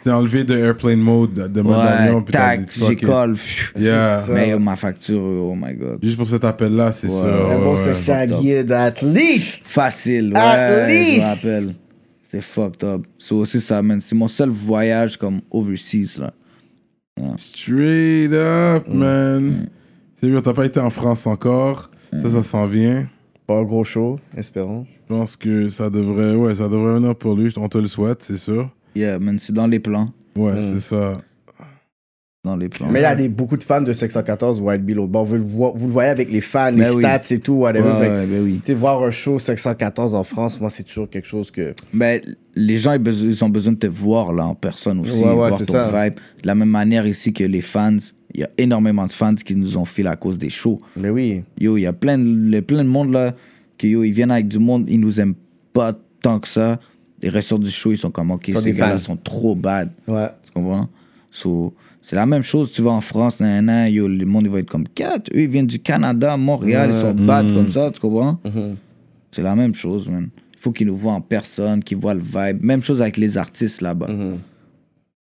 T'es enlevé de airplane mode, de mode avion, Ouais, puis tac, pfiou. Yeah. Mais ma facture, oh my god. Juste pour cet appel-là, c'est Ouais. sûr. Un ouais, bon ouais. sexy à guide, at least. Facile, ouais. At Je least. rappelle. C'était fucked up. C'est aussi ça, man. C'est mon seul voyage comme overseas, là. Straight up, Mm. man. C'est bien, t'as pas été en France encore. Mm. Ça, ça s'en vient. Pas un gros show, espérons. Je pense que ça devrait, ouais, ça devrait venir pour lui. On te le souhaite, c'est sûr. Yeah, man, c'est dans les plans. Ouais, Mm. c'est ça. dans les plans. Mais il y a des, beaucoup de fans de 614 White l'autre bord. Vous, le vo- vous le voyez avec les fans, les Ben oui. stats et tout, whatever. Ouais, Fait ouais, ben oui. Tu sais, voir un show 514 en France, moi, c'est toujours quelque chose que. Ben, les gens, ils, ont besoin de te voir là en personne aussi, Ouais, ouais, voir c'est ton ça. vibe. De la même manière ici que les fans, il y a énormément de fans qui nous ont fait à cause des shows. Mais oui. Yo, il y a plein de, le- plein de monde là, qui yo, ils viennent avec du monde, ils nous aiment pas tant que ça. Ils ressortent du show, ils sont comme, ok, sont ces des gars-là sont trop bad. Ouais. Tu comprends? So, c'est la même chose, tu vas en France, nan, nan, yo, le monde va être comme 4. Eux, ils viennent du Canada, Montréal, ils sont bad comme ça, tu comprends? C'est la même chose, man. Il faut qu'ils nous voient en personne, qu'ils voient le vibe. Même chose avec les artistes là-bas.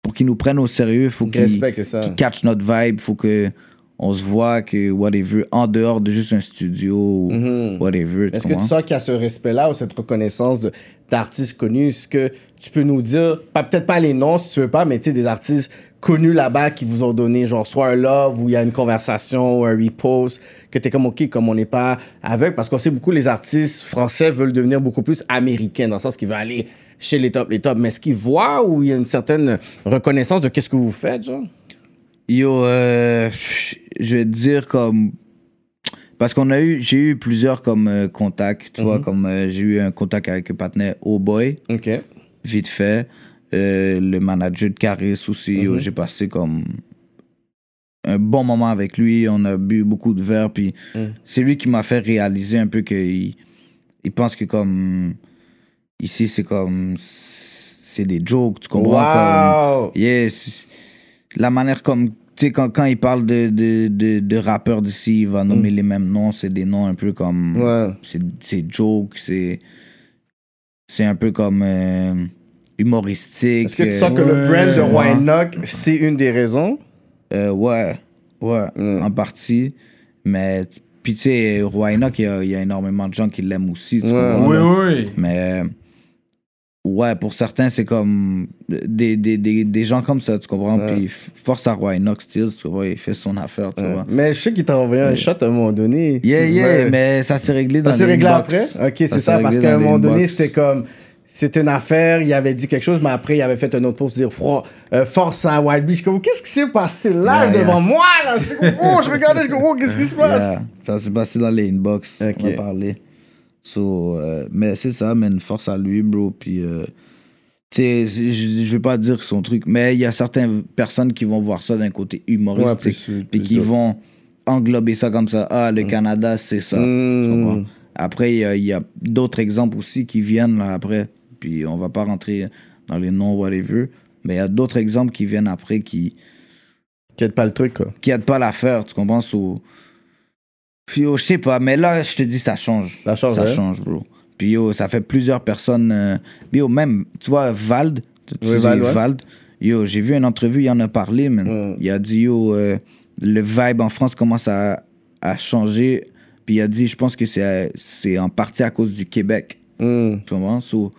Pour qu'ils nous prennent au sérieux, il faut qu'ils respectent ça. qu'ils catchent notre vibe, il faut que on se voit que whatever, en dehors de juste un studio, ou whatever. Est-ce que tu sens qu'il y a ce respect-là ou cette reconnaissance de- d'artistes connus? Est-ce que tu peux nous dire, peut-être pas les noms si tu veux pas, mais tu sais, des artistes connus là-bas qui vous ont donné, genre, soit un love ou il y a une conversation ou un repost, que t'es comme, OK, comme on n'est pas aveugle, parce qu'on sait beaucoup les artistes français veulent devenir beaucoup plus américains, dans le sens qu'ils veulent aller chez les tops, les tops, mais est-ce qu'ils voient ou il y a une certaine reconnaissance de qu'est-ce que vous faites, genre? Yo, euh, je vais te dire comme. Parce qu'on a eu, j'ai eu plusieurs comme euh, contacts, tu vois, comme euh, j'ai eu un contact avec un partenaire Oh Boy, vite fait. Euh, le manager de Caris aussi, yo, j'ai passé comme un bon moment avec lui. On a bu beaucoup de verres, puis c'est lui qui m'a fait réaliser un peu qu'il il pense que comme ici c'est comme c'est des jokes, tu comprends? Wow! Comme, yes, la manière comme tu sais quand, quand il parle de, de, de, de rappeurs d'ici, il va nommer les mêmes noms, c'est des noms un peu comme Ouais. c'est c'est joke, c'est c'est un peu comme euh, humoristique. Est-ce que tu sens que le brand de. Winock, c'est une des raisons? Euh, ouais, ouais, Mm. en partie. Mais, puis tu sais, Roynock, il y a, il y a énormément de gens qui l'aiment aussi, tu Ouais. comprends, Oui, là? oui. Mais, ouais, pour certains, c'est comme des, des, des, des gens comme ça, tu comprends? Puis, force à Roynock, Stills, tu vois, il fait son affaire, tu vois. Mais je sais qu'il t'a envoyé un shot à un moment donné. Yeah, yeah, mais ça s'est réglé dans Ça s'est réglé après? Ok, c'est ça, parce qu'à un moment donné, c'était comme. C'était une affaire, il avait dit quelque chose, mais après, il avait fait un autre post dire euh, Force à Wild Beach. Comme, qu'est-ce qui s'est passé là Yeah, devant yeah. moi? Là? Je, oh, je regardais, je oh, qu'est-ce qui se passe? Yeah, ça s'est passé dans les inbox. Ok. On a parlé. So, euh, mais c'est ça, mais une force à lui, bro. Puis, euh, tu sais, je vais pas dire son truc, mais il y a certaines personnes qui vont voir ça d'un côté Ouais, humoristique. plus- puis qui vont englober ça comme ça. Ah, le Canada, c'est ça. Mm. Après, il y a, d'autres exemples aussi qui viennent là après. Puis on va pas rentrer dans les noms, whatever. Mais il y a d'autres exemples qui viennent après qui Quitte pas le truc, quoi. qui aide pas l'affaire, tu comprends? So, puis yo, je sais pas, mais là, je te dis, ça change. Ça change, Ça change, bro. Puis yo, ça fait plusieurs personnes. euh, puis yo, même, tu vois, Vald, tu Oui, Vald, ouais. Vald, yo, j'ai vu une entrevue, il en a parlé, man. Mm. Il a dit, yo, euh, le vibe en France commence à, à changer. Puis il a dit, je pense que c'est c'est en partie à cause du Québec. Mm. Tu comprends? So,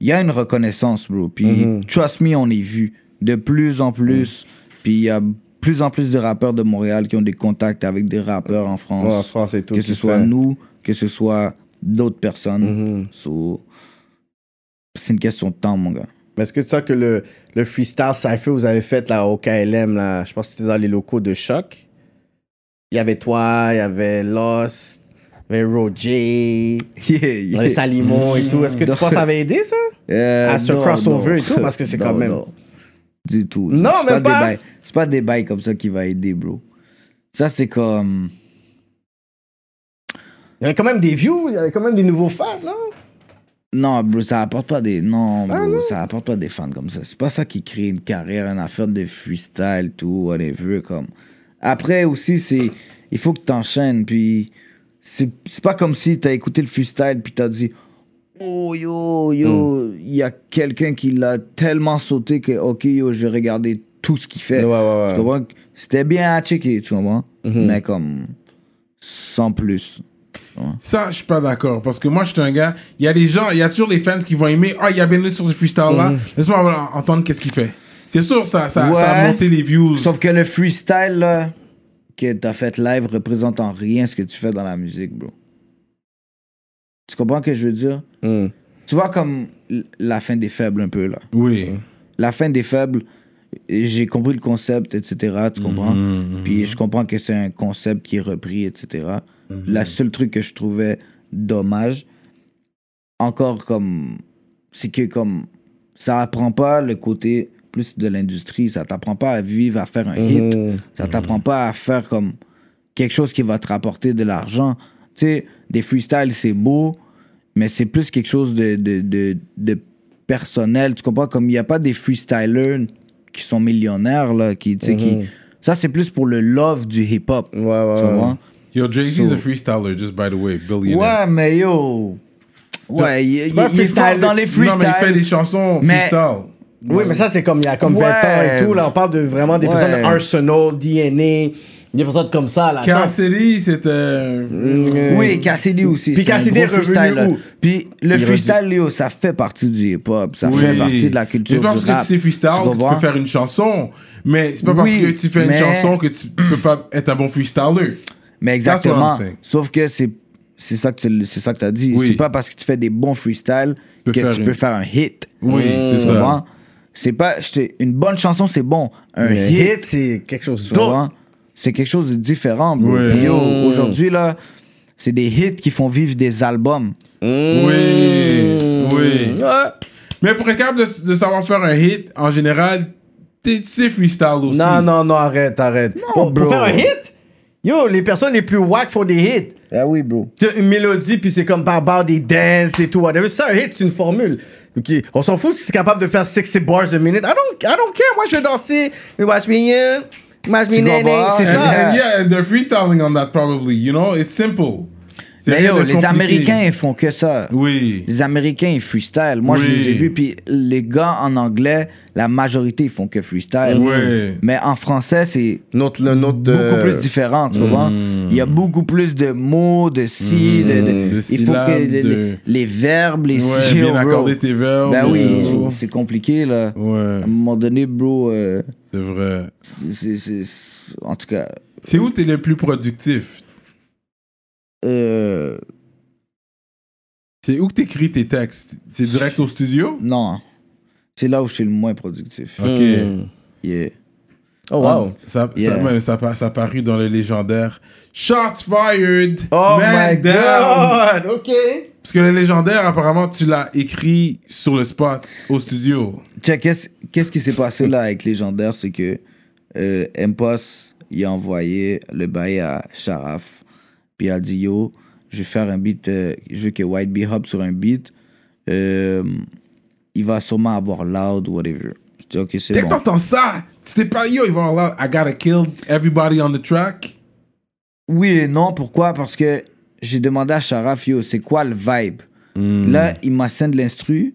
il y a une reconnaissance, bro. Puis, Mhm. trust me, on est vu de plus en plus. Puis, il y a plus en plus de rappeurs de Montréal qui ont des contacts avec des rappeurs en France. Ouais, en France et tout. que ce soit fait. nous, que ce soit d'autres personnes. Mhm. So, c'est une question de temps, mon gars. Mais est-ce que tu sens que le, le freestyle cypher vous avez fait là, au KLM, là, je pense que c'était dans les locaux de Choc. Il y avait toi, il y avait Lost, il y avait Roger, Yeah, il y yeah. avait Salimon et tout. Est-ce que tu penses que ça avait aidé ça? Euh, à ce non, crossover non. et tout, parce que c'est quand même- non. Du tout. Non, C'est même pas. C'est pas des bails comme ça qui va aider, bro. Ça, c'est comme. Il y avait quand même des views, il y avait quand même des nouveaux fans, non? Non, bro, ça apporte pas des. Non, bro, Ah, non? ça apporte pas des fans comme ça. C'est pas ça qui crée une carrière, une affaire de freestyle, tout, whatever. Comme. Après aussi, c'est. Il faut que t'enchaînes, puis. C'est c'est pas comme si t'as écouté le freestyle, puis t'as dit. Oh yo, yo, il y a quelqu'un qui l'a tellement sauté que, ok, yo, je vais regarder tout ce qu'il fait. Ouais, ouais, ouais. Tu comprends? C'était bien à checker, tu comprends? Mais comme. Sans plus. Ça, je suis pas d'accord. Parce que moi, je suis un gars. Il y a des gens, il y a toujours les fans qui vont aimer. Ah, il y a Benny sur ce freestyle-là. Laisse-moi entendre qu'est-ce qu'il fait. C'est sûr, ça, ça, ça a monté les views. Sauf que le freestyle là, que t'as fait live représente en rien ce que tu fais dans la musique, bro. Tu comprends ce que je veux dire? Mm. Tu vois comme la fin des faibles un peu là. Oui. La fin des faibles, j'ai compris le concept, etc. Tu comprends? Puis je comprends que c'est un concept qui est repris, etc. La seule truc que je trouvais dommage, encore comme. C'est que comme. Ça apprend pas le côté plus de l'industrie. Ça t'apprend pas à vivre, à faire un hit. Ça t'apprend pas à faire comme quelque chose qui va te rapporter de l'argent. Tu sais, des freestyles, c'est beau, mais c'est plus quelque chose de, de, de, de personnel. Tu comprends? Comme il n'y a pas des freestylers qui sont millionnaires, là, qui, tu sais, qui... Ça, c'est plus pour le love du hip-hop. Ouais, ouais, Tu ouais. comprends? Yo, Jay-Z is So- a freestyler, just by the way, billionaire. Ouais, mais yo... Ouais, il, il- freestyle- dans les Non, mais il fait freestyles. des chansons Mais- freestyle. Oui, mais ça, c'est comme il y a comme 20 Ouais. ans et tout. Là, on parle de vraiment des Ouais. personnes Arsenal, DNA, des personnes comme ça. Là. Cassidy, c'était... Euh, Oui, Cassidy aussi. Puis c'est un Cassidy est où? Puis le freestyle, yo, ça fait partie du hip-hop. Ça Oui. fait partie de la culture C'est pas parce du rap. que tu sais freestyle que tu comprends? peux faire une chanson. Mais c'est pas parce Oui, que tu fais une chanson que tu, tu peux pas être un bon freestyler. Mais exactement. Sauf que c'est c'est ça que tu c'est ça que as dit. Oui. C'est pas parce que tu fais des bons freestyles que tu une- peux faire un hit. Oui, c'est Tu ça. C'est pas une bonne chanson c'est bon. Un hit, hit, c'est quelque chose tu d'autre. C'est quelque chose de différent. bro. Oui. Et yo, Mm. aujourd'hui là, c'est des hits qui font vivre des albums. Oui, oui. Ouais. Mais pour être capable de, de savoir faire un hit, en général, t'es- tu sais freestyle aussi. Non, non, non, arrête, arrête. pour, bro. pour faire un hit, yo, les personnes les plus whack font des hits. Ah oui, bro. Tu une mélodie, puis c'est comme par barre des dances et tout. whatever. Ça, un hit, c'est une formule. Ok, On s'en fout si c'est capable de faire 60 bars a minute. I don't, I don't care. Moi, je vais danser. Watch me, yeah. Watch me, Tu nay, nay. comprends? And, and yeah, and they're freestyling on that probably, you know? It's simple. Mais yo, les compliqué. Américains ils font que ça. Oui. Les Américains, ils freestyle. Moi, je les ai vus. Puis les gars en anglais, la majorité, ils font que freestyle. Oui. Mais en français, c'est Notre, le, notre, beaucoup euh, plus différent, tu comprends? Il y a beaucoup plus de mots, de si, de, de- De il faut que syllabes, les, de- les- les verbes, les Ouais, si, bien bro. accorder tes verbes. Ben oui, tout. c'est compliqué, là. Ouais, À un moment donné, bro, euh, c'est vrai. c'est- c'est- c'est- en tout cas, C'est où t'es le plus productif? Euh, C'est où que t'écris tes textes? C'est direct au studio? non. C'est là où je suis le moins productif. Ok. Hmm. Yeah. Oh, wow. Ça, Yeah. ça, même, ça, ça a paru dans le légendaire Shots Fired! Oh Man my down. god. OK. Parce que le légendaire, apparemment, tu l'as écrit sur le spot au studio. Check, qu'est-ce qu'est-ce qui s'est passé là avec Légendaire, c'est que euh, Impos, il a envoyé le bail à Sharaf, puis il a dit Yo, je vais faire un beat, euh, je veux que White Bee hop sur un beat, Euh, il va sûrement avoir loud, whatever. Je dis Ok, c'est Dès bon. que t'entends ça, tu t'es pas yo, ils vont avoir I gotta kill everybody on the track. Oui et non, pourquoi? Parce que j'ai demandé à Sharaf Yo, c'est quoi le vibe? Là, il m'a send l'instru.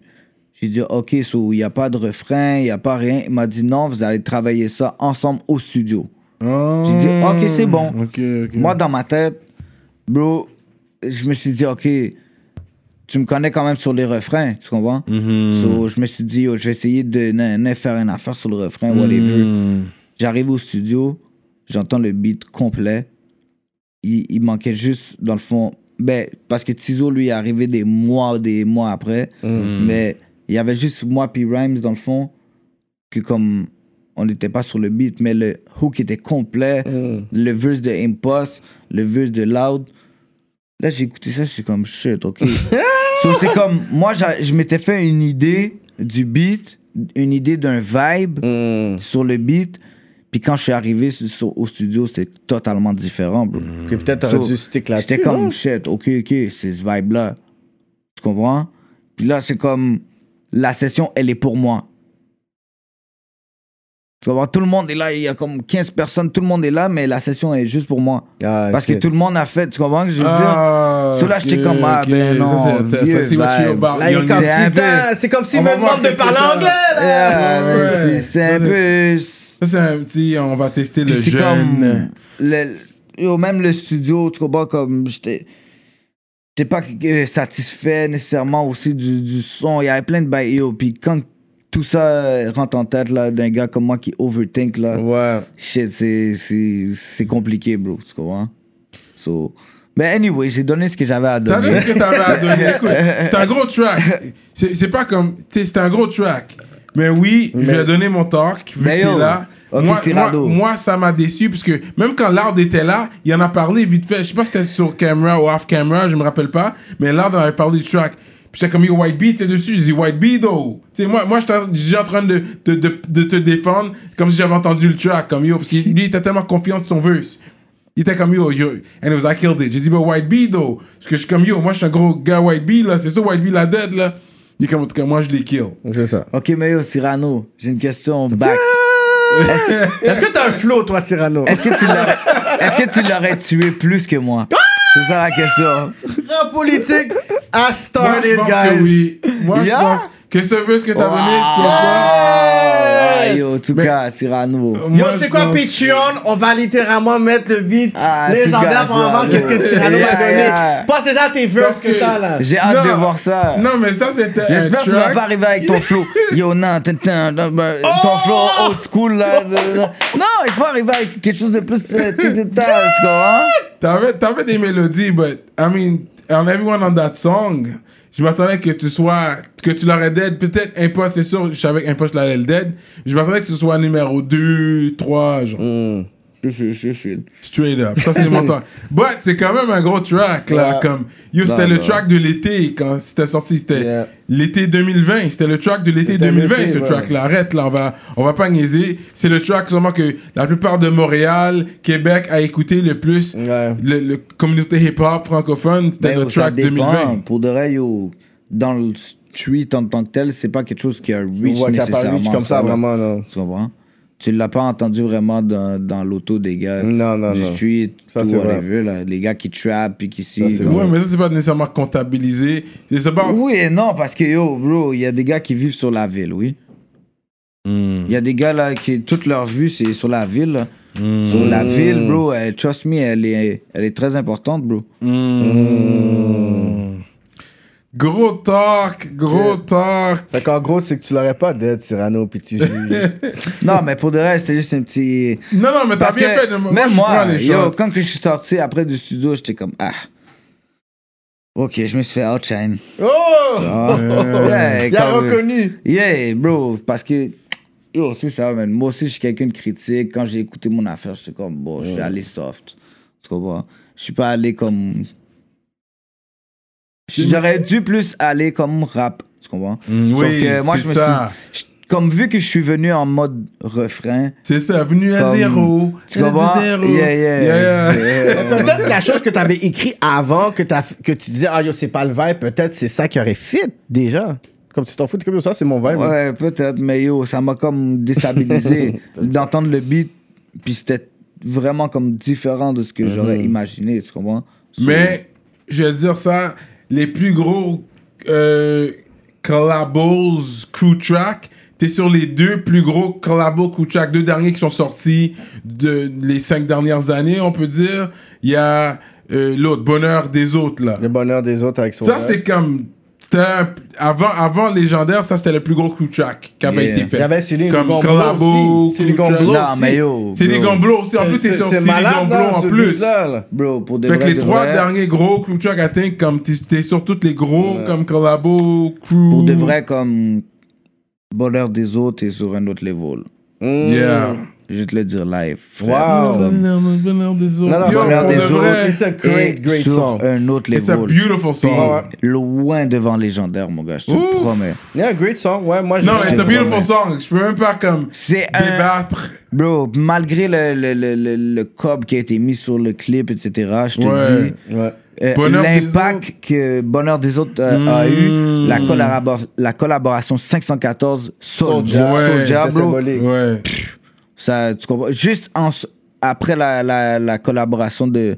J'ai dit, OK, so, il n'y a pas de refrain, il n'y a pas rien. Il m'a dit, non, vous allez travailler ça ensemble au studio. J'ai dit, OK, c'est bon. Moi, dans ma tête, bro, je me suis dit, OK, tu me connais quand même sur les refrains, tu comprends? So, je me suis dit, yo, je vais essayer de ne, ne faire une affaire sur le refrain, whatever. Mm. J'arrive au studio, j'entends le beat complet. Il, il manquait juste, dans le fond, ben, parce que Tizo, lui, est arrivé des mois, des mois après. Mais il y avait juste moi puis Rhymes, dans le fond, que comme on n'était pas sur le beat, mais le hook était complet. Le verse de Impost, le verse de Loud. Là, j'ai écouté ça, je suis comme shit, ok. so, c'est comme, moi, je m'étais fait une idée du beat, une idée d'un vibe Hmm. sur le beat. Puis quand je suis arrivé sur- sur- au studio, c'était totalement différent, bro. Puis peut-être t'aurais So, dû stick là-dessus. J'étais comme shit, ok, ok, c'est ce vibe-là. Tu comprends? Puis là, c'est comme la session, elle est pour moi. Tu? Tout le monde est là, il y a comme 15 personnes, tout le monde est là, mais la session est juste pour moi. Ah, Parce que tout le monde a fait, tu comprends ce que je veux dire? Ah, So là, j'étais comme, ah, ben non, c'est- un putain, c'est comme s'il On me demande de parler anglais, là. Yeah, mais ouais. c'est- un peu... Ça, c'est un petit, on va tester le jeune. comme le, yo, même le studio tu comprends comme j'étais j'étais pas satisfait nécessairement aussi du, du son il y avait plein de bails yo puis quand tout ça rentre en tête là d'un gars comme moi qui overthink là Ouais. shit c'est c'est c'est compliqué bro tu comprends? So mais anyway j'ai donné ce que j'avais à T'as donner dit ce que t'avais à donner. Écoute, c'est un gros track. C'est c'est pas comme. C'est un gros track. Mais oui, je lui ai donné mon talk, vu Mais que t'es là. moi, moi, moi, ça m'a déçu, parce que même quand Lard était là, il en a parlé vite fait. Je sais pas si c'était sur camera ou off camera, je me rappelle pas. Mais Lard en avait parlé du track. Puis j'étais comme, yo, White Bee, t'es dessus. J'ai dit, White Bee, though. Tu sais, moi, moi j'étais j'étais en train de, de, de, de te défendre, comme si j'avais entendu le track, comme yo, parce qu'il lui, il était tellement confiant de son verse. Il était comme yo, yo, and it was I killed it. J'ai dit, but White Bee, though. Parce que je suis comme yo, moi, je suis un gros gars White Bee, là. C'est ça, White Bee, la dead, là. Il est comme, en tout cas, moi, je l'ai kill. C'est ça. Ok, mais yo, Cyrano, j'ai une question back. Est-ce que t'as un flow, toi, Cyrano? Est-ce que tu l'aurais, est-ce que tu l'aurais tué plus que moi? C'est ça la question. La politique a Moi, je started, pense guys. que oui. Moi, Yeah? je pense que ce verse que t'as donné, c'est Ah, yo, en tout cas, Cyrano. Yo, Moi, tu sais quoi, Patreon, on va littéralement mettre le beat Ah, légendaire pour voir qu'est-ce que Cyrano Yeah, va donner. yeah. Pense déjà à tes verses que que- t'as, là. J'ai hâte Non. de voir ça. Non, mais ça, c'était un J'espère que tu vas pas arriver avec ton flow. Yo, non, tintin, ton flow old school, là. Non, il faut arriver avec quelque chose de plus. euh, t'avais des mélodies, but, I mean, on everyone on that song, je m'attendais que tu sois, que tu l'aurais dead, peut-être un poste, c'est sûr, je savais qu'un poste l'allait le dead, je m'attendais que tu sois numéro 2, 3, genre, Je je straight up. Ça, c'est mon temps. But, c'est quand même un gros track, là, comme, yo, c'était le track de l'été, quand c'était sorti, c'était Yeah. l'été 2020, c'était le track de l'été C'était 2020, l'été, ce ouais. track-là. Arrête, là, on va, on va pas niaiser. C'est le track, sûrement, que la plupart de Montréal, Québec a écouté le plus. Ouais. Le, le communauté hip-hop francophone, c'était Ben, le track dépend. 2020. Pour de vrai, yo, dans le street en tant que tel, c'est pas quelque chose qui a reach Ouais, t'as pas nécessairement. reach comme ça, là. vraiment, non. Tu comprends? Tu l'as pas entendu vraiment dans, dans l'auto des gars Non, non, du non. street, Ça, tout c'est vrai. whatever, là, les gars qui trap puis qui si. Ouais, mais ça, c'est pas nécessairement comptabilisé. C'est about... Oui et non, parce que yo, bro, il y a des gars qui vivent sur la ville, oui. Hmm. Il y a des gars là qui, toute leur vue, c'est sur la ville. là. Sur la ville, bro, elle- trust me, elle est, elle est très importante, bro. Hmm. Gros talk, gros talk. Fait qu'en gros, c'est que tu l'aurais pas dead, Cyrano, puis tu juges. non, mais pour de vrai, c'était juste un petit. Non, non, mais t'as bien que fait. de- même moi, les yo, quand que je suis sorti après du studio, j'étais comme ah. Ok, je me suis fait outshine. Oh! Ah. Yeah, Il a reconnu. Yeah, bro, parce que. Yo, c'est ça, man. Moi aussi, je suis quelqu'un de critique. Quand j'ai écouté mon affaire, j'étais comme, bon, je suis allé soft. Tu comprends? Je suis pas allé comme. J'aurais dû plus aller comme rap. Tu comprends? Mm, Sauf oui, que moi, c'est je me ça. suis. je- Comme vu que je suis venu en mode refrain. C'est ça, venu à Comme- zéro. Tu comprends? Zéro. Yeah, yeah. Yeah, yeah. Yeah. Peut-être la chose que tu avais écrit avant, que, tu disais, ah yo, c'est pas le vibe, peut-être c'est ça qui aurait fit déjà. Comme tu t'en fous, comme ça, c'est mon vibe. Ouais, peut-être, mais yo, ça m'a comme déstabilisé d'entendre le beat, puis c'était vraiment comme différent de ce que j'aurais imaginé, tu comprends? Mais, je vais dire ça, les plus gros euh, collabos crew track, t'es sur les deux plus gros collabos crew track, deux derniers qui sont sortis de les cinq dernières années, on peut dire. Il y a euh, l'autre, Bonheur des autres, là. Le bonheur des autres avec son Ça, c'est comme... c'était un- avant, avant Légendaire, ça, c'était le plus gros crew track qui avait Yeah. été fait. Il y avait Céline Comme collabo, track. Gomblo Non, mais yo. Bro. Gomblo aussi. En plus, c'est sur Silly Gomblo là, en plus. là. Bro, pour de Fait que les trois derniers gros crew track, I think, comme t'es sur toutes les gros, comme collabo, crew. Pour de vrai, comme Bonheur des autres est sur un autre level. Yeah. Je vais te le dire live. Wow. Comme- Bonheur des autres. Non, non, Bonheur des de autres, vrai, it's a great, great sur song. un autre It's a level. beautiful Puis, song. loin devant légendaire, mon gars, je te le promets. Yeah, great song. Ouais, moi, je Non, it's a beautiful promets. song. Je peux même pas comme C'est un- débattre. Bro, malgré le, le, le, le, le cob qui a été mis sur le clip, etc., je te Ouais. dis, Ouais. euh, Bonheur des l'impact que Bonheur des autres euh, a eu, Mm. la, collabor- la collaboration 514 Soulja, Soulja, Soulja, c'est bro. Ouais. Ça, tu comprends? Juste en après la, la, la collaboration de,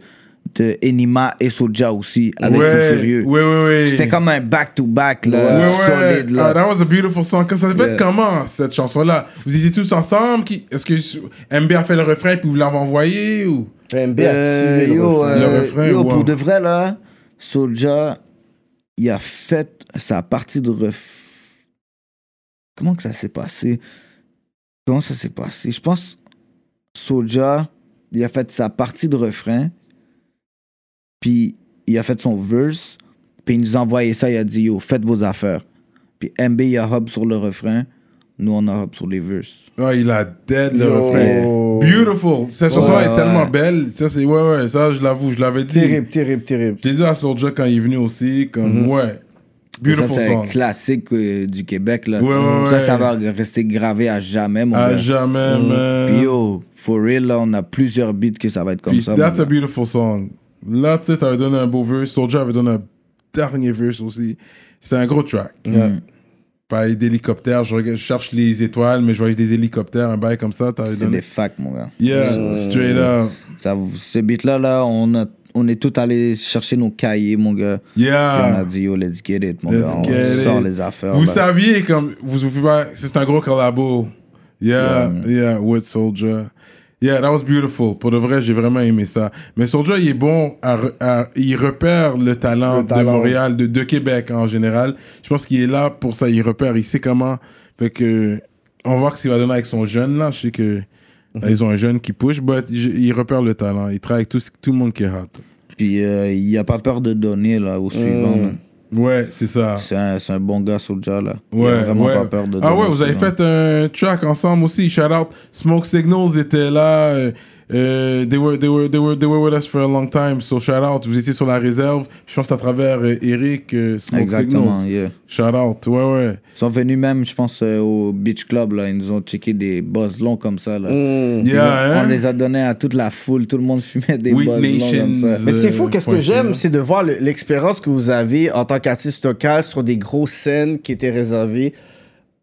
de Enima et Soulja aussi, avec Fou Ouais. Furieux. Ouais, ouais, ouais. C'était comme un back-to-back, là, Ouais, ouais. solide, là. Ah, that was a beautiful song. Ça fait Yeah. comment, cette chanson-là? Vous étiez tous ensemble? Qui- Est-ce que MB a fait le refrain puis vous l'avez envoyé ou? MB a Euh, tué le yo, refrain. euh, Le refrain, yo, wow. pour de vrai, là, Soulja, il a fait sa partie de ref... Comment que ça s'est passé? Comment ça s'est passé? Je pense Soulja, il a fait sa partie de refrain, puis il a fait son verse, puis il nous a envoyé ça, il a dit, yo, faites vos affaires. Puis MB, il a hub sur le refrain, Nous, on a hop sur les verses. Oh, il a dead le Yo. refrain. Beautiful. Cette chanson Ouais, est ouais. tellement belle. Ça, c'est, ouais, ouais, ça, je l'avoue, je l'avais dit. Terrible, terrible, terrible. Je l'ai dit à Soulja quand il est venu aussi, comme, ouais. Ça, Beautiful c'est un song. classique euh, du Québec, là. Ouais, ouais, ça, ouais. ça va rester gravé à jamais, mon À gars. jamais, man. Puis yo, for real, là, on a plusieurs beats que ça va être comme Puis ça. that's a beautiful song. Là, tu sais, t'avais donné un beau verse. Soulja avait donné un dernier verse aussi. C'était un gros track. Pas d'hélicoptère. Je, regarde- je cherche les étoiles, mais je voyais des hélicoptères, un bail comme ça. T'avais C'est donné. des facts, mon gars. Yeah, straight up. Ça, ce beat-là, là, on, a, on est tous allés chercher nos cahiers, mon gars. Puis on a Yeah. dit, yo, let's get it, mon Let's gars. On sort it. les affaires. Vous saviez, comme, vous, vous pouvez pas- c'est un gros collabo. Yeah, yeah, with Soldier. Yeah, that was beautiful. Pour de vrai, j'ai vraiment aimé ça. Mais Soldier, il est bon à, il repère le talent, Le talent. de Montréal, de, de Québec en général. Je pense qu'il est là pour ça. Il repère, il sait comment. Fait que, on va voir ce qu'il va donner avec son jeune là. Je sais que Mhm. ils ont un jeune qui push, but il, il repère le talent. Il travaille avec tout, tout le monde qui est hot. Puis euh, il n'y a pas peur de donner, là, au suivant, man. Ouais, c'est ça. C'est un, un bon gars, Soulja, là. Il a Ouais, vraiment ouais. pas peur de ah donner ouais, au vous avez fait un track ensemble aussi. Shout out. Smoke Signals était là. Euh, they, were, they, were, they, were, they were with us for a long time. So shout out. Vous étiez sur la réserve. Je pense que c'est à travers euh, Eric euh, Smoke Exactement, Signals. yeah. Shout out. Ouais, ouais. Ils sont venus même, je pense, euh, au Beach Club, là. Ils nous ont checké des buzz longs comme ça, là. Mm. Ont- Yeah, on hein? les a donnés à toute la foule. Tout le monde fumait des Weak buzz longs comme ça. Nations. Mais c'est fou, qu'est-ce que j'aime, c'est de voir le- l'expérience que vous avez en tant qu'artiste local sur des grosses scènes qui étaient réservées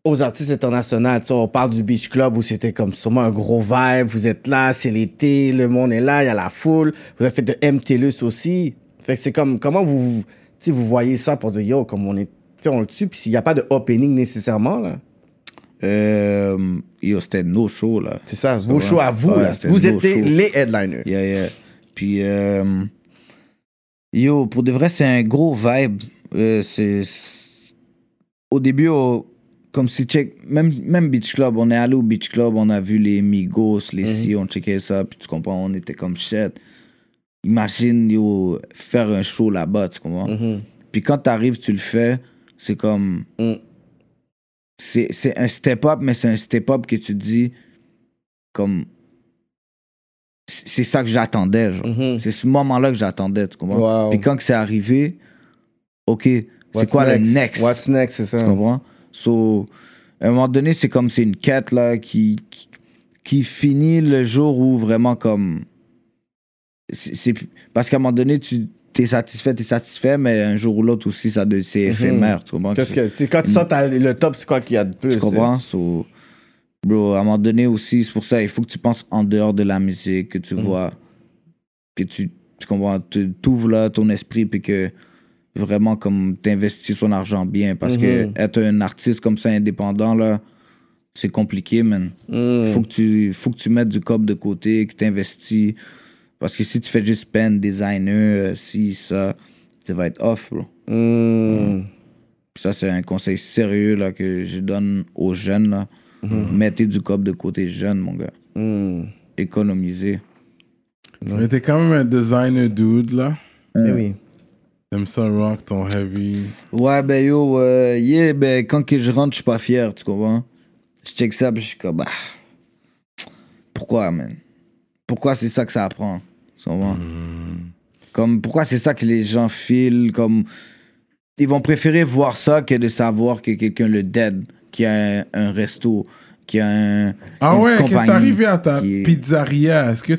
aux artistes internationaux. Tu sais, on parle du Beach Club où c'était comme sûrement un gros vibe, vous êtes là, c'est l'été, le monde est là, il y a la foule. Vous avez fait de MTLUS aussi. Fait que c'est comme, comment vous, tu sais, vous voyez ça pour dire, yo, comme on est, tu sais, on le tue, puis s'il n'y a pas de opening nécessairement, là? Euh, yo, c'était nos shows, là. C'est ça, vos shows à vous, Ouais, là. Vous étiez shows. les headliners. Yeah, yeah. Puis, euh, yo, pour de vrai, c'est un gros vibe. Euh, c'est. Au début, au- comme si check. Même, même Beach Club, on est allé au Beach Club, on a vu les Migos, les si, on checkait ça, puis tu comprends, on était comme shit. Imagine, yo, faire un show là-bas, tu comprends? Mhm. Puis quand t'arrives, tu le fais, c'est comme. Mm. C'est c'est un step-up, mais c'est un step-up que tu dis comme. C'est ça que j'attendais, genre. Mhm. C'est ce moment-là que j'attendais, tu comprends? Wow. Puis quand que c'est arrivé, ok, c'est quoi le next? What's next, c'est ça. Tu comprends? So, à un moment donné, c'est comme c'est une quête là qui, qui, qui finit le jour où vraiment comme. c'est Parce qu'à un moment donné, tu es satisfait, tu es satisfait, mais un jour ou l'autre aussi, ça c'est éphémère. Tu comprends? Mhm. Que, quand tu t'as- le top, c'est quoi qu'il y a de plus? Tu comprends? So, bro, à un moment donné aussi, c'est pour ça, il faut que tu penses en dehors de la musique, que Mhm. tu vois, que tu, tu comprends, tu ouvres là ton esprit, puis que vraiment, comme, t'investis ton argent bien. Parce que Mhm. être un artiste comme ça, indépendant, là, c'est compliqué, man. Mm. Faut, que tu, faut que tu mettes du cop de côté, que tu investis. Parce que si tu fais juste pen, designer, euh, si, ça, ça va être off, bro. Mm. Puis Ça, c'est un conseil sérieux là, que je donne aux jeunes. Là. Mettez du cop de côté jeune, mon gars. Mm. Économisez. Mais t'es quand même un designer dude, là. Eh oui. T'aimes ça rock, ton heavy. Ouais, ben yo, euh, yeah, ben quand que je rentre, je suis pas fier, tu comprends? Je check ça, puis je suis comme, bah. Pourquoi, man? Pourquoi c'est ça que ça apprend? Tu comprends? Comme, pourquoi c'est ça que les gens filent? Comme, ils vont préférer voir ça que de savoir que quelqu'un le dead, qui a un, un resto, qui a un. Ah ouais, qu'est-ce qui est arrivé à ta est- pizzeria? Est-ce que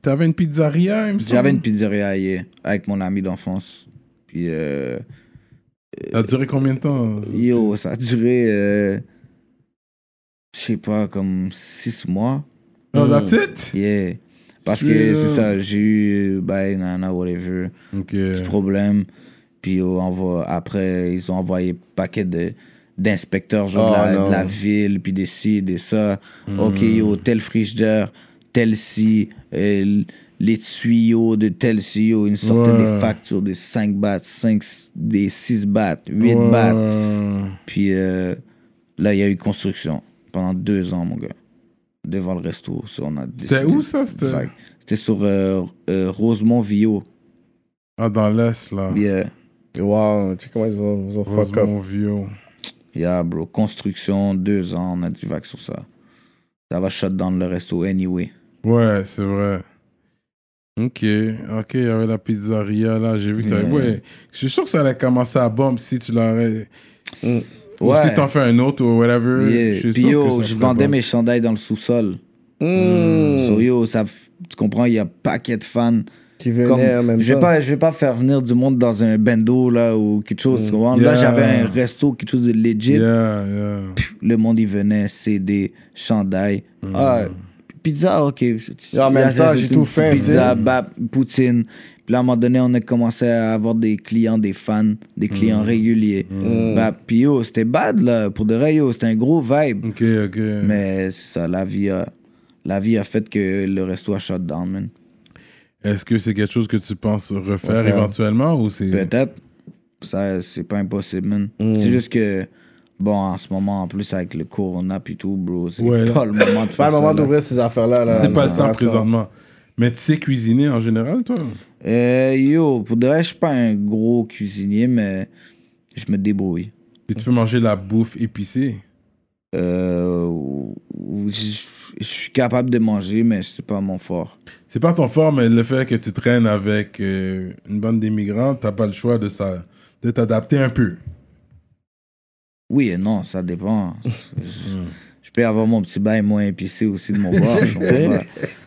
t'avais une pizzeria? J'avais une pizzeria hier avec mon ami d'enfance. Puis, euh, Ça a duré combien de temps? yo, ça a duré, euh, je sais pas, comme six mois. Oh, that's it? Yeah. Parce que c'est ça, j'ai eu, ben, nana, whatever, Ok. petit problème. Puis oh, on va- après, ils ont envoyé paquet de d'inspecteurs genre de, Oh, la, non. de la ville, puis des ci, des ça. Ok, yo, tel frigidaire, tel ci, euh, les tuyaux de tel yo, une sorte Ouais. des factures de 5 bahts, 5, des 6 bahts, 8 Ouais. bahts. Puis euh, là, il y a eu construction pendant deux ans, mon gars. Devant le resto. Ça, on a C'était où ça? C'était sur euh, euh, Rosemont-Villot. ah, dans l'Est, là. Yeah. Wow, tu sais comment ils ont, ils ont fuck up. Rosemont Vieux. Yeah, bro. Construction, deux ans, on a dit vague sur ça. Ça va shut down le resto anyway. Ouais, c'est vrai. Ok, ok, il y avait la pizzeria là, j'ai vu que t'avais. Ouais, je suis sûr que ça allait commencer à bombe si tu l'aurais. Ou Ouais. si t'en fais un autre ou whatever. Yeah. Je suis Puis sûr yo, que ça je vendais bombe. mes chandails dans le sous-sol. Hmm. So yo, ça, tu comprends, il y a paquet de fans. Qui venaient Comme, en même je vais temps. pas, je vais pas faire venir du monde dans un bendo là ou quelque chose. tu comprends? Mm. Yeah. Là, j'avais un resto, quelque chose de legit. Yeah, yeah. Le monde il venait, CD, chandail. Ah, pizza, ok. Et en même temps, j'ai tout fait, Pizza, bap, poutine. Puis là, à un moment donné, on a commencé à avoir des clients, des fans, des clients réguliers. Bah, puis yo, c'était bad là. Pour de vrai, yo, c'était un gros vibe. Ok, ok. Mais c'est ça, la vie a, la vie a fait que le resto a shut down, man. Est-ce que c'est quelque chose que tu penses refaire Refaire. éventuellement ou c'est. Peut-être. Ça, c'est pas impossible, man. Mm. C'est juste que, bon, en ce moment, en plus, avec le corona puis tout, bro, c'est Ouais, là. pas le moment de Pas faire le ça, moment là. d'ouvrir ces affaires-là. Là, C'est pas le là, temps là, présentement. Mais tu sais cuisiner en général, toi? Euh, yo, pour de vrai, je suis pas un gros cuisinier, mais je me débrouille. Et tu peux manger la bouffe épicée? Euh, je suis capable de manger, mais c'est pas mon fort. C'est pas ton fort, mais le fait que tu traînes avec euh, une bande d'immigrants, t'as pas le choix de, ça, de t'adapter un peu. Oui et non, ça dépend. je, je peux avoir mon petit bail moins épicé aussi de mon bord.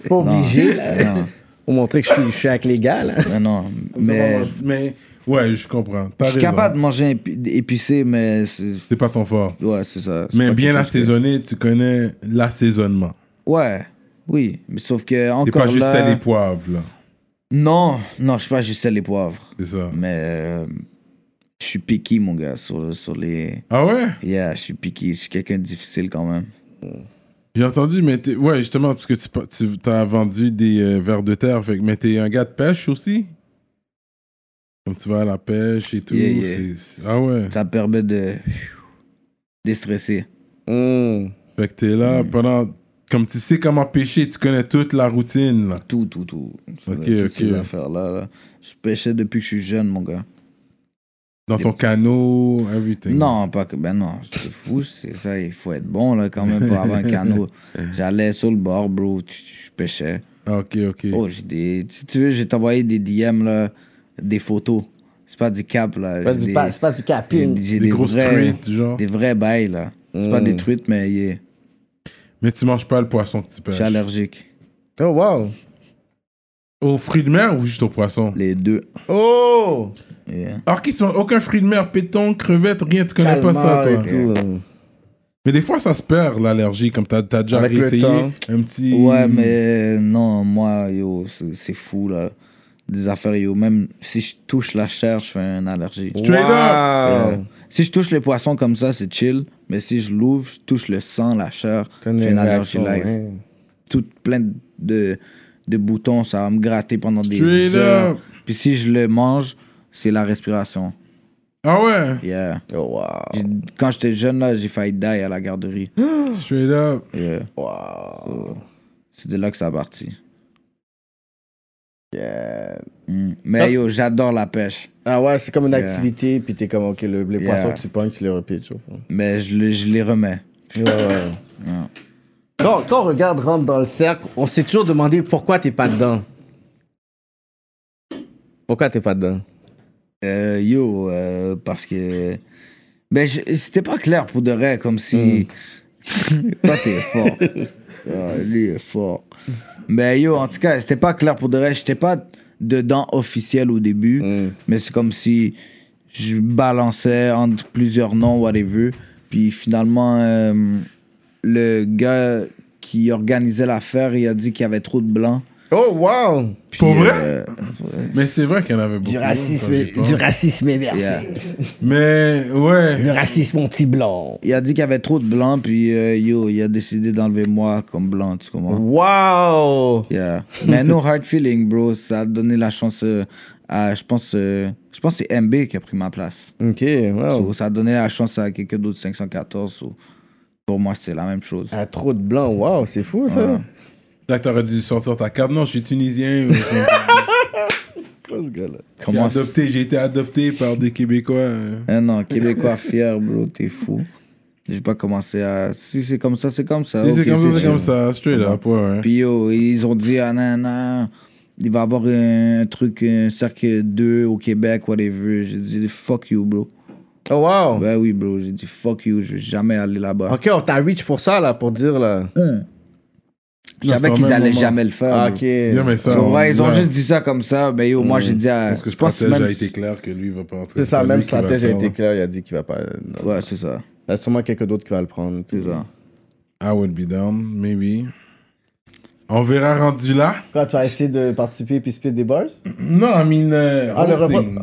pas. Obligé, là. non, Pour montrer que je suis, je suis avec les gars, là. non, non, mais mais ouais, je comprends. Je suis capable de manger épi- épicé, mais c'est C'est pas ton fort. ouais, c'est ça. Mais bien assaisonné, tu connais l'assaisonnement. Ouais, oui, mais sauf que T'es encore pas juste là... sel et poivre, là. Non, non, je suis pas juste sel et poivre. C'est ça. Mais euh, je suis picky, mon gars, sur, sur les. Ah ouais? Yeah, je suis picky. Je suis quelqu'un de difficile quand même. J'ai entendu, mais t'es- ouais, justement, parce que tu, as vendu des euh, vers de terre, fait mais t'es un gars de pêche aussi? Comme tu vas à la pêche et tout. Yeah, yeah. c'est- c'est- Ah ouais. Ça me permet de déstresser. Hmm. Fait que t'es là Mm. pendant. Comme tu sais comment pêcher, tu connais toute la routine, là. Tout, tout, tout. Ok, Toutes ok. ces affaires-là. là. Je pêchais depuis que je suis jeune, mon gars. Dans ton canot, everything. Non, pas que. Ben non, c'est fou, c'est ça. Il faut être bon, là, quand même, pour avoir un canot. J'allais sur le bord, bro. tu- tu- Je pêchais. Ah, Ok, ok. Oh, j'ai des. Si tu veux, je vais t'envoyer des DM, là, des photos. C'est pas du cap, là. J'ai des- pas, c'est pas du j'ai- capping. j'ai des, des, gros vrais, streets, genre. des vrais bails, là. C'est pas Mm. des truites, mais yeah, Mais tu manges pas le poisson que tu je pêches. suis allergique. Oh, wow. Aux fruits de mer ou juste au poisson? Les deux. Oh! Yeah. Alors qu'ils sont aucun fruit de mer, péton, crevette, rien, tu connais pas ça, toi. et tout. Mais des fois, ça se perd, l'allergie, comme t'as as déjà Avec essayé un petit... Ouais, mais non, moi, yo, c'est c'est fou, là. Des affaires, yo. Même si je touche la chair, je fais une allergie. Straight up! Wow. Yeah. Si je touche les poissons comme ça, c'est chill. Mais si je l'ouvre, je touche le sang, la chair, j'ai une allergie réaction, live. ouais. Tout plein de, de boutons, ça va me gratter pendant des Straight heures. up! Puis si je le mange, c'est la respiration. Ah ouais? Yeah. Oh, wow. Quand j'étais jeune, là, j'ai failli die à la garderie. Straight up. Yeah. Wow. C'est de là que ça a parti. Yeah. Mm. Mais yo, j'adore la pêche. Ah ouais, c'est comme une Yeah. activité, puis t'es comme, ok, le- les Yeah. poissons que tu pognes, tu les repitches au fond. Mais je, le- je les remets. Ouais, ouais. Quand, quand on regarde rentre dans le cercle, on s'est toujours demandé pourquoi t'es pas dedans. Pourquoi t'es pas dedans? Euh, yo, euh, parce que. Ben, c'était pas clair pour de vrai, comme si. Toi, t'es fort. Ah, lui est fort. Mais yo, en tout cas, c'était pas clair pour de vrai. J'étais pas dedans officiel au début, Mm. mais c'est comme si je balançais entre plusieurs noms, whatever. Puis finalement, euh, le gars qui organisait l'affaire, il a dit qu'il y avait trop de blancs. Oh, wow! Puis, Pour vrai? euh, Mais c'est vrai qu'il y en avait beaucoup. Du racisme, pense. du racisme inversé. Yeah. Mais, ouais. Du racisme anti-blanc. Il a dit qu'il y avait trop de blancs, puis euh, yo, il a décidé d'enlever moi comme blanc, tu comprends? Wow! Yeah. Mais no hard feeling, bro. Ça a donné la chance euh, à, je pense, euh, je pense que c'est MB qui a pris ma place. Ok, wow. So, ça a donné la chance à quelqu'un d'autre 514. so, pour moi, c'était la même chose. Ah, trop de blanc, wow, c'est fou ça. Ouais. Là, t'aurais dû sortir ta carte. Non, je suis tunisien. ou- ce gars-là. J'ai Comment adopté, j'ai été adopté par des Québécois. euh. Ah non, Québécois fier, bro, t'es fou. J'ai pas commencé à. Si c'est comme ça, c'est comme ça. Si c'est ok, comme ça, c'est comme ça, straight up, ouais. Puis yo, ils ont dit, ah non, non, il va y avoir un truc, un cercle 2 au Québec, whatever. J'ai dit, fuck you, bro. Oh, wow. Ben oui, bro, j'ai dit, fuck you, je vais jamais aller là-bas. Ok, on t'a reach pour ça, là, pour dire, là. Je savais qu'ils allaient moment. jamais le faire. Ah, ok. Yeah, mais ça, So, on- ouais, ils ont ouais. juste dit ça comme ça. Ben yo, moi j'ai dit à. Parce que je pense stratège même a été clair que lui, il va pas entrer. C'est ça, même stratège a été clair, il a dit qu'il va pas. non. Ouais, c'est ça. Il y a sûrement quelqu'un d'autre qui va le prendre. C'est ça. I would be down, maybe. On verra rendu là. Quoi, tu vas essayer de participer puis split des bars? Non, I mean, uh, Ah, le hosting.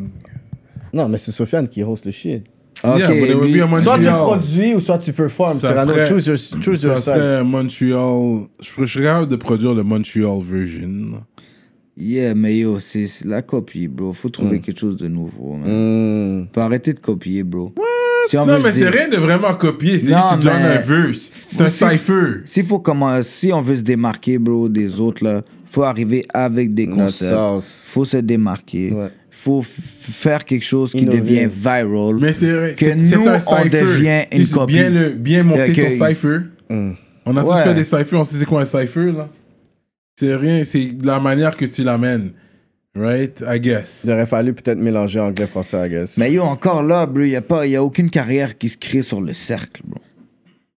Non, mais c'est Sofiane qui host le shit. Ok, Yeah, but it would lui- be a Soit tu Montreal. produis ou soit tu performes. Ça Cyrano, serait- choose your, choose your Ça side. serait Montreal. Je serais- capable de produire le Montreal version. Yeah, mais yo, c'est c'est la copie, bro. Faut trouver quelque chose de nouveau, man. Hmm. Faut arrêter de copier, bro. Si on Non, veut mais se c'est dé- rien de vraiment copier. C'est Non, juste mais- un verse. C'est un Si- cipher. S'il faut comment, si on veut se démarquer, bro, des autres, là, faut arriver avec des Notre concepts. sauce. Faut se démarquer. Ouais. Faut faire quelque chose qui Innover. devient viral. Mais c'est vrai. Que nous, un on cipher. devient une copie. Bien, le, bien monter ton cipher. Hmm. On a tous fait des ciphers. On sait c'est quoi un cipher, là. C'est rien. C'est de la manière que tu l'amènes. Right? I guess. Il aurait fallu peut-être mélanger anglais-français, I guess. Mais yo, encore là, bro, il n'y a, pas- y a aucune carrière qui se crée sur le cercle, bro.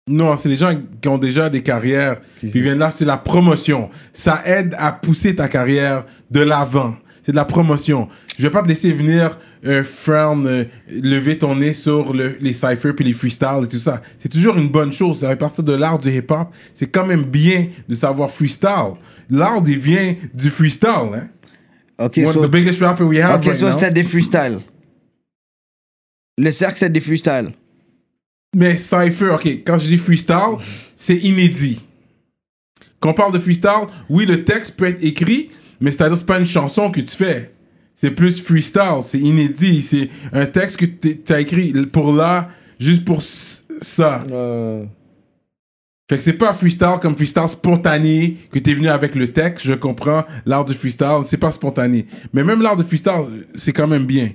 Non, c'est les gens qui ont déjà des carrières, qui viennent là, c'est la promotion. Ça aide à pousser ta carrière de l'avant. C'est de la promotion. Je vais pas te laisser venir euh, frown, euh, lever ton nez sur le- les cyphers puis les freestyles et tout ça. C'est toujours une bonne chose. Fait partie de l'art du hip-hop. C'est quand même bien de savoir freestyle. L'art, il vient du freestyle. Hein? Ok, One so, of the biggest rapper we have ok, right so c'était des freestyles. Le cercle, c'est des freestyles. Mais cypher, ok, quand je dis freestyle, c'est inédit. Quand on parle de freestyle, oui, le texte peut être écrit, mais c'est-à-dire c'est pas une chanson que tu fais. C'est plus freestyle, c'est inédit, c'est un texte que tu as écrit pour là, juste pour ça. Euh, Fait que c'est pas freestyle comme freestyle spontané que t'es venu avec le texte, je comprends. L'art du freestyle, c'est pas spontané. Mais même l'art de freestyle, c'est quand même bien.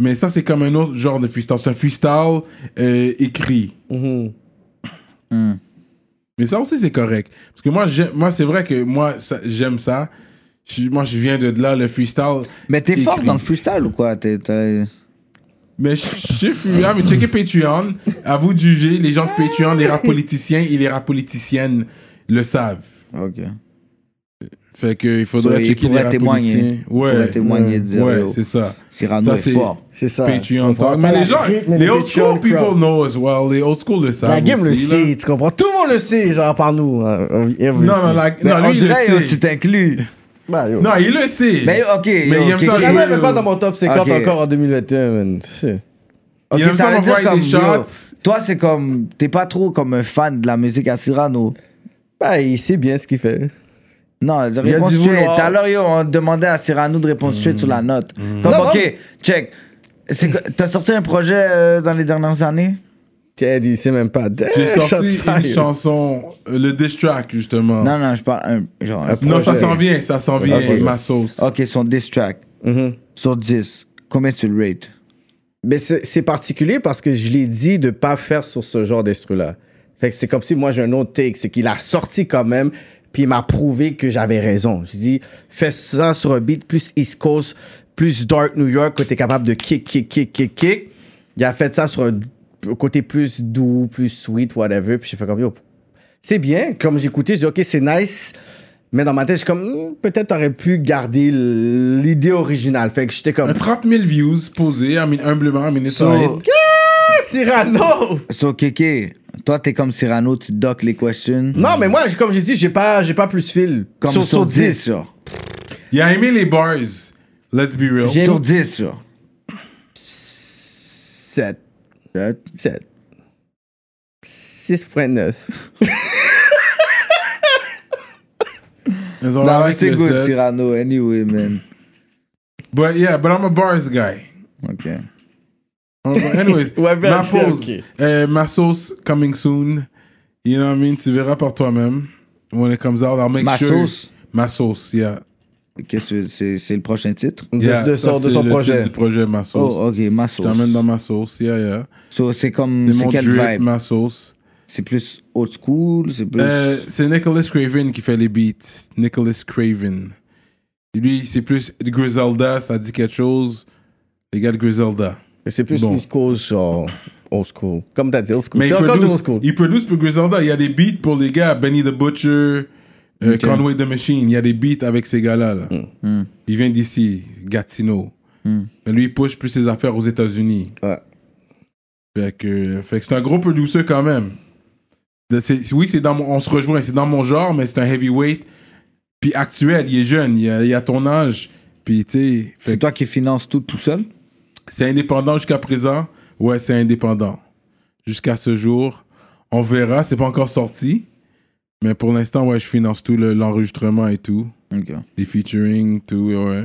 Mais ça, c'est comme un autre genre de freestyle. C'est un freestyle euh, écrit. mhm. Mais ça aussi, c'est correct. Parce que moi, moi c'est vrai que moi, j'aime ça. Je- moi, je viens de là, le freestyle. Mais t'es fort dans le freestyle ou quoi? T'es- t'as- Mais je suis mais checkez Patreon. À vous de juger. Les gens de Patreon, les rap politiciens et les rap politiciennes le savent. Ok. Fait que il faudrait So, il checker les pourrait rap témoigner. politiciens. Il pourrait Ouais. témoigner dire, Ouais, c'est ça. Cyrano Ça, est c'est fort. C'est ça. Patreon On Mais les gens, les le old school people crowd. know as well. Les old school le savent. La game le aussi, là. sait, tu comprends? Tout le monde le sait, genre par nous. hein. Every Non, non, la- non, on lui, il le dirait, yo, sait. tu t'inclus. Bah, yo. Non, il le sait. Mais yo, ok. Mais yo, il aime ok, ça ok. Même est pas dans mon top 50 Ok. encore en 2021, man. Shit. Ok, Il aime ça veut dire m'envoyer comme, des yo, shots. Toi, c'est comme. T'es pas trop comme un fan de la musique à Cyrano. Bah, il sait bien ce qu'il fait. Non, a réponse vouloir. Tout à l'heure, yo, on demandait à Cyrano de répondre straight sur la note. Comme, Non, ok, check. C'est que- T'as sorti un projet euh, dans les dernières années? Ted, il sait même pas. J'ai sorti une chanson, euh, le diss track, justement. Non, non, je parle un. Genre. un- Non, ça s'en vient, ça s'en vient, Ok. ma sauce. Ok, son diss track. Mhm. Sur 10, combien tu le rates Mais c'est c'est particulier parce que je l'ai dit de pas faire sur ce genre d'instru-là. Fait que c'est comme si moi j'ai un autre take. C'est qu'il a sorti quand même, puis il m'a prouvé que j'avais raison. J'ai dit, fais ça sur un beat plus East Coast, plus Dark New York, que t'es capable de kick, kick, kick, kick, kick. Il a fait ça sur un côté plus doux, plus sweet, whatever. Puis j'ai fait comme, yo, c'est bien. Comme j'écoutais, j'ai dit, ok, c'est nice. Mais dans ma tête, je suis comme, Hmm, peut-être t'aurais pu garder l'idée originale. Fait que j'étais comme, Un 30 000 views mean, humblement, I mean, it's So-. Cyrano! So, Kéké, toi, t'es comme Cyrano, tu docs les questions. Non, mais moi, comme j'ai dit, j'ai pas, j'ai pas plus fil. Comme sur, sur, sur 10, 10. genre. Il a aimé les bars. Let's be real. Sur 10, genre. 7. That- 7. 6.9. Ils ont Non, like good, set. Cyrano, anyway, man. But yeah, but I'm a bars guy. Ok. Anyways, Ouais, ma pause, ok. euh, ma sauce coming soon. You know what I mean? Tu verras par toi-même. When it comes out, I'll make Ma sure. sauce? Ma sauce, yeah. Qu'est-ce que c'est c'est le prochain titre? De, Yeah, de ça, son, de c'est son le projet. titre du projet Ma Sauce. Oh, ok, ma Je sauce. t'emmène dans ma sauce, yeah, yeah. So, c'est comme. C'est quelle drip, vibe? ma sauce. C'est plus old school? C'est plus. Euh, c'est Nicholas Craven qui fait les beats. Nicholas Craven. Lui, c'est plus Griselda, ça dit quelque chose. Les gars de Griselda. C'est plus Bon. East Coast, genre old school. Comme t'as dit, old school. Mais C'est il encore du old school. il produce pour Griselda. Il y a des beats pour les gars. Benny the Butcher, euh, Ok. Conway the Machine. Il y a des beats avec ces gars-là. Là. Hmm. Il vient d'ici, Gatineau. Mais lui, il push plus ses affaires aux États-Unis. Ouais. Fait que, fait que c'est un gros producer quand même. De- c'est- oui, c'est dans mon, on se rejoint, c'est dans mon genre, mais c'est un heavyweight. Puis actuel, il est jeune, il a, il a ton âge. Puis tu c'est que toi qui finances tout tout seul? c'est indépendant jusqu'à présent. Ouais, c'est indépendant. Jusqu'à ce jour. On verra, c'est pas encore sorti. Mais pour l'instant, ouais, je finance tout le- l'enregistrement et tout. Les featuring, tout, ouais.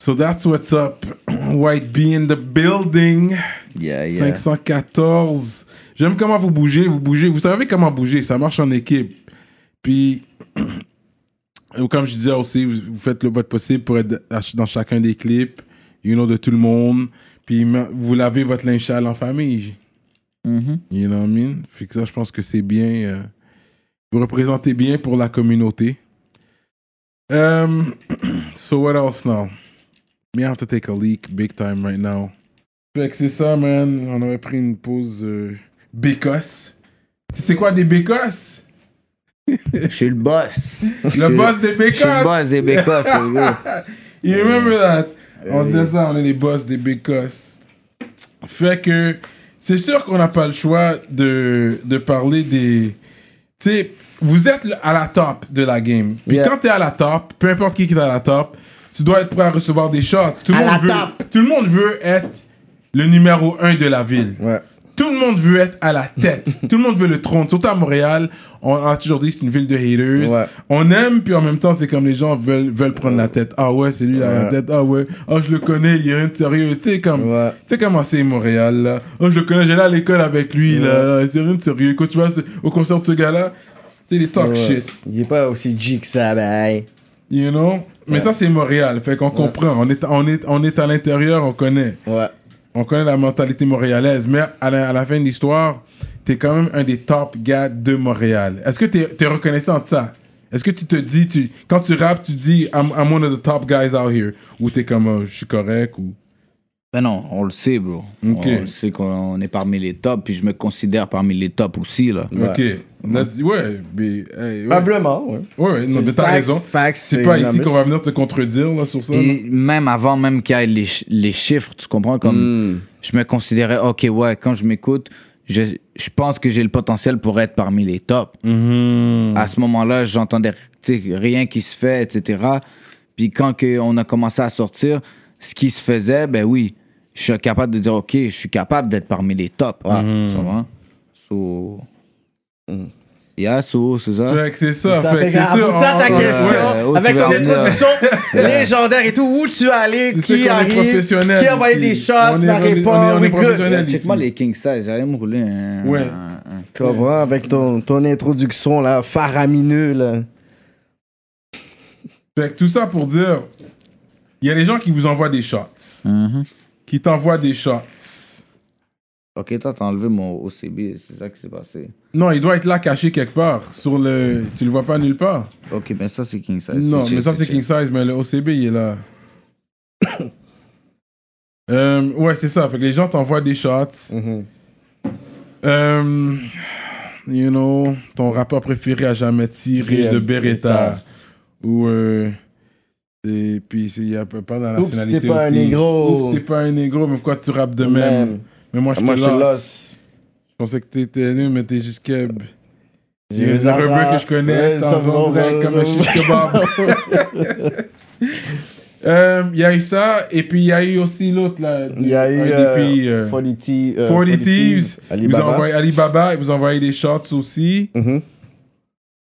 So that's what's up. White Bee in the building. Yeah, yeah. 514. J'aime comment vous bougez, vous bougez. Vous savez comment bouger, ça marche en équipe. Puis, comme je disais aussi, vous, faites le votre possible pour être dans chacun des clips, you know, de tout le monde. Puis, vous lavez votre linge sale en famille. Mhm. You know what I mean? Fait que ça, je pense que c'est bien. euh, vous représentez bien pour la communauté. Um, so, what else now? Me have to take a leak big time right now. Fait que c'est ça, man. On avait pris une pause euh, bécosse. Tu sais quoi des bécosses? Je suis le boss. Le boss des Je suis le bécosses! boss des bécosses. You remember that? On disait ça, on est les boss des bécosses. Fait que c'est sûr qu'on n'a pas le choix de, de parler des. Tu sais, vous êtes à la top de la game. Puis Yeah. quand t'es à la top, peu importe qui qui est à la top, tu dois être prêt à recevoir des shots. Tout le, À monde, la veut, top. tout le monde veut être le numéro un de la ville. Ouais. Tout le monde veut être à la tête. Tout le monde veut le trône. Surtout à Montréal, on a toujours dit que c'est une ville de haters. Ouais. On aime, puis en même temps, c'est comme les gens veulent, veulent prendre la tête. Ah ouais, c'est lui à la Ouais. tête. Ah ouais, ah je le connais, il est rien de sérieux. Tu sais, comme, Ouais. tu sais comment c'est Montréal, là. Ah, je le connais, j'allais à l'école avec lui, là. C'est rien de sérieux. Quand tu vas au concert de ce gars-là, tu sais, les talk Ouais. shit. Il est pas aussi G que ça, ben. You know? Mais ça, c'est Montréal. Fait qu'on comprend. On est, on, est, on est à l'intérieur, on connaît. Ouais. On connaît la mentalité montréalaise, mais à la, à la fin de l'histoire, t'es quand même un des top gars de Montréal. Est-ce que t'es es reconnaissant de ça? Est-ce que tu te dis, tu, quand tu rappes, tu dis I'm, one of the top guys out here? Ou t'es comme, oh, je suis correct? Ben non, on le sait, bro. Ok. On le sait qu'on est parmi les tops, puis je me considère parmi les tops aussi, là. Ok. Let's- ouais, mais, hey, ouais. Probablement, ouais. Ouais, ouais, non, mais t'as Facts, raison. facts, C'est pas ici qu'on va venir te contredire là, sur ça. là. Même avant même qu'il y ait les, les chiffres, tu comprends? Comme Hmm. je me considérais, OK, ouais, quand je m'écoute, je, je pense que j'ai le potentiel pour être parmi les tops. Mhm. À ce moment-là, j'entendais rien qui se fait, etc. Puis quand que on a commencé à sortir, ce qui se faisait, ben oui, je suis capable de dire, OK, je suis capable d'être parmi les tops. Tu comprends? So... Yeah, so, c'est ça. Fait que c'est ça. Ça fait fait que c'est bout de ta on- question, ouais, avec ton introduction légendaire et tout, où tu es allé, Tu sais qui arrive, professionnel qui a envoyé des shots, On tu on est we good. Check-moi les king size, j'allais me rouler un... Ouais. un- un- Tu comprends, avec ton, ton introduction, là, faramineux, là. Fait que tout ça pour dire, il y a des gens qui vous envoient des shots. Qui t'envoient des shots. Ok, toi, t'as enlevé mon OCB, c'est ça qui s'est passé. Non, il doit être là caché quelque part. Sur le... Tu le vois pas nulle part. Ok, ben ça, c'est king size. non, mais ça c'est king size, mais le OCB il est là. Euh, ouais, c'est ça. Fait que les gens t'envoient des shots. Mhm. Euh, you know, ton rappeur préféré a jamais tiré de Beretta. Beretta. Ou. Euh, et puis, il y a pas dans la nationalité. t'es pas un négro. T'es pas un négro, mais pourquoi tu rappes de même? Même? Mais moi, je suis lost. Je pensais que t'étais nul, mais t'es juste keb. J'ai les un rebeu arabes. que je connais, t'en t'as rends vrai comme un shish kebab. Euh, Il y a eu ça, et puis il y a eu aussi l'autre, là. Il y a eu un euh, DP, euh, 40 Thieves, euh, 40 Thieves. Alibaba. Alibaba, ils vous envoyez des shots aussi. Mhm.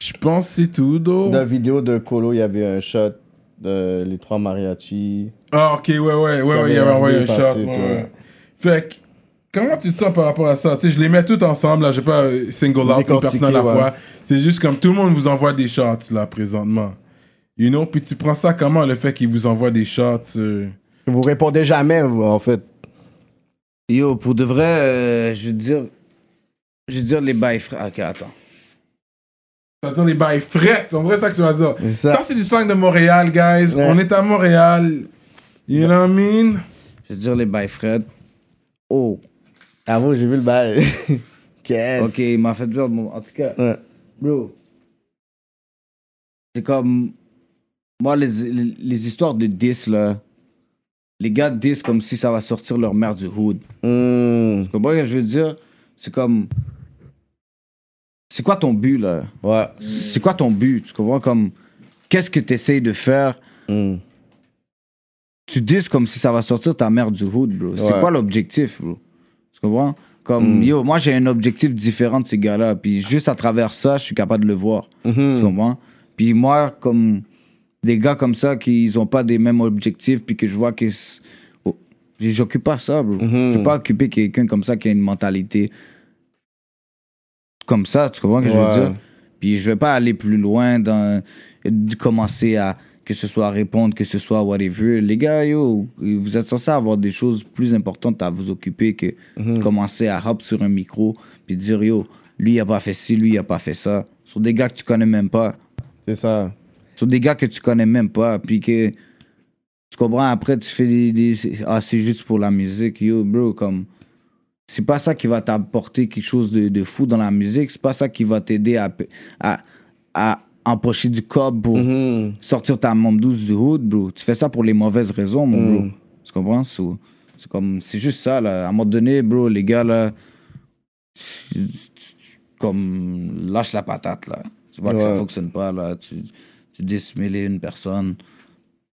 Je pense que c'est tout, Dans though. la vidéo de Colo, il y avait un shot de les trois mariachis. Ah, ok, ouais, ouais, ouais, ouais, il avait envoyé un shot. ouais, ouais. Fait que, comment tu te sens par rapport à ça? Tu sais, je les mets tous ensemble, là, je vais pas euh, single out une personne à la ouais. fois. C'est juste comme tout le monde vous envoie des shots, là, présentement. You know, puis tu prends ça comment, le fait qu'ils vous envoient des shots euh, Vous répondez jamais, vous, en fait. Yo, pour de vrai, euh, je veux dire. Je veux dire les bails frères. Ok, attends. Ça veut dire les bails frettes, en vrai, c'est ça que tu vas dire. Ça, ça. c'est du slang de Montréal, guys. Ouais. On est à Montréal. You know what I mean? Je veux dire les bails Fred. Oh, Ah bon, j'ai vu le bail. Quel. ok, il m'a fait mon. En tout cas, Ouais. bro. C'est comme. Moi, les, les, les histoires de 10, là. Les gars disent comme si ça va sortir leur mère du hood. Hmm. Tu comprends ce que je veux dire? C'est comme. C'est quoi ton but, là? Ouais. C'est quoi ton but? Tu comprends? Comme. Qu'est-ce que tu essayes de faire? Hmm. tu dis comme si ça va sortir ta mère du hood, bro. C'est quoi l'objectif, bro? Tu comprends? Comme, yo, moi, j'ai un objectif différent de ces gars-là. Puis juste à travers ça, je suis capable de le voir. Tu comprends? Puis moi, comme des gars comme ça qui n'ont pas des mêmes objectifs, puis que je vois que. oh, J'occupe pas ça, bro. Je vais pas occuper quelqu'un comme ça qui a une mentalité comme ça, tu comprends ce que je veux dire? Puis je vais pas aller plus loin dans de commencer à que ce soit à répondre, que ce soit whatever. Les gars, yo, vous êtes censés avoir des choses plus importantes à vous occuper que de commencer à hop sur un micro puis dire yo, lui il a pas fait ci, lui il a pas fait ça. Sur des gars que tu connais même pas. C'est ça. Sur des gars que tu connais même pas. Puis que tu comprends, après tu fais des. des- ah, c'est juste pour la musique. Yo, bro, comme. C'est pas ça qui va t'apporter quelque chose de, de fou dans la musique. C'est pas ça qui va t'aider à, à, à empocher du cob pour Hmm. sortir ta membre douce du hood, bro. Tu fais ça pour les mauvaises raisons, mon bro. Tu comprends? C'est comme, c'est juste ça, là. À un moment donné, bro, les gars, là, tu- tu- comme, lâche la patate, là. Tu vois que ça fonctionne pas, là. Tu, tu dissimulais une personne.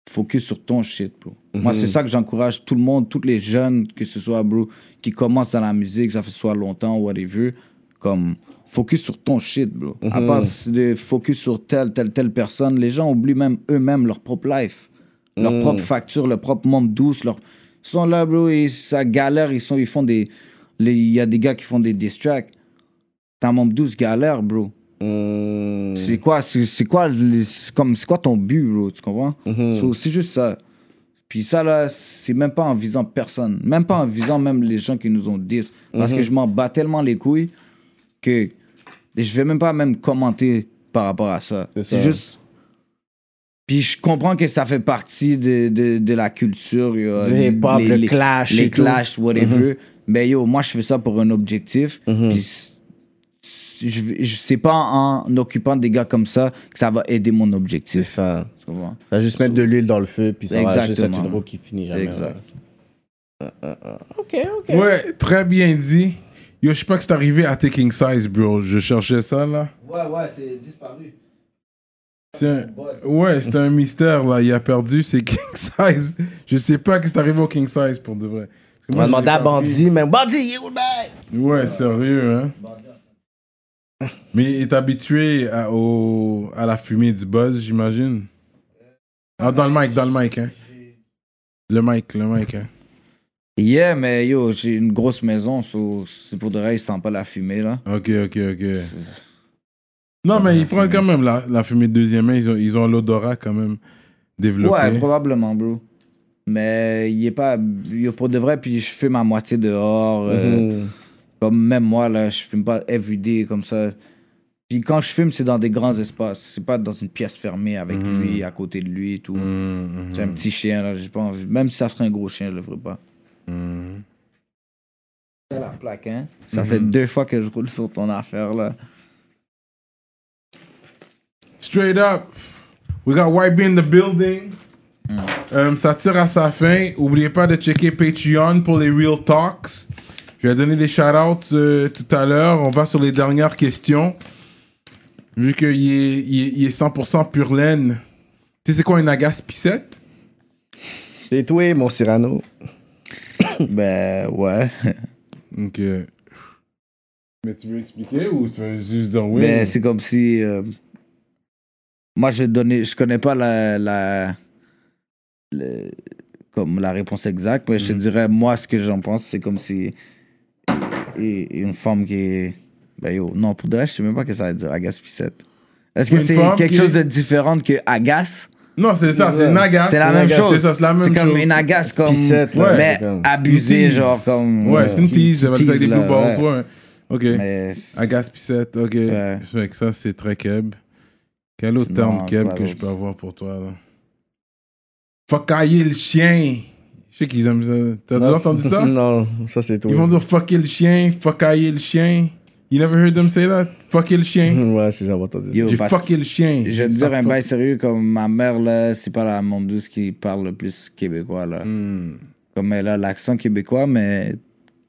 Focus sur ton shit, bro. Moi, c'est ça que j'encourage tout le monde, tous les jeunes, que ce soit, bro, qui commencent dans la musique, ça fait soit longtemps, whatever, comme, focus sur ton shit, bro. À part de focus sur telle, telle, telle personne, les gens oublient même eux-mêmes leur propre life, leur propre facture, leur propre membre douce, leur... Ils sont là, bro, et ça galère, ils, sont, ils font des... Il y a des gars qui font des diss tracks. Ta membre douce galère, bro. C'est quoi, c'est quoi, les- comme, c'est quoi ton but, bro, tu comprends? So, c'est juste ça. Puis ça, là, c'est même pas en visant personne. Même pas en visant même les gens qui nous ont dit. Parce que je m'en bats tellement les couilles que je vais même pas même commenter par rapport à ça. C'est juste... Puis je comprends que ça fait partie de, de, de la culture. il y a Du hip-hop, le clash Les clashs, whatever. Mais yo, moi, je fais ça pour un objectif. Je, je sais pas en occupant des gars comme ça que ça va aider mon C'est objectif. ça. Tu comprends? Ça va juste mettre de l'huile dans le feu, puis ça va juste être une roue qui finit jamais. Exact. Ok, ok. Ouais, très bien dit. Yo, je sais pas que c'est arrivé à Taking Size, bro. Je cherchais ça, là. Ouais, ouais, c'est disparu. C'est un- Ouais, c'est un mystère, là. Il a perdu ses King Size. Je sais pas que c'est arrivé au King Size, pour de vrai. On va demander à Bandit, mais Bandit, est bail? pris. Ouais, sérieux, hein. Mais il est habitué à, au, à la fumée du buzz, j'imagine. Ah, dans le mic, dans le mic, hein. Le mic, le mic, hein. Yeah, mais yo, j'ai une grosse maison, so, c'est pour de vrai, il sent pas la fumée, là. Ok, ok, ok. Non, mais ils prennent quand même la, la fumée de deuxième main. Ils ont, ils ont l'odorat quand même développé. Ouais, probablement, bro. Mais il est pas. Il est pour de vrai, puis je fume à moitié dehors. euh, Mhm. Comme même moi, là, je fume pas everyday comme ça. Puis quand je fume, c'est dans des grands espaces. C'est pas dans une pièce fermée avec lui, à côté de lui et tout. Mhm, C'est un petit chien, là, j'ai pas envie. Même si ça serait un gros chien, je le ferais pas. C'est la plaque, hein? Ça fait deux fois que je roule sur ton affaire, là. Straight up, we got YB in the building. Euh, ça tire à sa fin. Oubliez pas de checker Patreon pour les Real Talks. Je vais donner des shout-outs euh, tout à l'heure. On va sur les dernières questions. Vu qu'il est, il est, il est 100% pure laine. Tu sais c'est quoi une agace pissette? C'est toi, mon Cyrano. ben, ouais. Ok. Mais tu veux expliquer ou tu veux juste dire oui? Ben, c'est comme si. euh, moi, je vais te donner. Je connais pas la. la le- comme la réponse exacte, mais je te dirais, moi, ce que j'en pense, c'est comme si. Et- une femme qui est. Ben, yo, non, pour de vrai, je sais même pas ce que ça veut dire, agace pissette. Est-ce que Une c'est femme quelque qui- chose de différent que agace Non, c'est ça, c'est une agace. C'est la même chose. C'est ça, c'est la même C'est chose. comme une agace comme. Pissette, là, mais c'est comme- abusée, Une tease. genre comme. Ouais, c'est une qui- tease, qui ça va avec des tease, blue là, balls, ouais. ouais. Ok. Mais. Agace Pissette, ok. Ouais. Fait que ça, c'est très keb. Quel autre Non, terme keb que je peux avoir pour toi, là? Fuckailler le chien. Je sais qu'ils aiment ça. T'as déjà entendu ça? Non, ça c'est toi. Ils vont dire fucker le chien, fuckailler le chien. You never heard them say that? Fucker le chien. Ouais, j'ai jamais entendu. Yo, J'ai fucké le chien. Je vais te dire un bail sérieux, comme ma mère, là, c'est pas la monde douce qui parle le plus québécois, là. Hmm. Comme elle a l'accent québécois, mais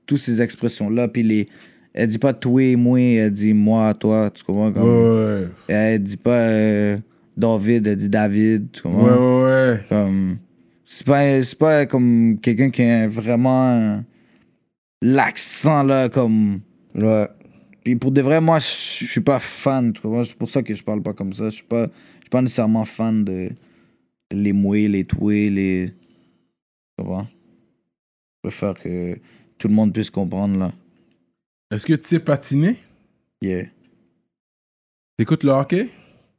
toutes ces expressions-là, puis les. Elle dit pas toi, moi, elle dit moi, toi, tu comprends? Comme... Ouais, Elle dit pas euh, David, elle dit David, tu ouais. comprends? Ouais, ouais, ouais. Comme. C'est pas, c'est pas comme quelqu'un qui a vraiment l'accent, là, comme. Ouais. Puis pour de vrai, moi, je suis pas fan, tu comprends? C'est pour ça que je parle pas comme ça. Je suis pas, je suis pas nécessairement fan de les mouets, les toués, les. Tu comprends? Je préfère que tout le monde puisse comprendre, là. Est-ce que tu sais patiner? Yeah. T'écoutes le hockey?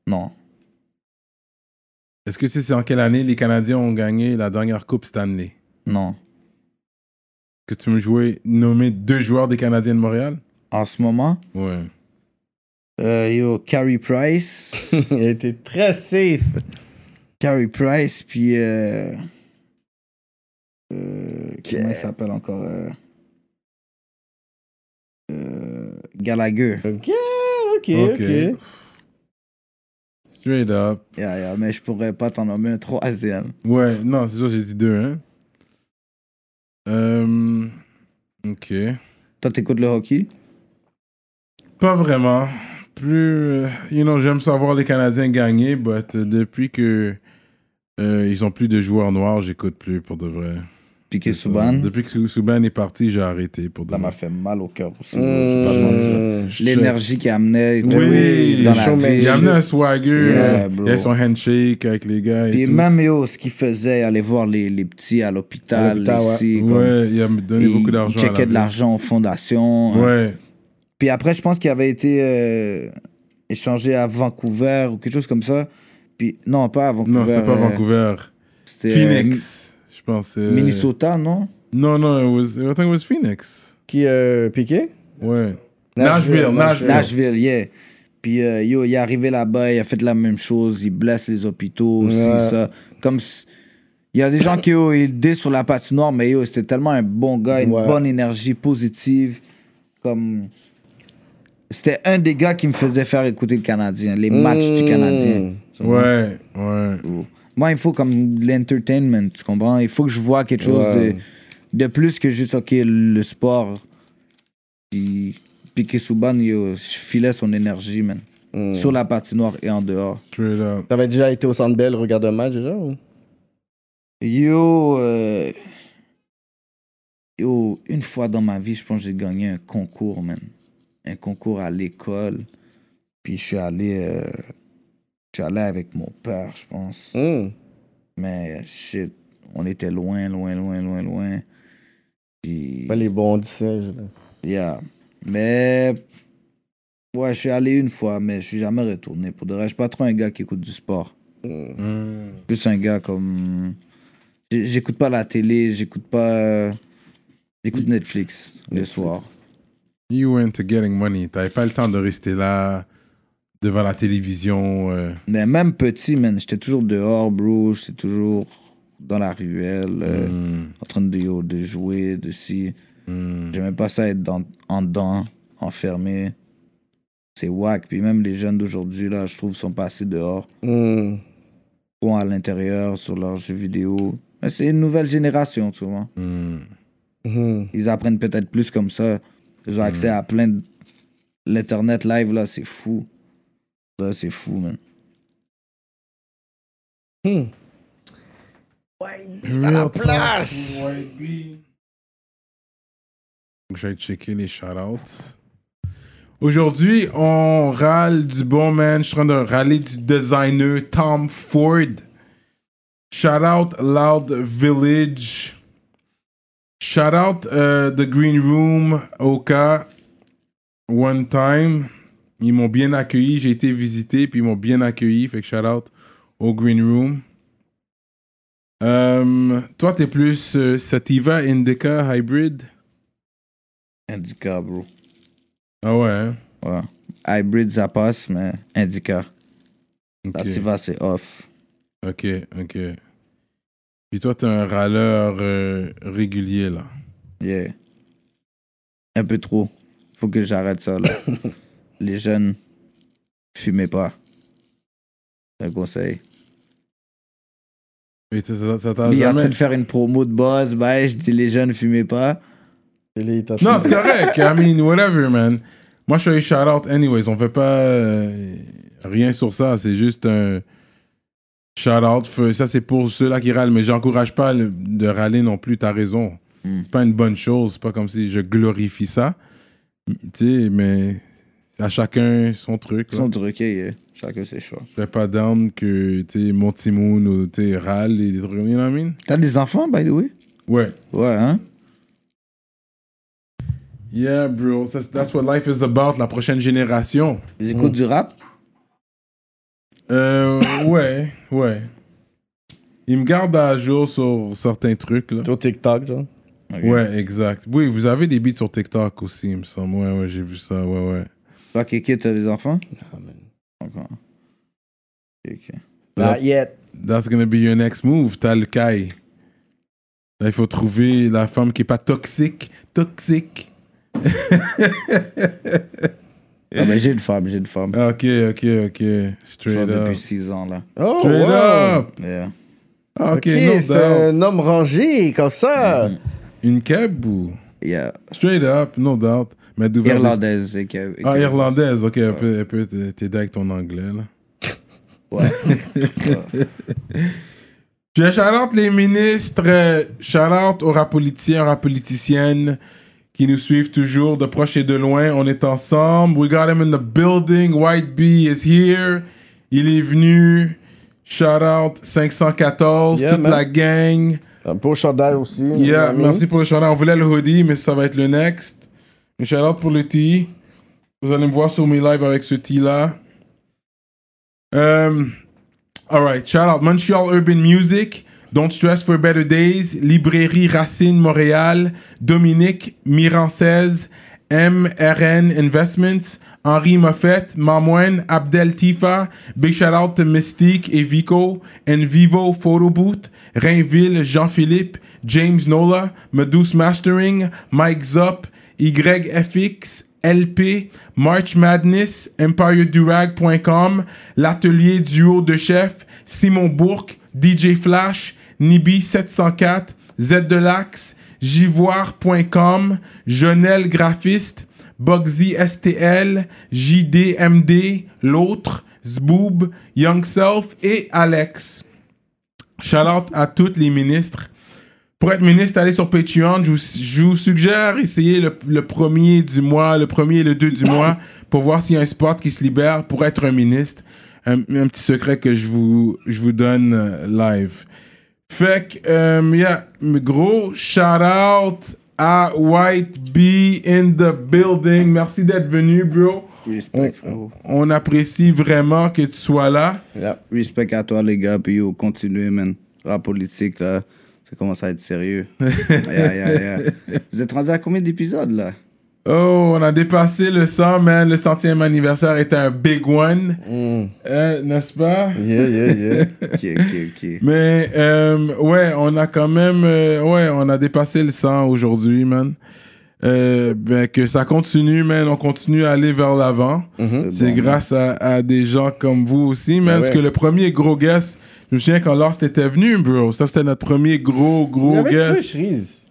Non. Est-ce que c'est en quelle année les Canadiens ont gagné la dernière Coupe Stanley? Non. Que tu me jouais nommer deux joueurs des Canadiens de Montréal? En ce moment, Ouais. euh, yo, Carey Price. Il a été très safe. Carey Price, puis. Euh, euh, comment il s'appelle encore euh, Gallagher. Ok, ok, Ok. ok. Straight up. Yeah, yeah, mais je pourrais pas t'en nommer un troisième. Ouais, non, c'est sûr, j'ai dit deux, hein. Euh, ok. Toi, t'écoutes le hockey? Pas vraiment. Plus, euh, you know, j'aime savoir les Canadiens gagner, but euh, depuis que euh, ils ont plus de joueurs noirs, j'écoute plus pour de vrai. Piqué C'est ça. Souban. Depuis que Souban est parti, j'ai arrêêté pour Ça m'a fait mal au cœur aussi. Mmh. Je- L'énergie qu'il amenait et tout, Oui, dans la ville. Il a amené un swagger, Yeah, il a son handshake avec les gars et tout. même, yo, ce qu'il faisait, aller voir les, les petits à l'hôpital, ouais. Ouais, il a donné il beaucoup d'argent. la checkait de l'argent aux fondations. hein. Ouais, Puis après, je pense qu'il avait été euh, échangé à Vancouver ou quelque chose comme ça. Puis non, pas à Vancouver. non, c'était pas euh, Vancouver. C'était Phoenix, je pense. euh, Minnesota, non? Non, non, it was, I think it was Phoenix. Qui euh, piqué? Ouais. Nashville, Nashville, Nashville. Nashville, yeah. Puis euh, yo, il est arrivé là-bas, il a fait la même chose, il blesse les hôpitaux aussi, Ouais. ça. Comme il y a des gens qui ont aidé sur la patinoire, mais yo, c'était tellement un bon gars, une Ouais. bonne énergie positive. Comme. C'était un des gars qui me faisait faire écouter le Canadien, les matchs du Mmh. Canadien. Ouais, ouais. Moi, il faut comme de l'entertainment, tu comprends? Il faut que je vois quelque chose Ouais. de, de plus que juste, OK, le sport. Puis, Piqué Souban, je filais son énergie, man. Mmh. Sur la patinoire et en dehors. Up. T'avais déjà été au Centre Bell regarder un match déjà ou? Yo, euh, yo, une fois dans ma vie, je pense que j'ai gagné un concours, man. Un concours à l'école. Puis je suis allé, euh, je suis allé avec mon père, je pense. Mmh. Mais shit, on était loin, loin, loin, loin, loin. Puis, Pas les bons siège. là. yeah. Mais, ouais, je suis allé une fois, mais je suis jamais retourné. Pour de vrai, je suis pas trop un gars qui écoute du sport. Mm. Plus un gars comme. J'écoute pas la télé, j'écoute pas. J'écoute Netflix le soir. You went to getting money. T'avais pas le temps de rester là, devant la télévision. euh, Mais même petit, man, j'étais toujours dehors, bro. J'étais toujours dans la ruelle, euh, mm, en train de, jouer, de si. mm. J'aimais pas ça être dans, en dedans, enfermé. C'est whack. Puis même les jeunes d'aujourd'hui, là, je trouve, sont pas assez dehors. Mmh. Trop à l'intérieur, sur leurs jeux vidéo. Mais c'est une nouvelle génération, tu vois. Mm. Mmh. Ils apprennent peut-être plus comme ça. Ils ont accès à plein de. L'Internet live, là, c'est fou. Là, c'est fou, man. Mmh. Real place. talk, White Bee. J'ai checké les shoutouts. Aujourd'hui, on râle du bon man. Je suis en train de râler du designer Tom Ford. Shout out Loud Village. Shout out euh, The Green Room, Oka. One time. Ils m'ont bien accueilli. J'ai été visité, puis ils m'ont bien accueilli. Fait que shout out au Green Room. Euh, toi, t'es plus euh, Sativa, Indica, Hybrid? Indica, bro. Ah ouais, hein? Ouais. Hybrid, ça passe, mais Indica. Ok, Sativa, c'est off. ok. ok. Puis toi, t'es un râleur euh, régulier, là. Yeah. Un peu trop. Faut que j'arrête ça, là. Les jeunes, fumez pas. C'est un conseil. Mais ça- ça ça t'a Lui, il est en train de faire une promo de buzz. Bah, je dis les jeunes, fumez pas. Non, c'est correct. I mean, whatever, man. Moi, je fais un shout-out anyways. On fait pas euh, rien sur ça. C'est juste un shout-out. Fait- Ça, c'est pour ceux-là qui râlent. Mais j'encourage pas le- de râler non plus. T'as raison. Mm. C'est pas une bonne chose. C'est pas comme si je glorifie ça. Tu sais, mais à chacun son truc. là. Son truc, yeah. chacun ses choix. Je serais pas down que, tu mon Timoun ou, tu râle et des trucs. You know what I mean? T'as des enfants, by the way? Ouais. Ouais, hein? Yeah, bro. That's, that's what life is about. La prochaine génération. Ils écoutent du rap? Euh, ouais, ouais. Il me garde à jour sur certains trucs, là. Sur TikTok, genre. Ok. Ouais, exact. Oui, vous avez des beats sur TikTok aussi, il me semble. Ouais, ouais, j'ai vu ça, ouais, ouais. Toi, Kéké, t'as des enfants? Ah, man. Encore. Ok. Not yet. That's gonna be your next move, t'as le Kai. Là, il faut trouver la femme qui est pas toxique. Toxique. Ah, ben, j'ai une femme, j'ai une femme. Ok, ok, ok. Straight femme up. depuis 6 ans, là. Oh, Straight wow. up. Yeah. Ah, ok, Ok, no c'est doubt. un homme rangé, comme ça. Une keb ou? Yeah. Straight up, no doubt. Mais Irlandaise. et que- et Ah, irlandaise, ok, elle peut, elle peut t'aider avec ton anglais, là. Ouais. Je shout les ministres, shout out aux rap politiciens, rap politiciennes qui nous suivent toujours de proche et de loin. On est ensemble. We got him in the building. White Bee is here. Il est venu. Shout out 514, Yeah, toute man. la gang. Un beau chandail aussi. Yeah, merci pour le chandail. On voulait le hoodie, mais ça va être le next. Shout out pour le tee. Vous allez me voir sur mes lives avec ce tee-là. Um, Alright, shout out Montreal Urban Music, Don't Stress for Better Days, Librairie Racine Montréal, Dominique Mirançaise, MRN Investments, Henri Moffett, Mamoine, Abdel Tifa, big shout out to Mystique et Vico, and Vivo Photo Booth, Rainville, Jean-Philippe, James Nola, Meduse Mastering, Mike Zop, YFX, LP, March Madness, EmpireDurag.com, l'atelier duo de chef, Simon Bourque, DJ Flash, Nibi704, Z Jivoire.com, Jonel Graphiste, Bugsy STL, JDMD, L'autre, Zboob, Young Self et Alex. Shout out à tous les ministres. Pour être ministre, allez sur Patreon. Je vous, je vous suggère essayer le, le premier du mois, le premier et le deux du mois, pour voir s'il y a un spot qui se libère pour être un ministre. Un, un petit secret que je vous, je vous donne euh, live. Fait que, euh, yeah, gros shout out à White Bee in the building. Merci d'être venu, bro. Respect, frérot. On apprécie vraiment que tu sois là. Yeah. Respect à toi, les gars. Puis yo, continuez, man. Rap politique, là, ça commence à être sérieux. yeah, yeah, yeah. Vous êtes rendu à combien d'épisodes, là? Oh, on a dépassé le 100, man. Le centième anniversaire était un big one. Mm. Euh, N'est-ce pas? Yeah, yeah, yeah. Ok, ok, ok. Mais, euh, ouais, on a quand même... euh, ouais, on a dépassé le 100 aujourd'hui, man. Euh, ben, que ça continue, man. On continue à aller vers l'avant. C'est bon, grâce à, à des gens comme vous aussi, man. Ben Parce que le premier gros guest, je me souviens quand Lost était venu, bro. Ça, c'était notre premier gros, Il y gros avait ça, guest. Shreeze.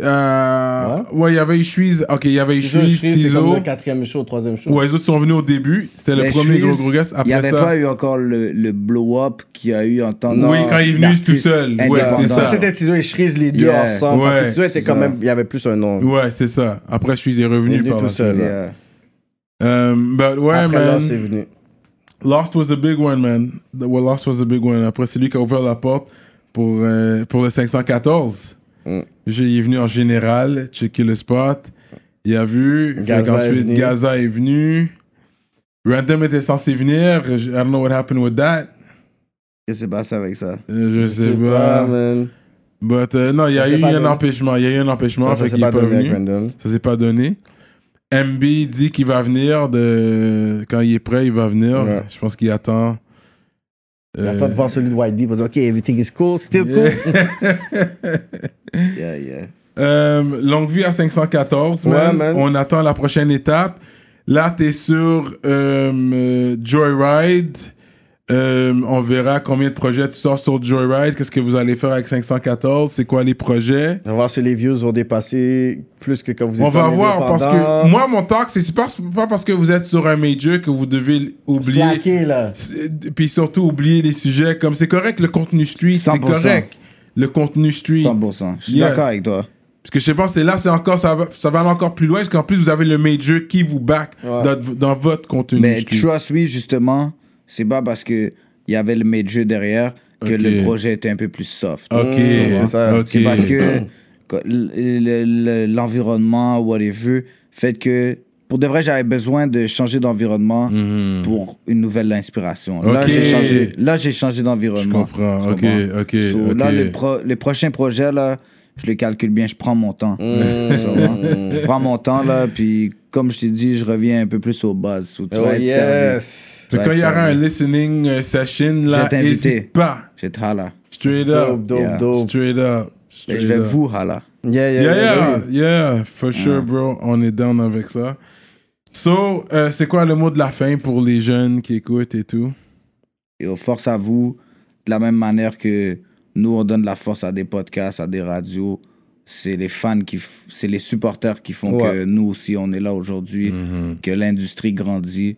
Euh, ouais, il y avait Ishwiz. Ok, il y avait Ishwiz, Shreeze, Tizo. le quatrième show, troisième show. Ouais, les autres sont venus au début. C'était le premier gros gros guest. Il n'y Après avait ça. pas eu encore le, le blow-up qu'il y a eu en tant Oui, quand il est venu tout seul. Ouais, c'est ça. Ça, c'était Tizo et Shreeze, les deux Yeah. ensemble. Parce Ouais, que Tizo était c'est quand ça. même, il y avait plus un nom. Ouais, c'est ça. Après, Il est revenu venu par tout seul. Euh, but ouais, Après là, man. c'est venu. Lost was a big one, man. Well, Lost was a big one. Après, c'est lui qui a ouvert la porte pour, euh, pour le 514. Mm. J'ai- Il est venu en général, checker le spot. Il a vu. Gaza est qu'ensuite, venu. Gaza est venu. Random était censé venir. I don't know what happened with that. Qu'est-ce qui s'est passé avec ça? Euh, je sais C'est pas. man. But, euh, non, il y a eu pas un empêchement. Il y a eu un empêchement, Ça, fait qu'il est pas pas venu. Ça s'est pas donné. MB dit qu'il va venir. De... Quand il est prêt, il va venir. Ouais. Je pense qu'il attend. Il Euh, attend de voir celui de White Bee pour dire, OK, everything is cool, still cool. Yeah, yeah. Euh, longue vie à 514, Ouais, man. man. On attend la prochaine étape. Là, t'es sur euh, euh, Joyride. Euh, on verra combien de projets tu sors sur Joyride. Qu'est-ce que vous allez faire avec 514? C'est quoi les projets? On va voir si les views ont dépassé plus que quand vous étiez On va voir parce que moi, mon talk, c'est pas, pas parce que vous êtes sur un major que vous devez oublier. Slacker, là. Puis surtout oublier les sujets comme c'est correct le contenu street, c'est 100%. correct. Le contenu street. 100%. Je suis Yes. d'accord avec toi. Parce que je pas, c'est là, c'est encore, ça va, ça va aller encore plus loin, parce qu'en plus, vous avez le major qui vous back Ouais. dans, dans votre contenu Mais street. trust me, justement, c'est pas parce que il y avait le major derrière que le projet était un peu plus soft. Ok, c'est ça. C'est parce que le- le- l'environnement, whatever, fait que pour de vrai, j'avais besoin de changer d'environnement Mhm. pour une nouvelle inspiration. Là, j'ai changé, là, j'ai changé Je d'environnement. comprends. Tu Ok, comprends? ok, So, ok. Là, les, pro- les prochains projets, là, je les calcule bien, je prends mon temps. Mmh. Comprends? je prends mon temps, là, puis comme je t'ai dit, je reviens un peu plus aux bases. So, tu Oh, vas être servi. yes. Ouais, quand il y aura un listening euh, session, là, n'hésite pas. Je te hala. Straight Dope, up. dope, Yeah. dope. Straight up. Straight je vais up. vous hala. Yeah, yeah, Yeah, yeah. yeah, yeah, for sure, bro. On est down avec ça. So, euh, c'est quoi le mot de la fin pour les jeunes qui écoutent et tout? Et force à vous, de la même manière que nous, on donne la force à des podcasts, à des radios, c'est les fans, qui f- c'est les supporters qui font Ouais. que nous aussi, on est là aujourd'hui, que l'industrie grandit.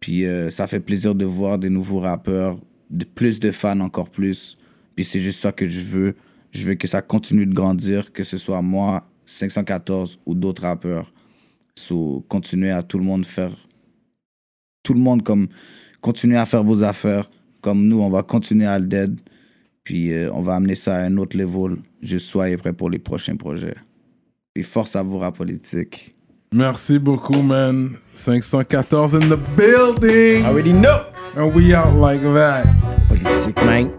Puis euh, ça fait plaisir de voir des nouveaux rappeurs, de plus de fans encore plus. Puis c'est juste ça que je veux. Je veux que ça continue de grandir, que ce soit moi, 514 ou d'autres rappeurs. So, continuer à tout le monde faire. Tout le monde comme. Continuer à faire vos affaires. Comme nous, on va continuer à le dead. Puis euh, on va amener ça à un autre level. Juste soyez prêts pour les prochains projets. Puis force à vous, rap politique. Merci beaucoup, man. 514 in the building. Already know. And we out like that. Politique, man.